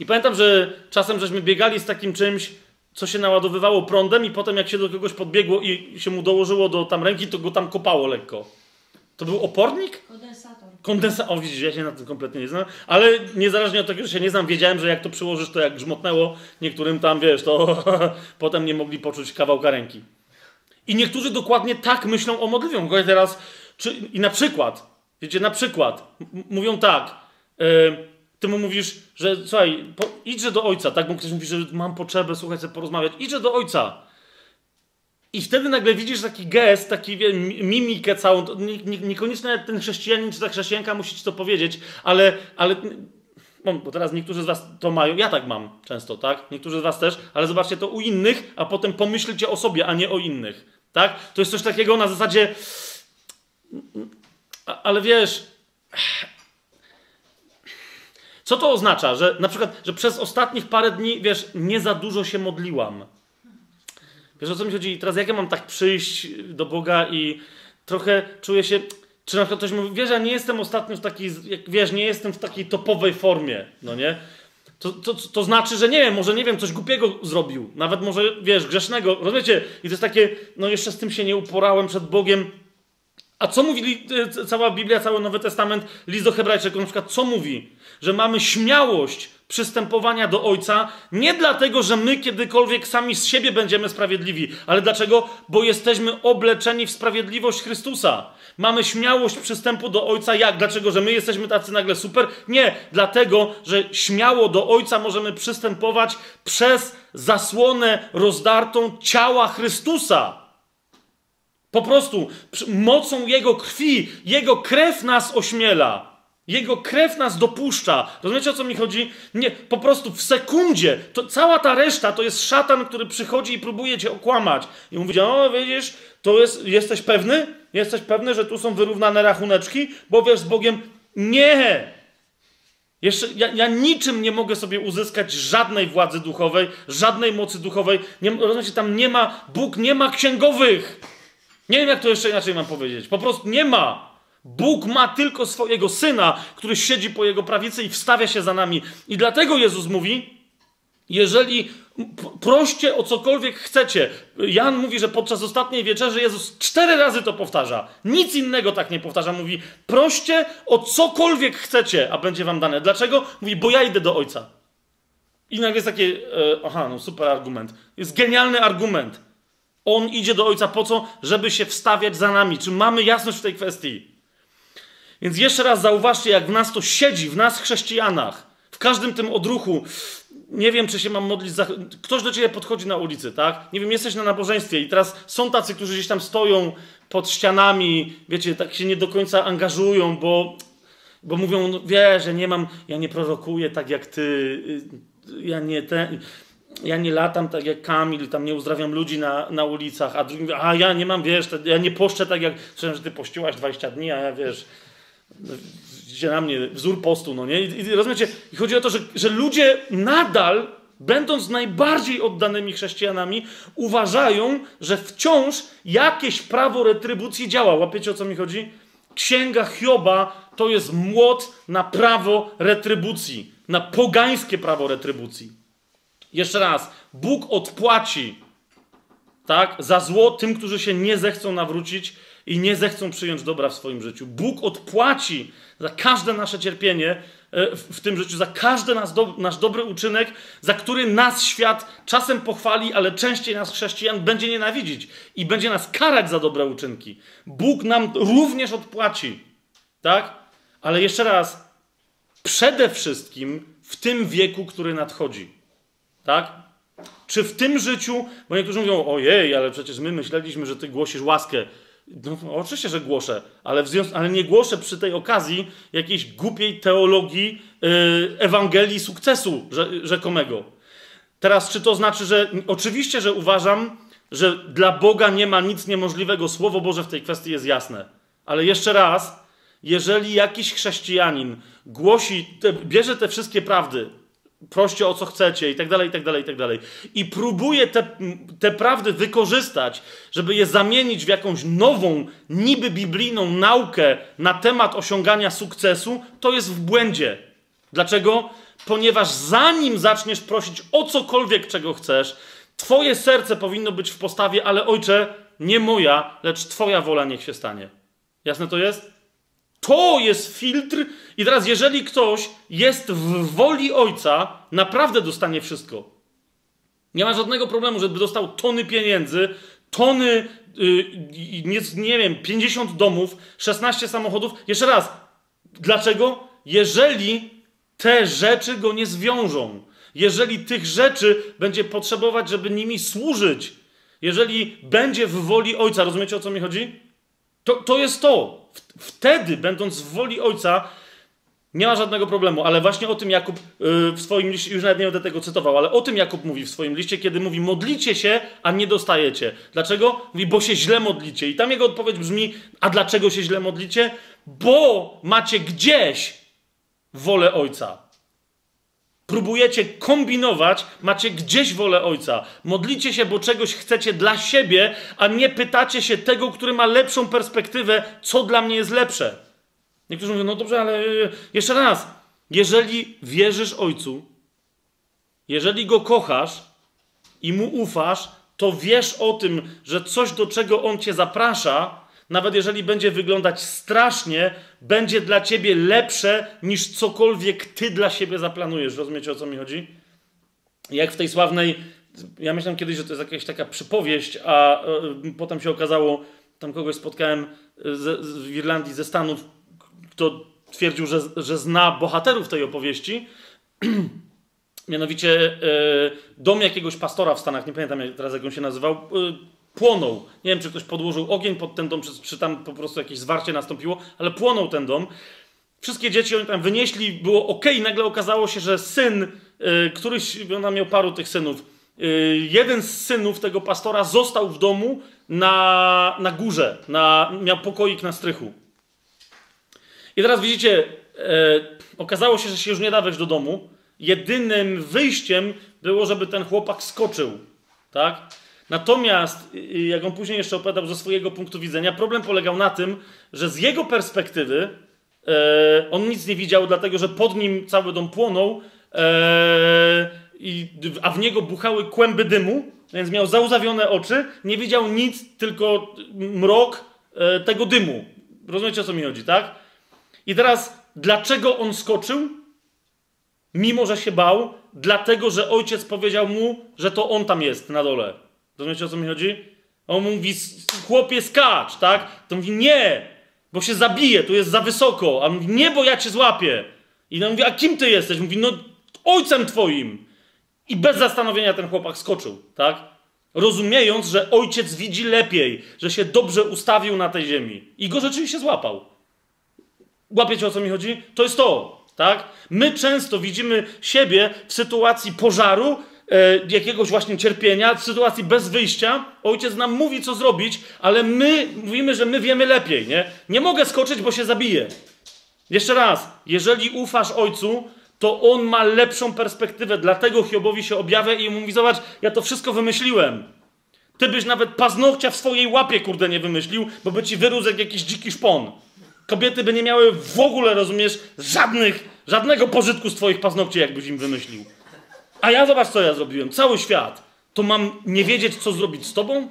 i pamiętam, że czasem żeśmy biegali z takim czymś, co się naładowywało prądem i potem jak się do kogoś podbiegło i się mu dołożyło do tam ręki, to go tam kopało lekko. To był opornik? Kondensator. Kondensator. O, widzisz, ja się na tym kompletnie nie znam. Ale niezależnie od tego, że się nie znam, wiedziałem, że jak to przyłożysz, to jak grzmotnęło, niektórym tam, wiesz, to potem nie mogli poczuć kawałka ręki. I niektórzy dokładnie tak myślą o modlitwie. Mówię teraz, czy, i na przykład, wiecie, na przykład, mówią tak, yy, ty mu mówisz, że słuchaj, po, idźże do ojca, tak? Bo ktoś mówi, że mam potrzebę, słuchaj, chcę porozmawiać. Idźże do ojca. I wtedy nagle widzisz taki gest, taki wie, mimikę całą. Niekoniecznie ten chrześcijanin czy ta chrześcijanka musi ci to powiedzieć, ale, ale bo teraz niektórzy z was to mają, ja tak mam często, tak? Niektórzy z was też, ale zobaczcie to u innych, a potem pomyślcie o sobie, a nie o innych, tak? To jest coś takiego na zasadzie, ale wiesz, co to oznacza, że na przykład, że przez ostatnich parę dni, wiesz, nie za dużo się modliłam. Wiesz o co mi chodzi? Teraz jak ja mam tak przyjść do Boga i trochę czuję się... Czy na przykład ktoś mówi, wiesz, ja nie jestem ostatnio w takiej, wiesz, nie jestem w takiej topowej formie, no nie? To, to, to znaczy, że nie wiem, może nie wiem, coś głupiego zrobił, nawet może, wiesz, grzesznego, rozumiecie? I to jest takie, no jeszcze z tym się nie uporałem przed Bogiem, A co mówi e, cała Biblia, cały Nowy Testament, list do Hebrajczyków, na przykład, co mówi? Że mamy śmiałość przystępowania do Ojca nie dlatego, że my kiedykolwiek sami z siebie będziemy sprawiedliwi, ale dlaczego? Bo jesteśmy obleczeni w sprawiedliwość Chrystusa. Mamy śmiałość przystępu do Ojca. Jak? Dlaczego? Że my jesteśmy tacy nagle super? Nie, dlatego, że śmiało do Ojca możemy przystępować przez zasłonę rozdartą ciała Chrystusa. Po prostu mocą Jego krwi, Jego krew nas ośmiela. Jego krew nas dopuszcza. Rozumiecie o co mi chodzi? Nie, po prostu w sekundzie. To, cała ta reszta to jest szatan, który przychodzi i próbuje cię okłamać. I mówi, o widzisz, to jest, jesteś pewny? Jesteś pewny, że tu są wyrównane rachuneczki? Bo wiesz z Bogiem, nie! Jeszcze ja, ja, niczym nie mogę sobie uzyskać żadnej władzy duchowej, żadnej mocy duchowej. Nie, rozumiecie, tam nie ma, Bóg nie ma księgowych. Nie wiem, jak to jeszcze inaczej mam powiedzieć. Po prostu nie ma. Bóg ma tylko swojego syna, który siedzi po jego prawicy i wstawia się za nami. I dlatego Jezus mówi: Jeżeli proście o cokolwiek chcecie. Jan mówi, że podczas ostatniej wieczerzy Jezus cztery razy to powtarza. Nic innego tak nie powtarza. Mówi: proście o cokolwiek chcecie, a będzie wam dane. Dlaczego? Mówi: bo ja idę do Ojca. I nagle jest takie, e, aha, no super argument. Jest genialny argument. On idzie do Ojca po co? Żeby się wstawiać za nami. Czy mamy jasność w tej kwestii? Więc jeszcze raz zauważcie, jak w nas to siedzi, w nas chrześcijanach, w każdym tym odruchu. Nie wiem, czy się mam modlić za. Ktoś do ciebie podchodzi na ulicy, tak? Nie wiem, jesteś na nabożeństwie i teraz są tacy, którzy gdzieś tam stoją pod ścianami, wiecie, tak się nie do końca angażują, bo, bo mówią, no, wiesz, ja nie mam, ja nie prorokuję tak jak ty, y, ja nie ten ja nie latam tak jak Kamil, tam nie uzdrawiam ludzi na, na ulicach, a drugi mówi, a ja nie mam, wiesz, ja nie poszczę tak jak, słyszałem, że ty pościłaś 20 dni, a ja, wiesz, widzicie na mnie, wzór postu, no nie? I, i rozumiecie, i chodzi o to, że, że ludzie nadal, będąc najbardziej oddanymi chrześcijanami, uważają, że wciąż jakieś prawo retrybucji działa. Łapiecie, o co mi chodzi? Księga Hioba to jest młot na prawo retrybucji, na pogańskie prawo retrybucji. Jeszcze raz, Bóg odpłaci tak, za zło tym, którzy się nie zechcą nawrócić i nie zechcą przyjąć dobra w swoim życiu. Bóg odpłaci za każde nasze cierpienie e, w, tym życiu, za każdy nasz, do, nasz dobry uczynek, za który nas świat czasem pochwali, ale częściej nas chrześcijan będzie nienawidzić i będzie nas karać za dobre uczynki. Bóg nam również odpłaci. Tak? Ale jeszcze raz, przede wszystkim w tym wieku, który nadchodzi. Tak? Czy w tym życiu, bo niektórzy mówią, ojej, ale przecież my myśleliśmy, że ty głosisz łaskę. No, oczywiście, że głoszę, ale, w ale nie głoszę przy tej okazji jakiejś głupiej teologii yy, Ewangelii sukcesu rzekomego. Teraz, czy to znaczy, że oczywiście, że uważam, że dla Boga nie ma nic niemożliwego. Słowo Boże w tej kwestii jest jasne. Ale jeszcze raz, jeżeli jakiś chrześcijanin głosi, te, bierze te wszystkie prawdy, proście o co chcecie i tak dalej, i tak dalej, i tak dalej. I próbuje te, te prawdy wykorzystać, żeby je zamienić w jakąś nową, niby biblijną naukę na temat osiągania sukcesu, to jest w błędzie. Dlaczego? Ponieważ zanim zaczniesz prosić o cokolwiek, czego chcesz, twoje serce powinno być w postawie, ale ojcze, nie moja, lecz twoja wola niech się stanie. Jasne to jest? To jest filtr. I teraz, jeżeli ktoś jest w woli ojca, naprawdę dostanie wszystko. Nie ma żadnego problemu, żeby dostał tony pieniędzy, tony, yy, nie, nie wiem, 50 domów, 16 samochodów. Jeszcze raz, dlaczego? Jeżeli te rzeczy go nie zwiążą, jeżeli tych rzeczy będzie potrzebować, żeby nimi służyć, jeżeli będzie w woli ojca, rozumiecie o co mi chodzi? To, to jest to. Wtedy, będąc w woli Ojca, nie ma żadnego problemu, ale właśnie o tym Jakub yy, w swoim liście, już nawet nie będę tego cytował, ale o tym Jakub mówi w swoim liście, kiedy mówi modlicie się, a nie dostajecie. Dlaczego? Mówi, bo się źle modlicie. I tam jego odpowiedź brzmi, a dlaczego się źle modlicie? Bo macie gdzieś wolę Ojca. Próbujecie kombinować, macie gdzieś wolę Ojca. Modlicie się, bo czegoś chcecie dla siebie, a nie pytacie się tego, który ma lepszą perspektywę, co dla mnie jest lepsze. Niektórzy mówią, no dobrze, ale jeszcze raz. Jeżeli wierzysz Ojcu, jeżeli Go kochasz i Mu ufasz, to wiesz o tym, że coś, do czego On Cię zaprasza, nawet jeżeli będzie wyglądać strasznie, będzie dla ciebie lepsze niż cokolwiek ty dla siebie zaplanujesz. Rozumiecie o co mi chodzi? Jak w tej sławnej, ja myślałem kiedyś, że to jest jakaś taka przypowieść, a e, potem się okazało, tam kogoś spotkałem ze, z, w Irlandii ze Stanów, kto twierdził, że, że zna bohaterów tej opowieści. Mianowicie e, dom jakiegoś pastora w Stanach, nie pamiętam teraz jak on się nazywał, e, płonął. Nie wiem, czy ktoś podłożył ogień pod ten dom, czy, czy tam po prostu jakieś zwarcie nastąpiło, ale płonął ten dom. Wszystkie dzieci oni tam wynieśli, było ok, nagle okazało się, że syn, y, któryś, on miał paru tych synów, y, jeden z synów tego pastora został w domu na, na górze, na, miał pokoik na strychu. I teraz widzicie, y, okazało się, że się już nie da wejść do domu. Jedynym wyjściem było, żeby ten chłopak skoczył, tak? Natomiast, jak on później jeszcze opowiadał ze swojego punktu widzenia, problem polegał na tym, że z jego perspektywy e, on nic nie widział, dlatego że pod nim cały dom płonął, e, i, a w niego buchały kłęby dymu, więc miał zauzawione oczy, nie widział nic, tylko mrok e, tego dymu. Rozumiecie o co mi chodzi, tak? I teraz, dlaczego on skoczył? Mimo, że się bał, dlatego, że ojciec powiedział mu, że to on tam jest na dole. Rozumiecie o co mi chodzi? On mówi, chłopie skacz, tak? To mówi, nie, bo się zabije, tu jest za wysoko. A on mówi, nie, bo ja cię złapię. I on mówi, a kim ty jesteś? Mówi, no ojcem twoim. I bez zastanowienia ten chłopak skoczył, tak? Rozumiejąc, że ojciec widzi lepiej, że się dobrze ustawił na tej ziemi. I go rzeczywiście złapał. Łapiecie o co mi chodzi? To jest to, tak? My często widzimy siebie w sytuacji pożaru, jakiegoś właśnie cierpienia, w sytuacji bez wyjścia. Ojciec nam mówi, co zrobić, ale my mówimy, że my wiemy lepiej, nie? Nie mogę skoczyć, bo się zabiję. Jeszcze raz, jeżeli ufasz ojcu, to on ma lepszą perspektywę, dlatego Hiobowi się objawia i mówi, zobacz, ja to wszystko wymyśliłem. Ty byś nawet paznokcia w swojej łapie, kurde, nie wymyślił, bo by ci wyrósł jak jakiś dziki szpon. Kobiety by nie miały w ogóle, rozumiesz, żadnych, żadnego pożytku z twoich paznokci, jakbyś im wymyślił. A ja zobacz, co ja zrobiłem. Cały świat. To mam nie wiedzieć, co zrobić z tobą?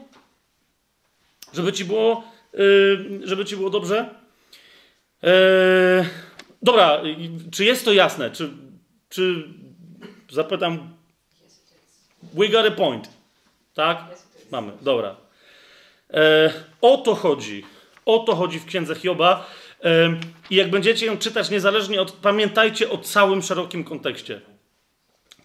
Żeby ci było, yy, żeby ci było dobrze? Yy, dobra, czy jest to jasne? Czy, czy zapytam, we got a point. Tak? Mamy, dobra. Yy, o to chodzi. O to chodzi w księdze Hioba. I jak będziecie ją czytać niezależnie od. Pamiętajcie o całym szerokim kontekście.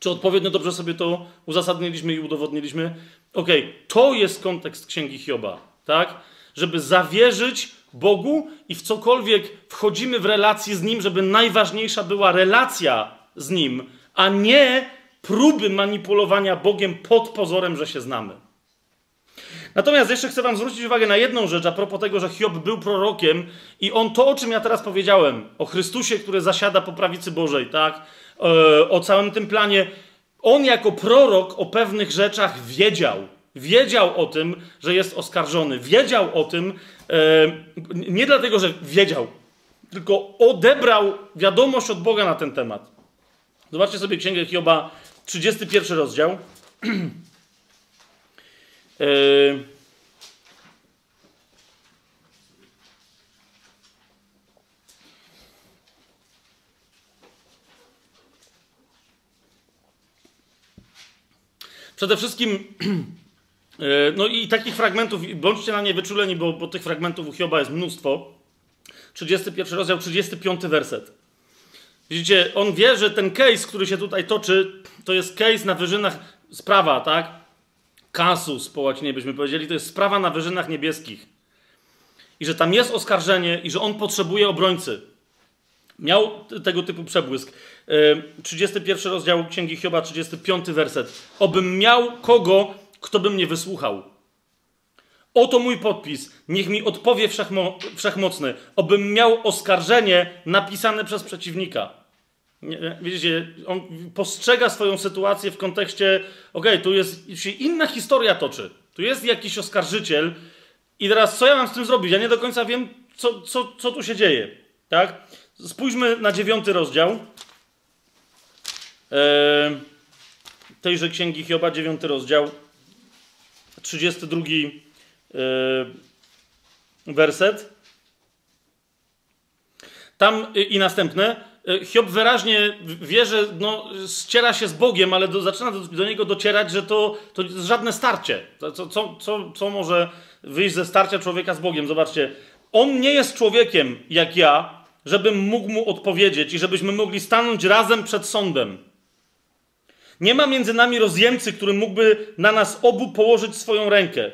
Czy odpowiednio dobrze sobie to uzasadniliśmy i udowodniliśmy? Okej, okay. to jest kontekst księgi Hioba, tak? Żeby zawierzyć Bogu i w cokolwiek wchodzimy w relację z Nim, żeby najważniejsza była relacja z Nim, a nie próby manipulowania Bogiem pod pozorem, że się znamy. Natomiast jeszcze chcę Wam zwrócić uwagę na jedną rzecz a propos tego, że Hiob był prorokiem i on to, o czym ja teraz powiedziałem, o Chrystusie, który zasiada po prawicy Bożej, tak? E, o całym tym planie. On jako prorok o pewnych rzeczach wiedział. Wiedział o tym, że jest oskarżony. Wiedział o tym e, nie dlatego, że wiedział, tylko odebrał wiadomość od Boga na ten temat. Zobaczcie sobie Księgę Hioba, 31 rozdział. E, Przede wszystkim, e, no i takich fragmentów, bądźcie na nie wyczuleni, bo, bo tych fragmentów u Hioba jest mnóstwo. 31 rozdział, 35 werset. Widzicie, on wie, że ten case, który się tutaj toczy, to jest case na wyżynach, sprawa, tak? Kasus po łacinie byśmy powiedzieli, to jest sprawa na wyżynach niebieskich. I że tam jest oskarżenie i że on potrzebuje obrońcy. Miał tego typu przebłysk. 31 rozdział Księgi Hioba, 35 werset. Obym miał kogo, kto by mnie wysłuchał. Oto mój podpis. Niech mi odpowie wszechmo, wszechmocny. Obym miał oskarżenie napisane przez przeciwnika. Widzicie, on postrzega swoją sytuację w kontekście, okej, okay, tu jest się inna historia toczy. Tu jest jakiś oskarżyciel i teraz co ja mam z tym zrobić? Ja nie do końca wiem, co, co, co tu się dzieje. Tak? Spójrzmy na dziewiąty rozdział tejże księgi Hioba, dziewiąty rozdział, 32, werset. Tam i następne. Y, Hiob wyraźnie wie, że no, ściera się z Bogiem, ale do, zaczyna do, do, niego docierać, że to, to jest żadne starcie. Co, co, co, co może wyjść ze starcia człowieka z Bogiem? Zobaczcie, on nie jest człowiekiem jak ja, żebym mógł mu odpowiedzieć i żebyśmy mogli stanąć razem przed sądem. Nie ma między nami rozjemcy, który mógłby na nas obu położyć swoją rękę.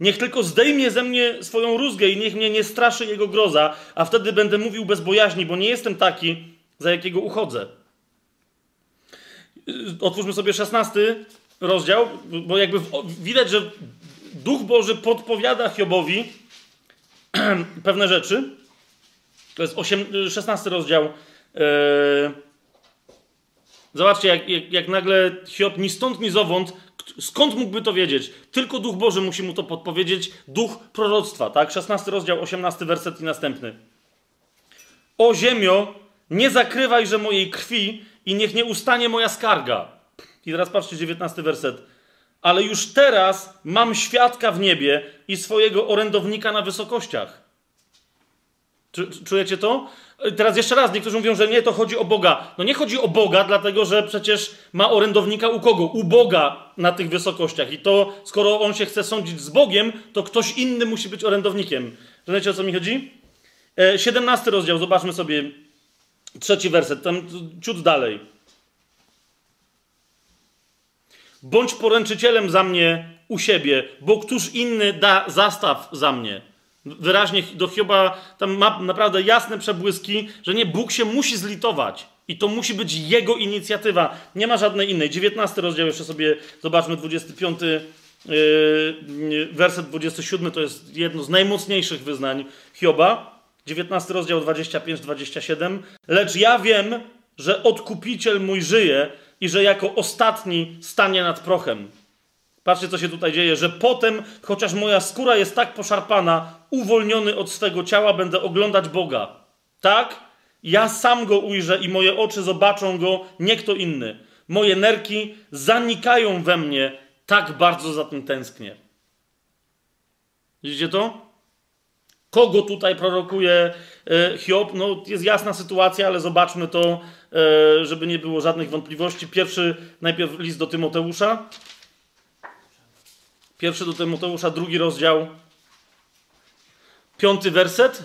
Niech tylko zdejmie ze mnie swoją rózgę i niech mnie nie straszy jego groza, a wtedy będę mówił bez bojaźni, bo nie jestem taki, za jakiego uchodzę. Otwórzmy sobie szesnasty rozdział, bo jakby widać, że Duch Boży podpowiada Hiobowi pewne rzeczy. To jest 8, 16 rozdział. Eee, zobaczcie, jak, jak, jak, nagle Hiob ni stąd, ni zowąd, skąd mógłby to wiedzieć? Tylko Duch Boży musi mu to podpowiedzieć, duch proroctwa, tak? 16 rozdział, 18 werset i następny. O ziemio, nie zakrywajże mojej krwi i niech nie ustanie moja skarga. I teraz patrzcie, 19 werset. Ale już teraz mam świadka w niebie i swojego orędownika na wysokościach. Czujecie to? Teraz jeszcze raz, niektórzy mówią, że nie, to chodzi o Boga. No nie chodzi o Boga, dlatego że przecież ma orędownika u kogo? U Boga na tych wysokościach. I to, skoro on się chce sądzić z Bogiem, to ktoś inny musi być orędownikiem. Rozumiecie, o co mi chodzi? 17 e, rozdział, zobaczmy sobie trzeci werset, tam ciut dalej. Bądź poręczycielem za mnie u siebie, bo któż inny da zastaw za mnie. Wyraźnie do Hioba tam ma naprawdę jasne przebłyski, że nie, Bóg się musi zlitować. I to musi być jego inicjatywa. Nie ma żadnej innej. 19 rozdział, jeszcze sobie zobaczmy, 25 yy, werset 27 to jest jedno z najmocniejszych wyznań Hioba. 19 rozdział 25-27. Lecz ja wiem, że odkupiciel mój żyje i że jako ostatni stanie nad prochem. Patrzcie, co się tutaj dzieje, że potem, chociaż moja skóra jest tak poszarpana, uwolniony od swego ciała, będę oglądać Boga. Tak? Ja sam go ujrzę i moje oczy zobaczą go, nie kto inny. Moje nerki zanikają we mnie, tak bardzo za tym tęsknię. Widzicie to? Kogo tutaj prorokuje e, Hiob? No, jest jasna sytuacja, ale zobaczmy to, e, żeby nie było żadnych wątpliwości. Pierwszy, najpierw list do Tymoteusza. Pierwszy do Tymoteusza, drugi rozdział, piąty werset.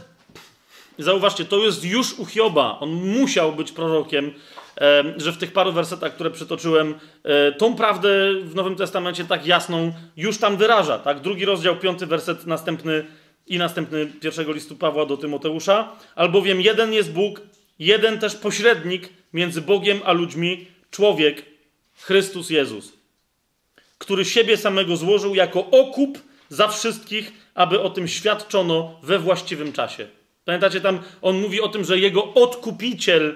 Zauważcie, to jest już u Hioba. On musiał być prorokiem, e, że w tych paru wersetach, które przytoczyłem, tą prawdę w Nowym Testamencie tak jasną już tam wyraża. Tak? Drugi rozdział, piąty werset, następny i następny pierwszego listu Pawła do Tymoteusza, albowiem jeden jest Bóg, jeden też pośrednik między Bogiem a ludźmi, człowiek, Chrystus Jezus, który siebie samego złożył jako okup za wszystkich, aby o tym świadczono we właściwym czasie. Pamiętacie, tam on mówi o tym, że jego odkupiciel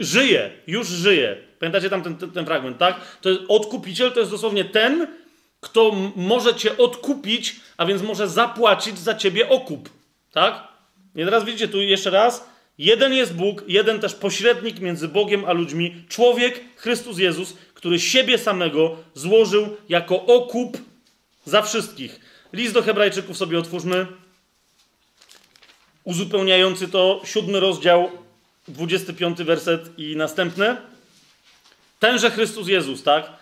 żyje, już żyje. Pamiętacie tam ten, ten, ten fragment, tak? To jest odkupiciel, to jest dosłownie ten, kto może cię odkupić, a więc może zapłacić za ciebie okup. Tak? I teraz widzicie tu jeszcze raz. Jeden jest Bóg, jeden też pośrednik między Bogiem a ludźmi, człowiek, Chrystus Jezus, który siebie samego złożył jako okup za wszystkich. List do Hebrajczyków sobie otwórzmy. Uzupełniający to siódmy rozdział, 25 werset i następne. Tenże Chrystus Jezus, tak?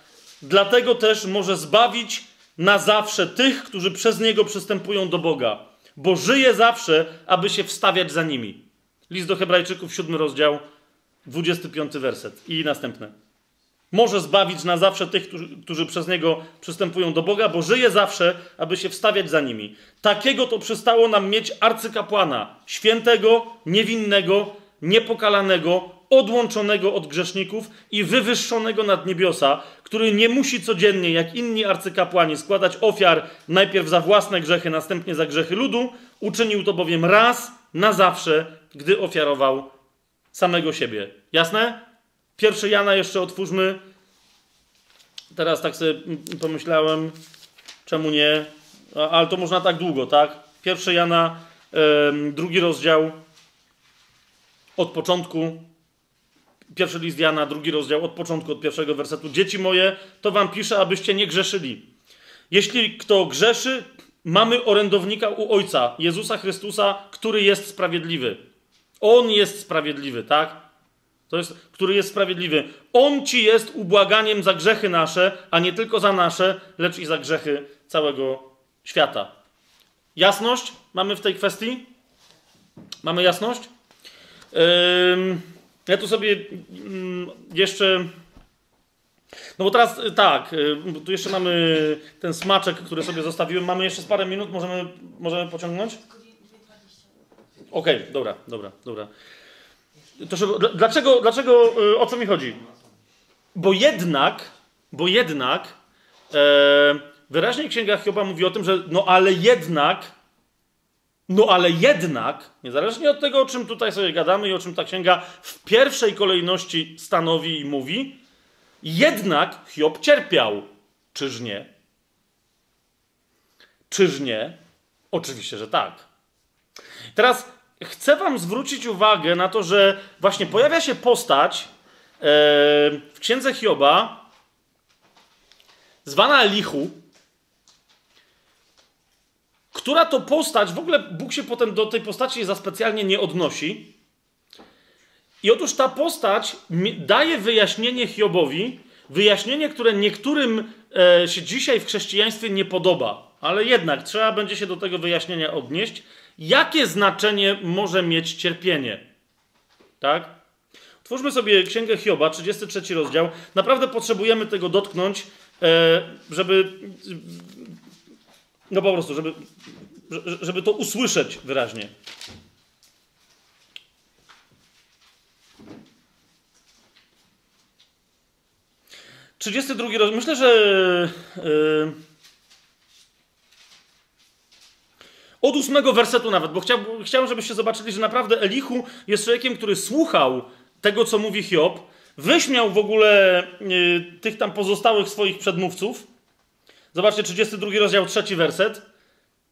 Dlatego też może zbawić na zawsze tych, którzy przez Niego przystępują do Boga, bo żyje zawsze, aby się wstawiać za nimi. List do Hebrajczyków, 7 rozdział, 25 werset i następne. Może zbawić na zawsze tych, którzy, którzy przez Niego przystępują do Boga, bo żyje zawsze, aby się wstawiać za nimi. Takiego to przystało nam mieć arcykapłana, świętego, niewinnego, niepokalanego, odłączonego od grzeszników i wywyższonego nad niebiosa, który nie musi codziennie, jak inni arcykapłani, składać ofiar najpierw za własne grzechy, następnie za grzechy ludu, uczynił to bowiem raz na zawsze, gdy ofiarował samego siebie. Jasne? Pierwszy Jana jeszcze otwórzmy. Teraz tak sobie pomyślałem, czemu nie? Ale to można tak długo, tak? Pierwszy Jana, drugi rozdział, od początku, Pierwszy list Jana, drugi rozdział, od początku, od pierwszego wersetu. Dzieci moje, to wam piszę, abyście nie grzeszyli. Jeśli kto grzeszy, mamy orędownika u Ojca, Jezusa Chrystusa, który jest sprawiedliwy. On jest sprawiedliwy, tak? To jest, który jest sprawiedliwy. On ci jest ubłaganiem za grzechy nasze, a nie tylko za nasze, lecz i za grzechy całego świata. Jasność mamy w tej kwestii? Mamy jasność? Ja tu sobie ym, jeszcze. No bo teraz y, tak, y, tu jeszcze mamy ten smaczek, który sobie zostawiłem. Mamy jeszcze parę minut, możemy, możemy pociągnąć? Okej, okay, dobra, dobra, dobra. To, żeby, dlaczego, dlaczego, y, o co mi chodzi? Bo jednak, bo jednak, e, wyraźnie Księga Hioba mówi o tym, że no ale jednak, no ale jednak, niezależnie od tego, o czym tutaj sobie gadamy i o czym ta księga w pierwszej kolejności stanowi i mówi, jednak Hiob cierpiał. Czyż nie? Czyż nie? Oczywiście, że tak. Teraz chcę Wam zwrócić uwagę na to, że właśnie pojawia się postać e, w księdze Hioba, zwana Elichu, która to postać, w ogóle Bóg się potem do tej postaci za specjalnie nie odnosi. I otóż ta postać daje wyjaśnienie Hiobowi, wyjaśnienie, które niektórym e, się dzisiaj w chrześcijaństwie nie podoba, ale jednak trzeba będzie się do tego wyjaśnienia odnieść. Jakie znaczenie może mieć cierpienie? Tak? Twórzmy sobie Księgę Hioba, 33 rozdział. Naprawdę potrzebujemy tego dotknąć, e, żeby. No po prostu, żeby, żeby to usłyszeć wyraźnie. Trzydziesty drugi rozdział. Myślę, że. Yy, Od ósmego wersetu nawet, bo chciał, chciałem, żebyście zobaczyli, że naprawdę Elichu jest człowiekiem, który słuchał tego, co mówi Hiob, wyśmiał w ogóle y, tych tam pozostałych swoich przedmówców. Zobaczcie, 32 rozdział, trzeci werset.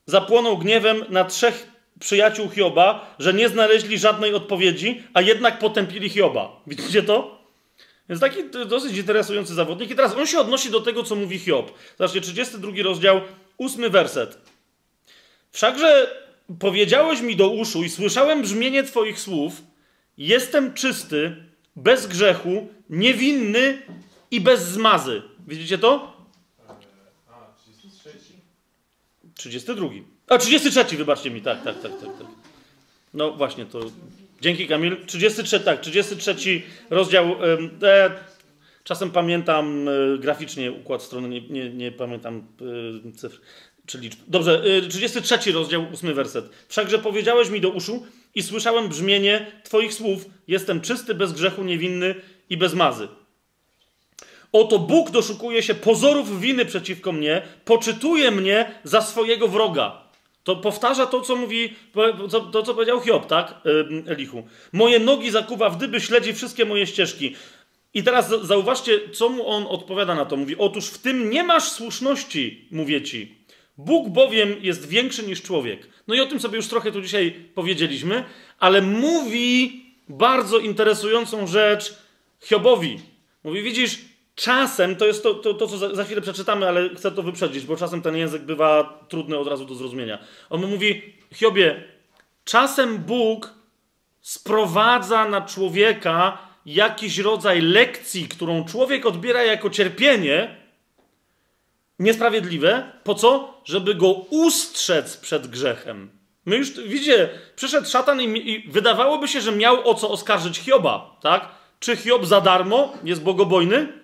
Zapłonął gniewem na trzech przyjaciół Hioba, że nie znaleźli żadnej odpowiedzi, a jednak potępili Hioba. Widzicie to? Więc taki dosyć interesujący zawodnik. I teraz on się odnosi do tego, co mówi Hiob. Zobaczcie, 32 rozdział, ósmy werset. Wszakże powiedziałeś mi do uszu i słyszałem brzmienie Twoich słów: Jestem czysty, bez grzechu, niewinny i bez zmazy. Widzicie to? A, 33. 32. A, 33, wybaczcie mi, tak, tak, tak, tak. tak. No właśnie, to. Dzięki Kamil. 33, tak, 33 rozdział. E, czasem pamiętam e, graficznie układ strony, nie, nie, nie pamiętam e, cyfr czy liczb. Dobrze, 33 y, rozdział, 8 werset. Wszakże powiedziałeś mi do uszu i słyszałem brzmienie Twoich słów: Jestem czysty, bez grzechu, niewinny i bez mazy. Oto Bóg doszukuje się pozorów winy przeciwko mnie, poczytuje mnie za swojego wroga. To powtarza to, co mówi, to, co powiedział Hiob, tak, Elichu. Moje nogi zakuwa w dyby, śledzi wszystkie moje ścieżki. I teraz zauważcie, co mu on odpowiada na to. Mówi, otóż w tym nie masz słuszności, mówię ci. Bóg bowiem jest większy niż człowiek. No i o tym sobie już trochę tu dzisiaj powiedzieliśmy, ale mówi bardzo interesującą rzecz Hiobowi. Mówi, widzisz, czasem, to jest to, to, to co za, chwilę przeczytamy, ale chcę to wyprzedzić, bo czasem ten język bywa trudny od razu do zrozumienia. On mówi, Hiobie, czasem Bóg sprowadza na człowieka jakiś rodzaj lekcji, którą człowiek odbiera jako cierpienie, niesprawiedliwe. Po co? Żeby go ustrzec przed grzechem. My już, widzicie, przyszedł szatan i, i, wydawałoby się, że miał o co oskarżyć Hioba, tak? Czy Hiob za darmo jest bogobojny?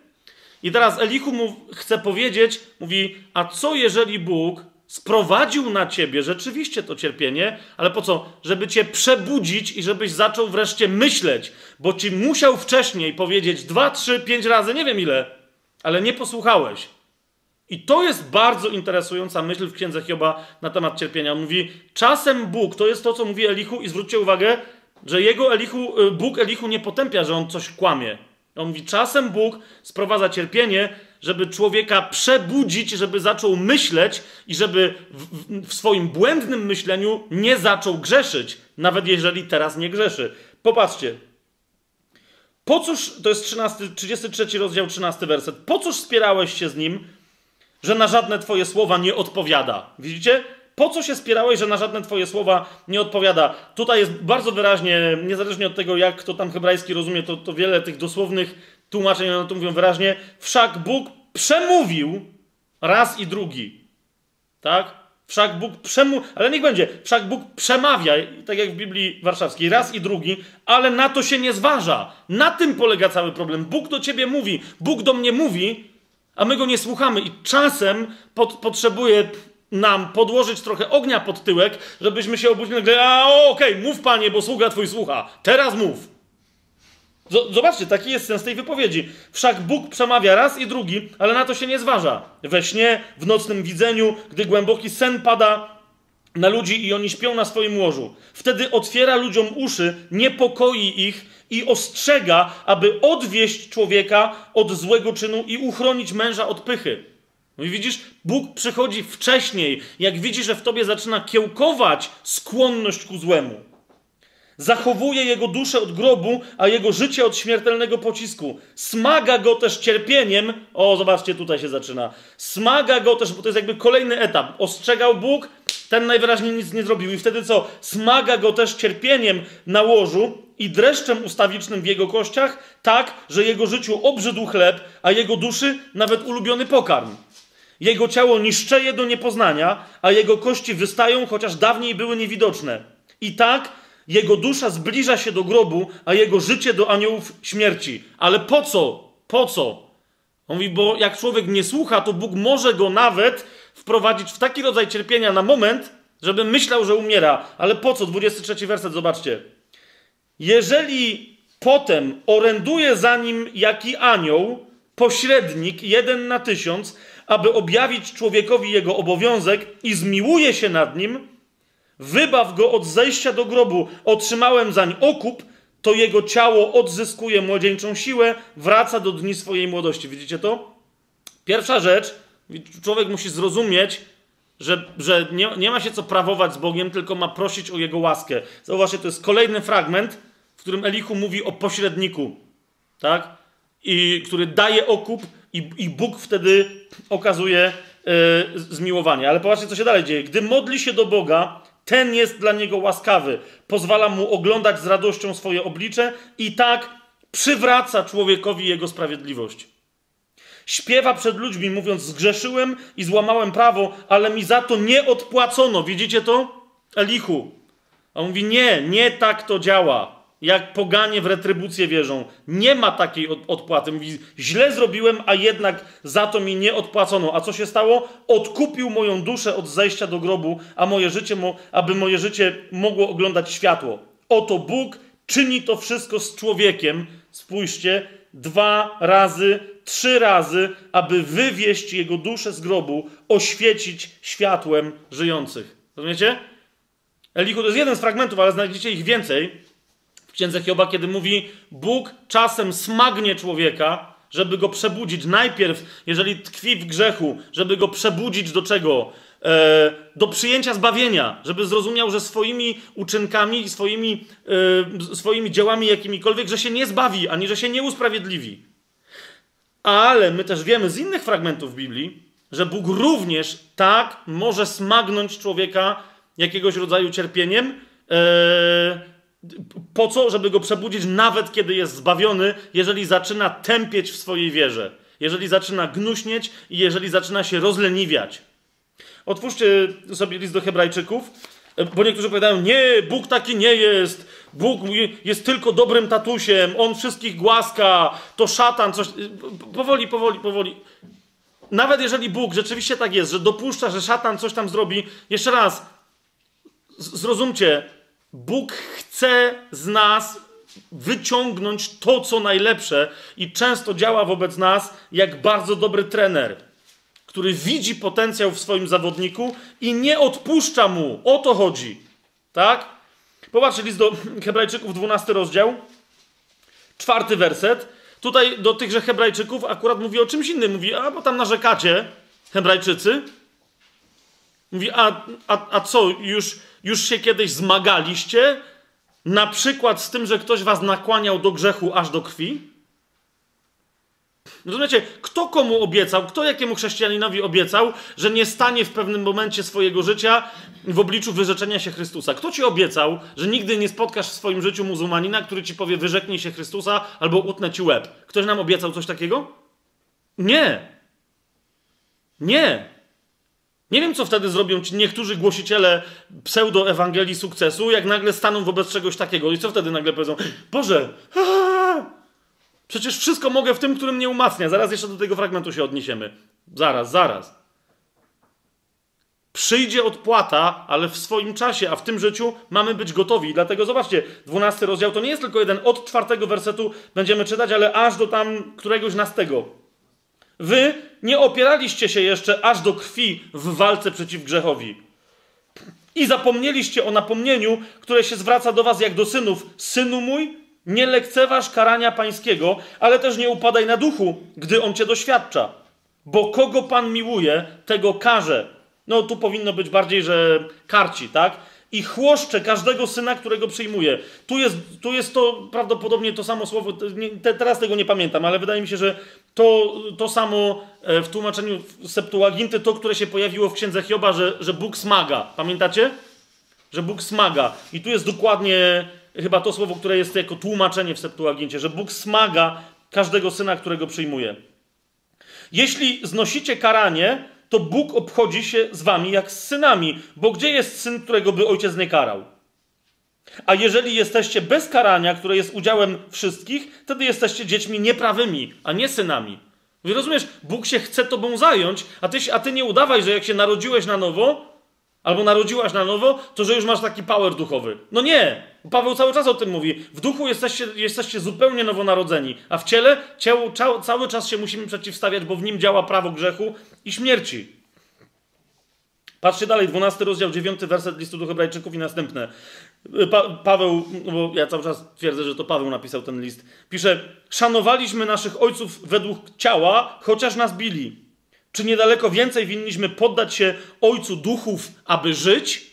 I teraz Elichu mu chce powiedzieć, mówi, a co jeżeli Bóg sprowadził na ciebie rzeczywiście to cierpienie, ale po co? Żeby cię przebudzić i żebyś zaczął wreszcie myśleć, bo ci musiał wcześniej powiedzieć dwa, trzy, pięć razy, nie wiem ile, ale nie posłuchałeś. I to jest bardzo interesująca myśl w księdze Hioba na temat cierpienia. On mówi, czasem Bóg, to jest to, co mówi Elichu, i zwróćcie uwagę, że jego Elichu, y, Bóg Elichu nie potępia, że on coś kłamie. On mówi, czasem Bóg sprowadza cierpienie, żeby człowieka przebudzić, żeby zaczął myśleć i żeby w, w swoim błędnym myśleniu nie zaczął grzeszyć, nawet jeżeli teraz nie grzeszy. Popatrzcie. Po cóż, to jest 13, 33 rozdział, 13 werset. Po cóż spierałeś się z nim, że na żadne twoje słowa nie odpowiada. Widzicie? Po co się spierałeś, że na żadne twoje słowa nie odpowiada? Tutaj jest bardzo wyraźnie, niezależnie od tego, jak kto tam hebrajski rozumie, to, to wiele tych dosłownych tłumaczeń na to mówią wyraźnie. Wszak Bóg przemówił raz i drugi. Tak? Wszak Bóg przemówił, ale niech będzie, wszak Bóg przemawia, tak jak w Biblii Warszawskiej, raz i drugi, ale na to się nie zważa. Na tym polega cały problem. Bóg do ciebie mówi, Bóg do mnie mówi, a my go nie słuchamy. I czasem pod, potrzebuje nam podłożyć trochę ognia pod tyłek, żebyśmy się obudzili nagle, a okej, okay, mów panie, bo sługa twój słucha. Teraz mów. Zobaczcie, taki jest sens tej wypowiedzi. Wszak Bóg przemawia raz i drugi, ale na to się nie zważa. We śnie, w nocnym widzeniu, gdy głęboki sen pada na ludzi i oni śpią na swoim łożu. Wtedy otwiera ludziom uszy, niepokoi ich i ostrzega, aby odwieść człowieka od złego czynu i uchronić męża od pychy. No i widzisz, Bóg przychodzi wcześniej, jak widzi, że w tobie zaczyna kiełkować skłonność ku złemu. Zachowuje jego duszę od grobu, a jego życie od śmiertelnego pocisku. Smaga go też cierpieniem. O, zobaczcie, tutaj się zaczyna. Smaga go też, bo to jest jakby kolejny etap. Ostrzegał Bóg, ten najwyraźniej nic nie zrobił. I wtedy co? Smaga go też cierpieniem na łożu i dreszczem ustawicznym w jego kościach, tak, że jego życiu obrzydł chleb, a jego duszy nawet ulubiony pokarm. Jego ciało niszczeje do niepoznania, a jego kości wystają, chociaż dawniej były niewidoczne. I tak jego dusza zbliża się do grobu, a jego życie do aniołów śmierci. Ale po co? Po co? On mówi, bo jak człowiek nie słucha, to Bóg może go nawet wprowadzić w taki rodzaj cierpienia na moment, żeby myślał, że umiera. Ale po co? 23 werset, zobaczcie. Jeżeli potem oręduje za nim jaki anioł, pośrednik, jeden na tysiąc, aby objawić człowiekowi jego obowiązek i zmiłuje się nad nim, wybaw go od zejścia do grobu, otrzymałem zań okup, to jego ciało odzyskuje młodzieńczą siłę, wraca do dni swojej młodości. Widzicie to? Pierwsza rzecz, człowiek musi zrozumieć, że, że nie, nie ma się co prawować z Bogiem, tylko ma prosić o Jego łaskę. Zauważcie, to jest kolejny fragment, w którym Elichu mówi o pośredniku, tak? I który daje okup, i, i Bóg wtedy okazuje yy, zmiłowanie. Ale popatrzcie, co się dalej dzieje. Gdy modli się do Boga, ten jest dla niego łaskawy, pozwala mu oglądać z radością swoje oblicze i tak przywraca człowiekowi jego sprawiedliwość. Śpiewa przed ludźmi, mówiąc: Zgrzeszyłem i złamałem prawo, ale mi za to nie odpłacono. Widzicie to? Elichu. A on mówi: Nie, nie tak to działa jak poganie w retrybucję wierzą. Nie ma takiej odpłaty. Mówi, źle zrobiłem, a jednak za to mi nie odpłacono. A co się stało? Odkupił moją duszę od zejścia do grobu, a moje życie, aby moje życie mogło oglądać światło. Oto Bóg czyni to wszystko z człowiekiem. Spójrzcie, dwa razy, trzy razy, aby wywieść jego duszę z grobu, oświecić światłem żyjących. Rozumiecie? Elichu to jest jeden z fragmentów, ale znajdziecie ich więcej księdze Hioba, kiedy mówi: Bóg czasem smagnie człowieka, żeby go przebudzić. Najpierw, jeżeli tkwi w grzechu, żeby go przebudzić do czego? E, do przyjęcia zbawienia, żeby zrozumiał, że swoimi uczynkami swoimi, e, swoimi dziełami jakimikolwiek, że się nie zbawi, ani że się nie usprawiedliwi. Ale my też wiemy z innych fragmentów Biblii, że Bóg również tak może smagnąć człowieka jakiegoś rodzaju cierpieniem, e, po co? Żeby go przebudzić, nawet kiedy jest zbawiony, jeżeli zaczyna tępieć w swojej wierze, jeżeli zaczyna gnuśnieć i jeżeli zaczyna się rozleniwiać. Otwórzcie sobie list do Hebrajczyków, bo niektórzy powiadają: Nie, Bóg taki nie jest. Bóg jest tylko dobrym tatusiem, on wszystkich głaska, to szatan, coś. Powoli, powoli, powoli. Nawet jeżeli Bóg rzeczywiście tak jest, że dopuszcza, że szatan coś tam zrobi, jeszcze raz, zrozumcie, Bóg chce z nas wyciągnąć to, co najlepsze, i często działa wobec nas jak bardzo dobry trener, który widzi potencjał w swoim zawodniku i nie odpuszcza mu. O to chodzi. Tak? Popatrzcie, list do Hebrajczyków, 12 rozdział, czwarty werset. Tutaj do tychże Hebrajczyków akurat mówi o czymś innym. Mówi, a bo tam narzekacie, Hebrajczycy. Mówi, a, a, a co, już już się kiedyś zmagaliście? Na przykład z tym, że ktoś was nakłaniał do grzechu aż do krwi? Rozumiecie, kto komu obiecał, kto jakiemu chrześcijaninowi obiecał, że nie stanie w pewnym momencie swojego życia w obliczu wyrzeczenia się Chrystusa? Kto ci obiecał, że nigdy nie spotkasz w swoim życiu muzułmanina, który ci powie wyrzeknij się Chrystusa albo utnę ci łeb? Ktoś nam obiecał coś takiego? Nie. Nie. Nie wiem, co wtedy zrobią ci niektórzy głosiciele pseudo-ewangelii sukcesu, jak nagle staną wobec czegoś takiego. I co wtedy nagle powiedzą? Boże, aaa, przecież wszystko mogę w tym, który mnie umacnia. Zaraz jeszcze do tego fragmentu się odniesiemy. Zaraz, zaraz. Przyjdzie odpłata, ale w swoim czasie, a w tym życiu mamy być gotowi. Dlatego zobaczcie, 12 rozdział to nie jest tylko jeden. Od czwartego wersetu będziemy czytać, ale aż do tam któregoś nastego. Wy nie opieraliście się jeszcze aż do krwi w walce przeciw grzechowi. I zapomnieliście o napomnieniu, które się zwraca do was jak do synów. Synu mój, nie lekceważ karania pańskiego, ale też nie upadaj na duchu, gdy on cię doświadcza. Bo kogo pan miłuje, tego karze. No tu powinno być bardziej, że karci, tak? i chłoszcze każdego syna, którego przyjmuje. Tu jest, tu jest to prawdopodobnie to samo słowo, te, teraz tego nie pamiętam, ale wydaje mi się, że to, to samo e, w tłumaczeniu Septuaginty, to, które się pojawiło w księdze Hioba, że, że Bóg smaga. Pamiętacie? Że Bóg smaga. I tu jest dokładnie chyba to słowo, które jest jako tłumaczenie w Septuagincie, że Bóg smaga każdego syna, którego przyjmuje. Jeśli znosicie karanie, to Bóg obchodzi się z wami jak z synami, bo gdzie jest syn, którego by ojciec nie karał? A jeżeli jesteście bez karania, które jest udziałem wszystkich, wtedy jesteście dziećmi nieprawymi, a nie synami. Rozumiesz, Bóg się chce tobą zająć, a ty, a ty nie udawaj, że jak się narodziłeś na nowo, albo narodziłaś na nowo, to że już masz taki power duchowy. No nie! Paweł cały czas o tym mówi. W duchu jesteście, jesteście zupełnie nowonarodzeni, a w ciele ciało, cały czas się musimy przeciwstawiać, bo w nim działa prawo grzechu i śmierci. Patrzcie dalej, 12 rozdział, 9 werset listu do Hebrajczyków i następne. Pa Paweł, no bo ja cały czas twierdzę, że to Paweł napisał ten list, pisze: Szanowaliśmy naszych ojców według ciała, chociaż nas bili. Czy niedaleko więcej winniśmy poddać się ojcu duchów, aby żyć?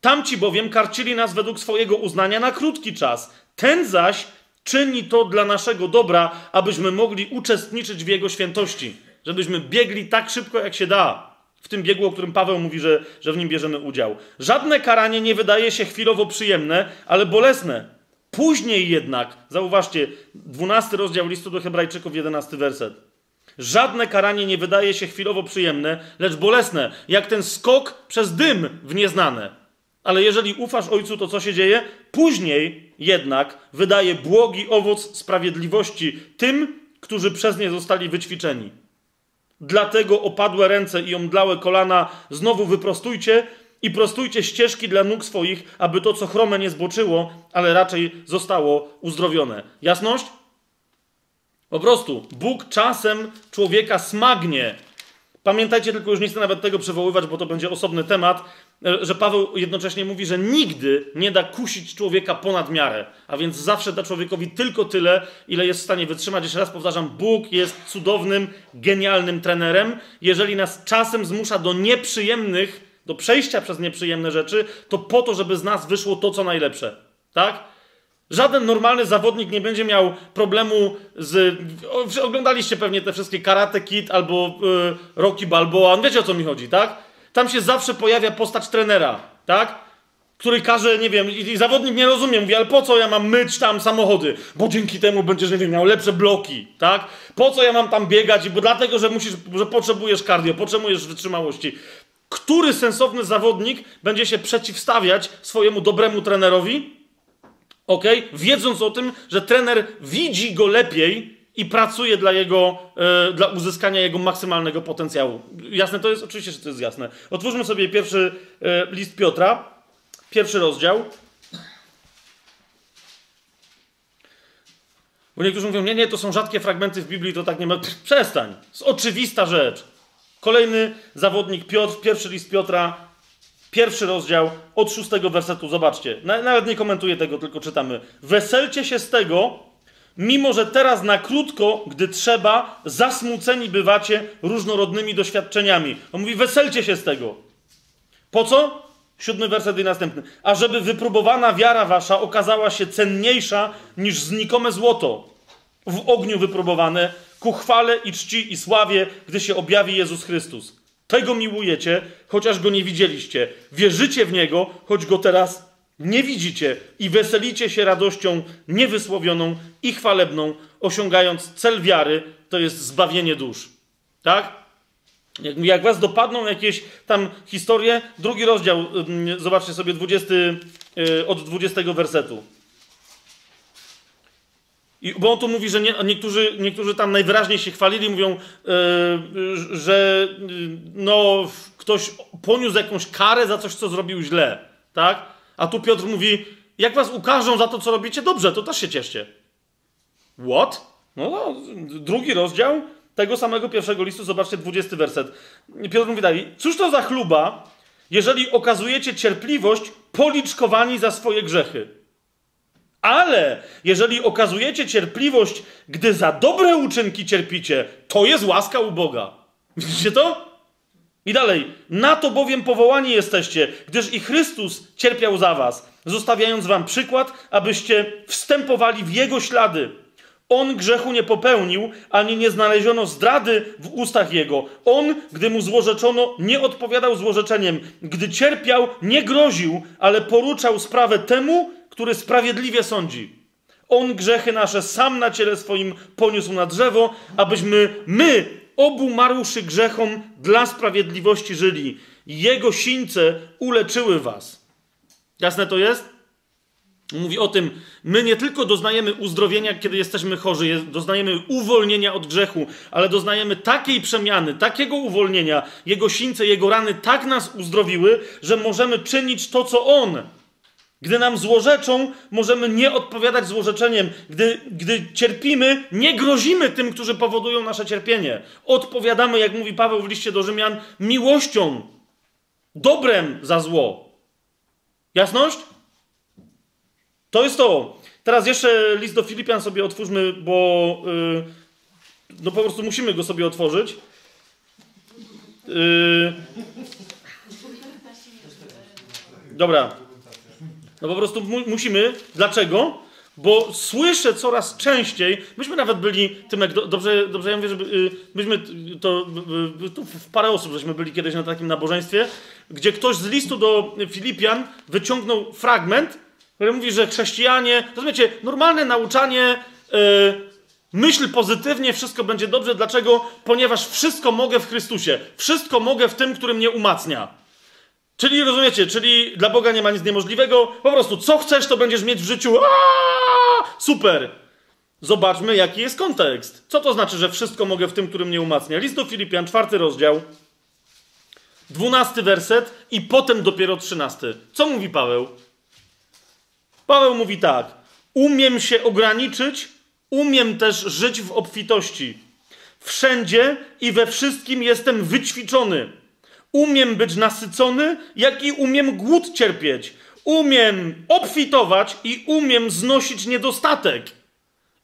Tamci bowiem karcili nas według swojego uznania na krótki czas. Ten zaś czyni to dla naszego dobra, abyśmy mogli uczestniczyć w jego świętości. Żebyśmy biegli tak szybko, jak się da. W tym biegu, o którym Paweł mówi, że, że w nim bierzemy udział. Żadne karanie nie wydaje się chwilowo przyjemne, ale bolesne. Później jednak, zauważcie, 12 rozdział listu do Hebrajczyków, 11 werset. Żadne karanie nie wydaje się chwilowo przyjemne, lecz bolesne, jak ten skok przez dym w nieznane. Ale jeżeli ufasz Ojcu, to co się dzieje? Później jednak wydaje błogi owoc sprawiedliwości tym, którzy przez nie zostali wyćwiczeni. Dlatego opadłe ręce i omdlałe kolana znowu wyprostujcie i prostujcie ścieżki dla nóg swoich, aby to, co chrome, nie zboczyło, ale raczej zostało uzdrowione. Jasność? Po prostu Bóg czasem człowieka smagnie. Pamiętajcie tylko, już nie chcę nawet tego przywoływać, bo to będzie osobny temat, że Paweł jednocześnie mówi, że nigdy nie da kusić człowieka ponad miarę, a więc zawsze da człowiekowi tylko tyle, ile jest w stanie wytrzymać. Jeszcze raz powtarzam, Bóg jest cudownym, genialnym trenerem. Jeżeli nas czasem zmusza do nieprzyjemnych, do przejścia przez nieprzyjemne rzeczy, to po to, żeby z nas wyszło to, co najlepsze. Tak? Żaden normalny zawodnik nie będzie miał problemu z. Oglądaliście pewnie te wszystkie Karate Kid albo yy, Rocky Balboa. Wiecie o co mi chodzi, tak? Tam się zawsze pojawia postać trenera, tak? Który każe, nie wiem, i, zawodnik nie rozumie, mówi, ale po co ja mam myć tam samochody? Bo dzięki temu będziesz, nie wiem, miał lepsze bloki, tak? Po co ja mam tam biegać? Bo dlatego, że musisz, że potrzebujesz cardio, potrzebujesz wytrzymałości. Który sensowny zawodnik będzie się przeciwstawiać swojemu dobremu trenerowi? ok? Wiedząc o tym, że trener widzi go lepiej i pracuje dla jego, e, dla uzyskania jego maksymalnego potencjału. Jasne to jest? Oczywiście, że to jest jasne. Otwórzmy sobie pierwszy e, list Piotra, pierwszy rozdział. Bo niektórzy mówią, nie, nie, to są rzadkie fragmenty w Biblii, to tak nie ma. Przestań. To jest oczywista rzecz. Kolejny zawodnik Piotr, pierwszy list Piotra, pierwszy rozdział, od szóstego wersetu, zobaczcie. Nawet nie komentuję tego, tylko czytamy. Weselcie się z tego, Mimo, że teraz na krótko, gdy trzeba, zasmuceni bywacie różnorodnymi doświadczeniami. On mówi, weselcie się z tego. Po co? Siódmy werset i następny. A żeby wypróbowana wiara wasza okazała się cenniejsza niż znikome złoto, w ogniu wypróbowane, ku chwale i czci i sławie, gdy się objawi Jezus Chrystus. Tego miłujecie, chociaż go nie widzieliście. Wierzycie w niego, choć go teraz nie widzicie i weselicie się radością niewysłowioną i chwalebną, osiągając cel wiary, to jest zbawienie dusz. Tak? Jak, was dopadną jakieś tam historie, drugi rozdział, zobaczcie sobie 20, y, od 20 wersetu. I, bo on tu mówi, że nie, niektórzy, niektórzy tam najwyraźniej się chwalili, mówią, yy, że yy, no, ktoś poniósł jakąś karę za coś, co zrobił źle. Tak? A tu Piotr mówi, jak was ukażą za to, co robicie, dobrze, to też się cieszcie. What? No, no drugi rozdział tego samego pierwszego listu, zobaczcie, 20 werset. Piotr mówi dalej, cóż to za chluba, jeżeli okazujecie cierpliwość policzkowani za swoje grzechy. Ale jeżeli okazujecie cierpliwość, gdy za dobre uczynki cierpicie, to jest łaska u Boga. Widzicie to? I dalej. Na to bowiem powołani jesteście, gdyż i Chrystus cierpiał za was, zostawiając wam przykład, abyście wstępowali w Jego ślady. On grzechu nie popełnił, ani nie znaleziono zdrady w ustach Jego. On, gdy mu złorzeczono, nie odpowiadał złorzeczeniem. Gdy cierpiał, nie groził, ale poruczał sprawę temu, który sprawiedliwie sądzi. On grzechy nasze sam na ciele swoim poniósł na drzewo, abyśmy my, obu maruszy grzechom, dla sprawiedliwości żyli. Jego sińce uleczyły was. Jasne to jest? Mówi o tym, my nie tylko doznajemy uzdrowienia, kiedy jesteśmy chorzy, doznajemy uwolnienia od grzechu, ale doznajemy takiej przemiany, takiego uwolnienia. Jego sińce, jego rany tak nas uzdrowiły, że możemy czynić to, co On. Gdy nam złorzeczą, możemy nie odpowiadać złorzeczeniem. Gdy, gdy cierpimy, nie grozimy tym, którzy powodują nasze cierpienie. Odpowiadamy, jak mówi Paweł w liście do Rzymian, miłością, dobrem za zło. Jasność? To jest to. Teraz jeszcze list do Filipian sobie otwórzmy, bo yy, no po prostu musimy go sobie otworzyć. Yy, dobra. No po prostu mu musimy. Dlaczego? Bo słyszę coraz częściej, myśmy nawet byli, Tymek, do, dobrze, dobrze ja mówię, że y, myśmy to, y, to w parę osób żeśmy byli kiedyś na takim nabożeństwie, gdzie ktoś z listu do Filipian wyciągnął fragment, który mówi, że chrześcijanie, rozumiecie, normalne nauczanie, myśl pozytywnie, wszystko będzie dobrze. Dlaczego? Ponieważ wszystko mogę w Chrystusie. Wszystko mogę w tym, który mnie umacnia. Czyli rozumiecie, czyli dla Boga nie ma nic niemożliwego. Po prostu co chcesz, to będziesz mieć w życiu. Aaaa! Super! Zobaczmy, jaki jest kontekst. Co to znaczy, że wszystko mogę w tym, który mnie umacnia? List do Filipian, czwarty rozdział, dwunasty werset i potem dopiero trzynasty. Co mówi Paweł? Paweł mówi tak. Umiem się ograniczyć, umiem też żyć w obfitości. Wszędzie i we wszystkim jestem wyćwiczony Umiem być nasycony, jak i umiem głód cierpieć. Umiem obfitować i umiem znosić niedostatek.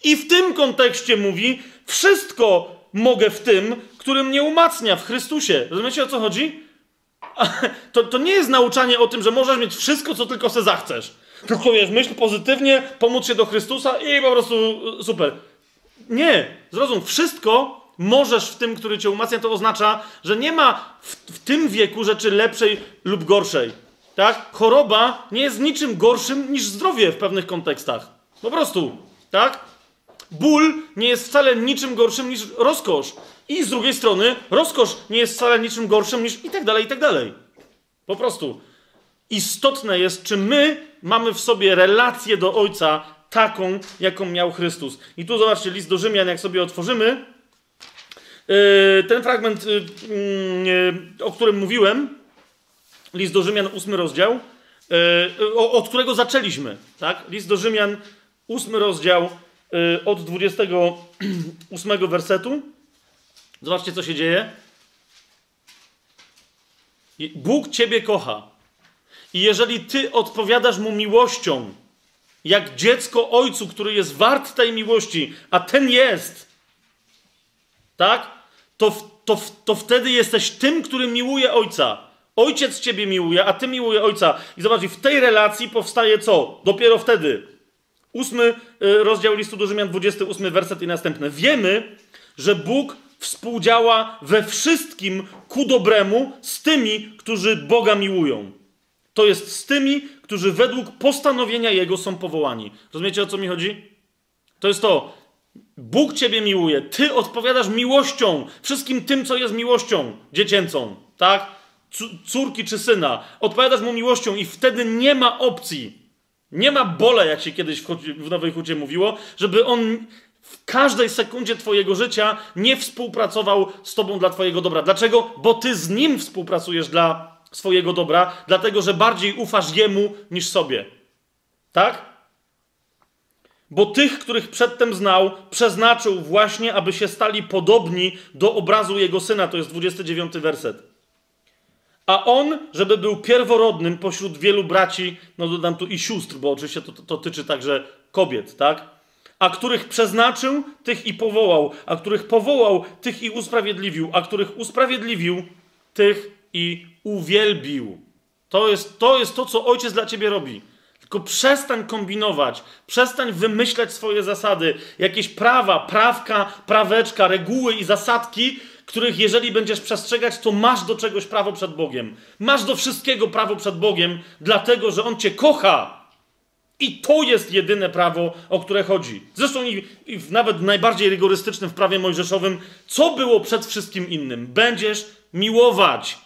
I w tym kontekście mówi: Wszystko mogę w tym, który mnie umacnia w Chrystusie. Rozumiecie o co chodzi? To, to nie jest nauczanie o tym, że możesz mieć wszystko, co tylko se zachcesz. Tylko wiesz, myśl pozytywnie, pomóc się do Chrystusa i po prostu super. Nie, zrozum, wszystko możesz w tym, który cię umacnia, to oznacza, że nie ma w, w, tym wieku rzeczy lepszej lub gorszej. Tak? Choroba nie jest niczym gorszym niż zdrowie w pewnych kontekstach. Po prostu. Tak? Ból nie jest wcale niczym gorszym niż rozkosz. I z drugiej strony, rozkosz nie jest wcale niczym gorszym niż i tak dalej, i tak dalej. Po prostu. Istotne jest, czy my mamy w sobie relację do Ojca taką, jaką miał Chrystus. I tu zobaczcie, list do Rzymian, jak sobie otworzymy, ten fragment, y, mm, o którym mówiłem, list do Rzymian, ósmy rozdział, e, od którego zaczęliśmy, tak? List do Rzymian, ósmy rozdział, e, od 28 wersetu. Zobaczcie, co się dzieje. Bóg ciebie kocha. I jeżeli ty odpowiadasz mu miłością, jak dziecko ojcu, który jest wart tej miłości, a ten jest, tak? To, to, to wtedy jesteś tym, który miłuje ojca. Ojciec ciebie miłuje, a ty miłuje ojca. I zobacz, w tej relacji powstaje co? Dopiero wtedy. Ósmy y, rozdział listu do Rzymian, 28 werset i następne. Wiemy, że Bóg współdziała we wszystkim ku dobremu z tymi, którzy Boga miłują. To jest z tymi, którzy według postanowienia Jego są powołani. Rozumiecie o co mi chodzi? To jest to. Bóg Ciebie miłuje, Ty odpowiadasz miłością, wszystkim tym, co jest miłością dziecięcą, tak? Córki czy syna. Odpowiadasz mu miłością i wtedy nie ma opcji. Nie ma bole, jak się kiedyś w Nowej Hucie mówiło, żeby on w każdej sekundzie Twojego życia nie współpracował z Tobą dla Twojego dobra. Dlaczego? Bo Ty z Nim współpracujesz dla swojego dobra, dlatego że bardziej ufasz Jemu niż sobie. Tak? Bo tych, których przedtem znał, przeznaczył właśnie, aby się stali podobni do obrazu Jego Syna. To jest 29 werset. A on, żeby był pierworodnym pośród wielu braci, no dodam tu i sióstr, bo oczywiście to, to, to tyczy także kobiet, tak? a których przeznaczył, tych i powołał, a których powołał, tych i usprawiedliwił, a których usprawiedliwił, tych i uwielbił. To jest, to jest to, co ojciec dla ciebie robi. Tylko przestań kombinować, przestań wymyślać swoje zasady, jakieś prawa, prawka, praweczka, reguły i zasadki, których jeżeli będziesz przestrzegać, to masz do czegoś prawo przed Bogiem. Masz do wszystkiego prawo przed Bogiem, dlatego że On cię kocha. I to jest jedyne prawo, o które chodzi. Zresztą i, i w nawet najbardziej rygorystycznym w prawie mojżeszowym, co było przed wszystkim innym? Będziesz miłować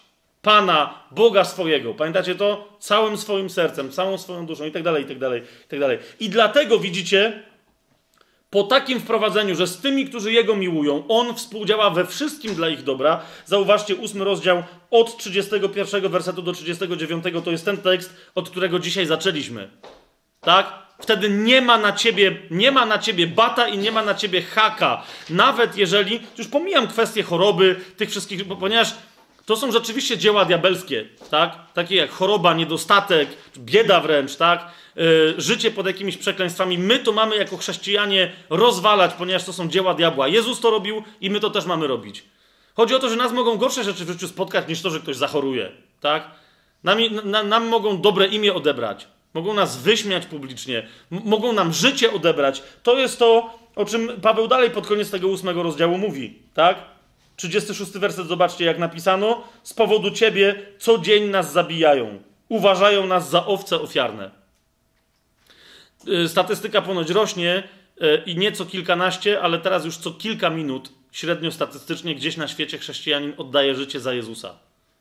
Pana, Boga swojego. Pamiętacie to? Całym swoim sercem, całą swoją duszą i tak dalej, i tak dalej, i tak dalej. I dlatego widzicie, po takim wprowadzeniu, że z tymi, którzy Jego miłują, On współdziała we wszystkim dla ich dobra. Zauważcie, ósmy rozdział od 31 wersetu do 39 to jest ten tekst, od którego dzisiaj zaczęliśmy tak? Wtedy nie ma na ciebie, nie ma na ciebie bata i nie ma na ciebie haka. Nawet jeżeli, już pomijam kwestię choroby, tych wszystkich, ponieważ to są rzeczywiście dzieła diabelskie, tak? Takie jak choroba, niedostatek, bieda wręcz, tak? Yy, życie pod jakimiś przekleństwami. My to mamy jako chrześcijanie rozwalać, ponieważ to są dzieła diabła. Jezus to robił i my to też mamy robić. Chodzi o to, że nas mogą gorsze rzeczy w życiu spotkać niż to, że ktoś zachoruje, tak? Nam, na, nam mogą dobre imię odebrać. Mogą nas wyśmiać publicznie, mogą nam życie odebrać. To jest to, o czym Paweł dalej pod koniec tego ósmego rozdziału mówi, tak? 36 werset, zobaczcie, jak napisano: Z powodu ciebie co dzień nas zabijają, uważają nas za owce ofiarne. Y, statystyka ponoć rośnie y, i nie co kilkanaście, ale teraz już co kilka minut średnio statystycznie gdzieś na świecie chrześcijanin oddaje życie za Jezusa.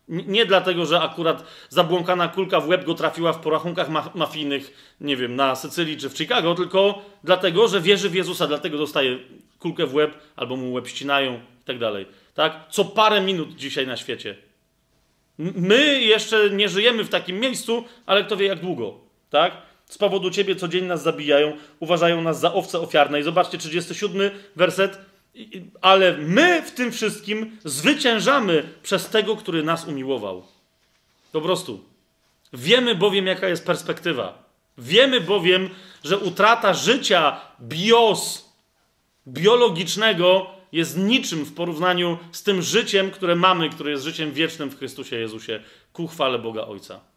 Nie dlatego, że akurat zabłąkana kulka w łeb go trafiła w porachunkach mafijnych, nie wiem, na Sycylii czy w Chicago, tylko dlatego, że wierzy w Jezusa, dlatego dostaje kulkę w łeb, albo mu łeb ścinają i tak dalej. Tak? Co parę minut dzisiaj na świecie. My jeszcze nie żyjemy w takim miejscu, ale kto wie jak długo. Tak? Z powodu ciebie codziennie nas zabijają, uważają nas za owce ofiarne. I zobaczcie, 37 werset ale my w tym wszystkim zwyciężamy przez tego, który nas umiłował. Po prostu. Wiemy bowiem, jaka jest perspektywa. Wiemy bowiem, że utrata życia bios, biologicznego, jest niczym w porównaniu z tym życiem, które mamy, które jest życiem wiecznym w Chrystusie Jezusie, ku chwale Boga Ojca.